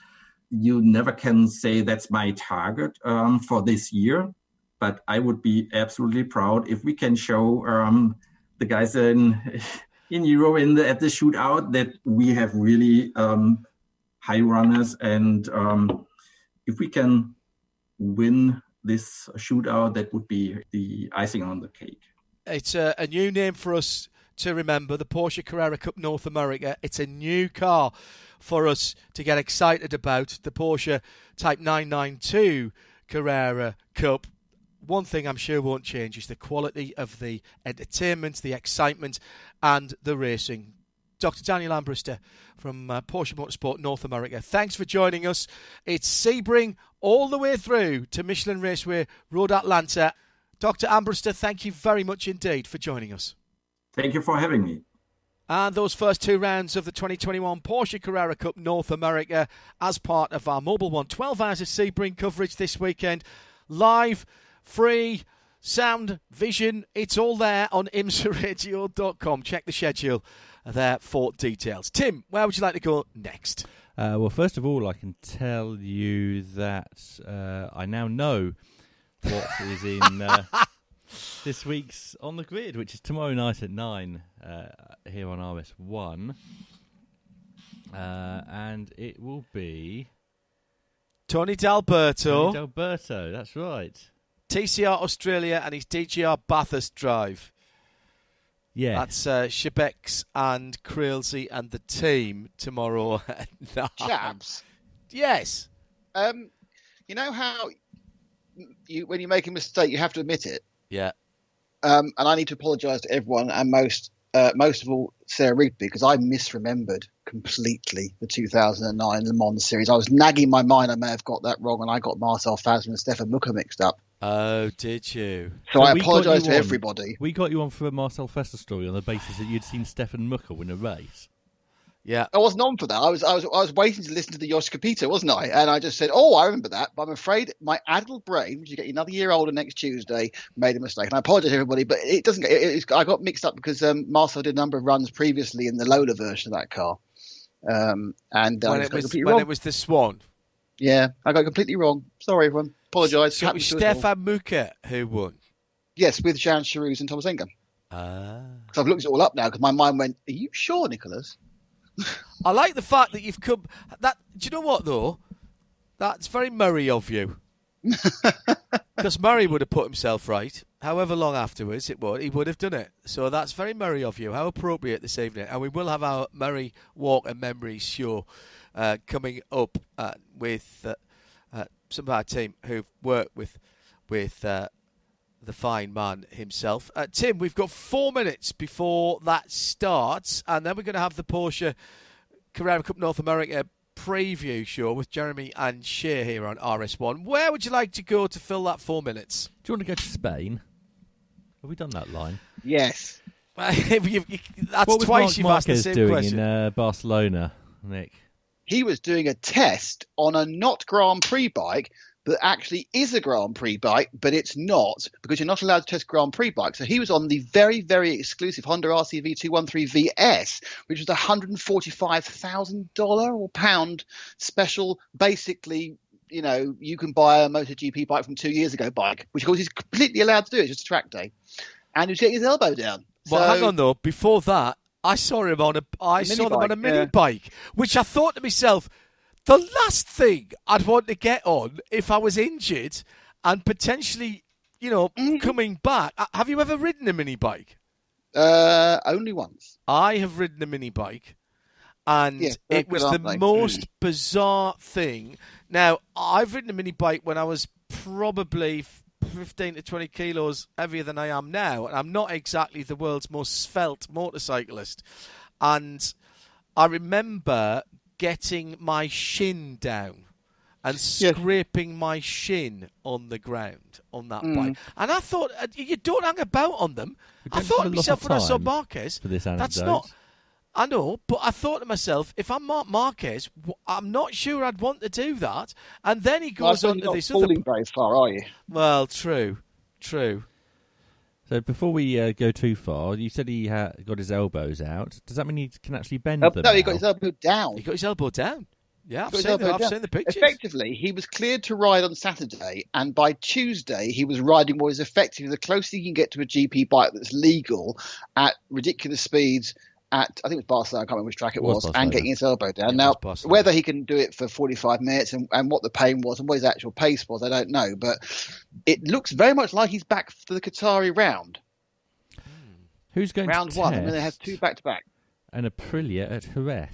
you never can say that's my target um, for this year, but I would be absolutely proud if we can show um, the guys in in Euro in the, at the shootout that we have really um, high runners, and um, if we can win this shootout, that would be the icing on the cake. It's a, a new name for us to remember the Porsche Carrera Cup North America. It's a new car for us to get excited about the Porsche Type 992 Carrera Cup. One thing I'm sure won't change is the quality of the entertainment, the excitement, and the racing. Dr. Daniel Armbruster from uh, Porsche Motorsport North America. Thanks for joining us. It's Sebring all the way through to Michelin Raceway Road Atlanta. Dr. Armbruster, thank you very much indeed for joining us. Thank you for having me. And those first two rounds of the 2021 Porsche Carrera Cup North America as part of our Mobil One 12 hours of Sebring coverage this weekend. Live, free, sound, vision, it's all there on imsaradio.com. Check the schedule there for details. Tim, where would you like to go next? Uh, well, first of all, I can tell you that uh, I now know what is in uh, this week's On the Grid, which is tomorrow night at 9 uh, here on RS1. Uh, and it will be. Tony D'Alberto. Tony D'Alberto, that's right. TCR Australia and his DGR Bathurst drive. Yeah. That's uh, Shebex and Crailsey and the team tomorrow Chaps. Yes. Um, you know how you when you make a mistake, you have to admit it. Yeah. Um, and I need to apologise to everyone, and most uh, most of all Sarah Rigby, because I misremembered completely the 2009 Le Mans series. I was nagging my mind I may have got that wrong, and I got Marcel Fässler and Stefan Mücke mixed up. Oh, did you? So, so I apologise to on, everybody. We got you on for a Marcel Fässler story on the basis that you'd seen Stefan Mücke win a race. Yeah, I wasn't on for that. I was, I was, I was waiting to listen to the Jost Capito, wasn't I? And I just said, "Oh, I remember that," but I'm afraid my adult brain, which you get another year older next Tuesday, made a mistake. And I apologise to everybody, but it doesn't. It, it, I got mixed up because um, Marcel did a number of runs previously in the Lola version of that car, um, and uh, when, it was, when it was the Swan. Yeah, I got completely wrong. Sorry, everyone. Apologise. So it was Stefan Mücke who won. Yes, with Jan Charouz and Thomas Enge. Ah. Because I've looked it all up now because my mind went, "Are you sure, Nicholas?" I like the fact that you've come. That do you know what though? That's very Murray of you. Because Murray would have put himself right, however long afterwards it would, he would have done it. So that's very Murray of you. How appropriate this evening. And we will have our Murray Walk and Memories show uh, coming up uh, with uh, uh some of our team who've worked with with uh, the fine man himself. Uh, Tim, we've got four minutes before that starts, and then we're going to have the Porsche Carrera Cup North America preview show with Jeremy and Shea here on RS1. Where would you like to go to fill that four minutes? Do you want to go to Spain? Have we done that line? Yes. that's what was twice Marc you've Marquez asked the same doing question. in uh, Barcelona, Nick? He was doing a test on a not Grand Prix bike that actually is a Grand Prix bike, but it's not because you're not allowed to test Grand Prix bikes. So he was on the very, very exclusive Honda RCV 213 VS, which was a $145,000 or pound special, basically. You know, you can buy a MotoGP bike from two years ago bike, which of course he's completely allowed to do. It's just a track day, and he's getting his elbow down. Well, so, hang on though. Before that, I saw him on a. I saw them on a mini yeah. bike, which I thought to myself, the last thing I'd want to get on if I was injured and potentially, you know, Mm-hmm. coming back. Uh, Have you ever ridden a mini bike? Uh, only once. I have ridden a mini bike, and Yeah, it was the they? most bizarre thing. Now, I've ridden a mini bike when I was probably 15 to 20 kilos heavier than I am now, and I'm not exactly the world's most svelte motorcyclist. And I remember getting my shin down and scraping my shin on the ground on that Mm. bike. And I thought, uh, you don't hang about on them. I thought have to a myself when I saw Marquez, for this that's not. I know, but I thought to myself, if I'm Marc Marquez, I'm not sure I'd want to do that. And then he Well, I goes suppose on you're to not this other. falling very far, are you? Well, true, true. So before we uh, go too far, you said he ha- got his elbows out. Does that mean he can actually bend Uh, them? no, he now? got his elbow down. He got his elbow down. Yeah, I've, seen the, I've down. seen the pictures. Effectively, he was cleared to ride on Saturday, and by Tuesday, he was riding what is effectively the closest you can get to a GP bike that's legal at ridiculous speeds at I think it was Barcelona, I can't remember which track it, it was, was and getting his elbow down. now, whether he can do it for 45 minutes and, and what the pain was and what his actual pace was, I don't know. But it looks very much like he's back for the Qatari round. Hmm. Who's going round one? I mean, they have two back to back. And Aprilia at Jerez.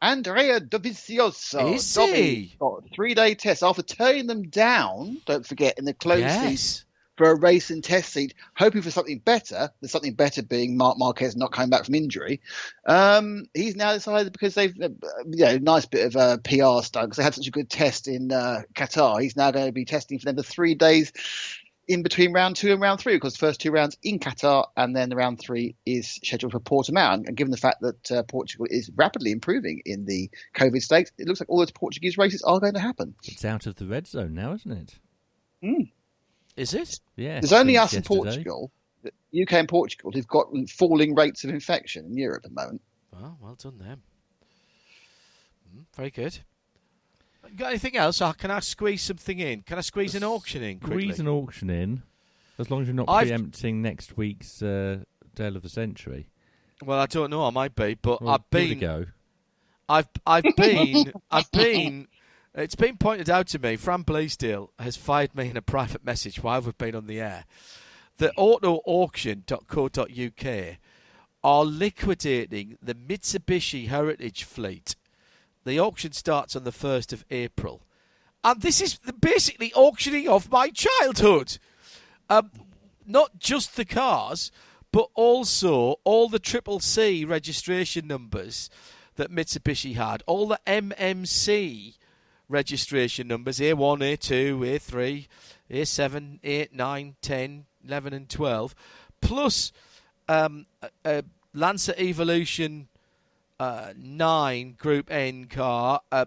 Andrea Dovizioso. Is he? Got three day test after turning them down, don't forget, in the close yes. For a race and test seat, hoping for something better. The something better being Marc Marquez not coming back from injury. Um, he's now decided because they've, uh, you know, nice bit of a PR stunt because they had such a good test in uh, Qatar. He's now going to be testing for them for three days in between round two and round three because the first two rounds in Qatar and then the round three is scheduled for Portimao. And given the fact that uh, Portugal is rapidly improving in the COVID stakes, it looks like all those Portuguese races are going to happen. It's out of the red zone now, isn't it? Mm. Is it? Yeah. There's only us in Portugal, UK and Portugal, who've got falling rates of infection in Europe at the moment. Well, well done them. Mm, very good. Got anything else? Or can I squeeze something in? Can I squeeze an auction in? Quickly? Squeeze an auction in, as long as you're not I've... preempting next week's uh, Dale of the Century. Well, I don't know. I might be, but well, I've been. Go. I've I've been I've been. It's been pointed out to me. Fran Bleasdale has fired me in a private message while we've been on the air. The autoauction.co.uk are liquidating the Mitsubishi Heritage fleet the auction starts on the 1st of April. And this is basically auctioning off my childhood. Um, not just the cars, but also all the Triple C registration numbers that Mitsubishi had, all the MMC registration numbers A1, A2, A3, A7, 8, 9, 10, 11, and 12, plus um, a, a Lancer Evolution uh, 9 Group N car, uh,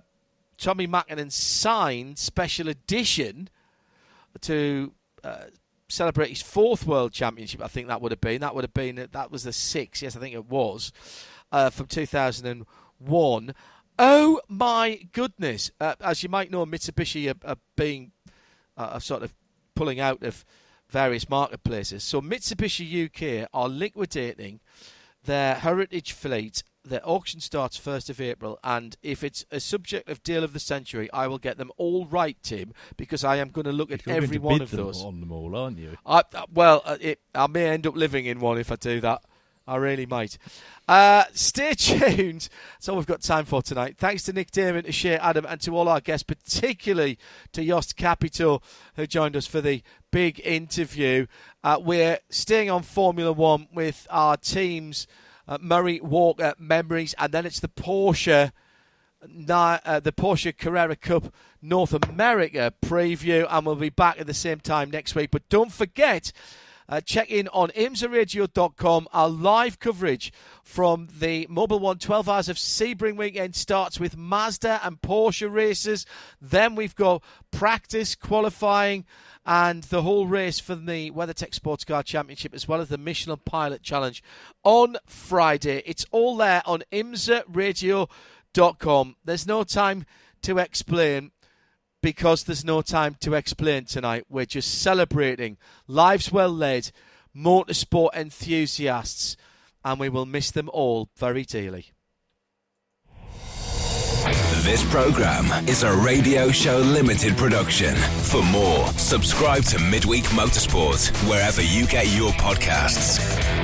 Tommi Mäkinen signed special edition to uh, celebrate his fourth World Championship. I think that would have been. That would have been. That was the sixth. Yes, I think it was uh, from 2001. Oh my goodness! Uh, as you might know, Mitsubishi are, are being uh, sort of pulling out of various marketplaces. So Mitsubishi UK are liquidating their heritage fleet the auction starts 1st of April, and if it's a subject of Deal of the Century, I will get them all right, Tim, because I am going to look at You're every one of those. On them all, aren't you? I, uh, well, uh, it, I may end up living in one if I do that. I really might. Uh, stay tuned. That's all we've got time for tonight. Thanks to Nick Daman, to Shea Adam, and to all our guests, particularly to Jost Capito, who joined us for the big interview. Uh, we're staying on Formula One with our teams uh, Murray Walker memories, and then it's the Porsche. Uh, the Porsche Carrera Cup North America preview, and we'll be back at the same time next week. But don't forget, uh, check in on imsaradio.com. Our live coverage from the Mobil One 12 Hours of Sebring weekend starts with Mazda and Porsche races. Then we've got practice, qualifying, and the whole race for the WeatherTech Sports Car Championship as well as the Michelin Pilot Challenge on Friday. It's all there on imsaradio.com. There's no time to explain because there's no time to explain tonight. We're just celebrating lives well led, motorsport enthusiasts, and we will miss them all very dearly. This program is a radio show limited production. For more, subscribe to Midweek Motorsport wherever you get your podcasts.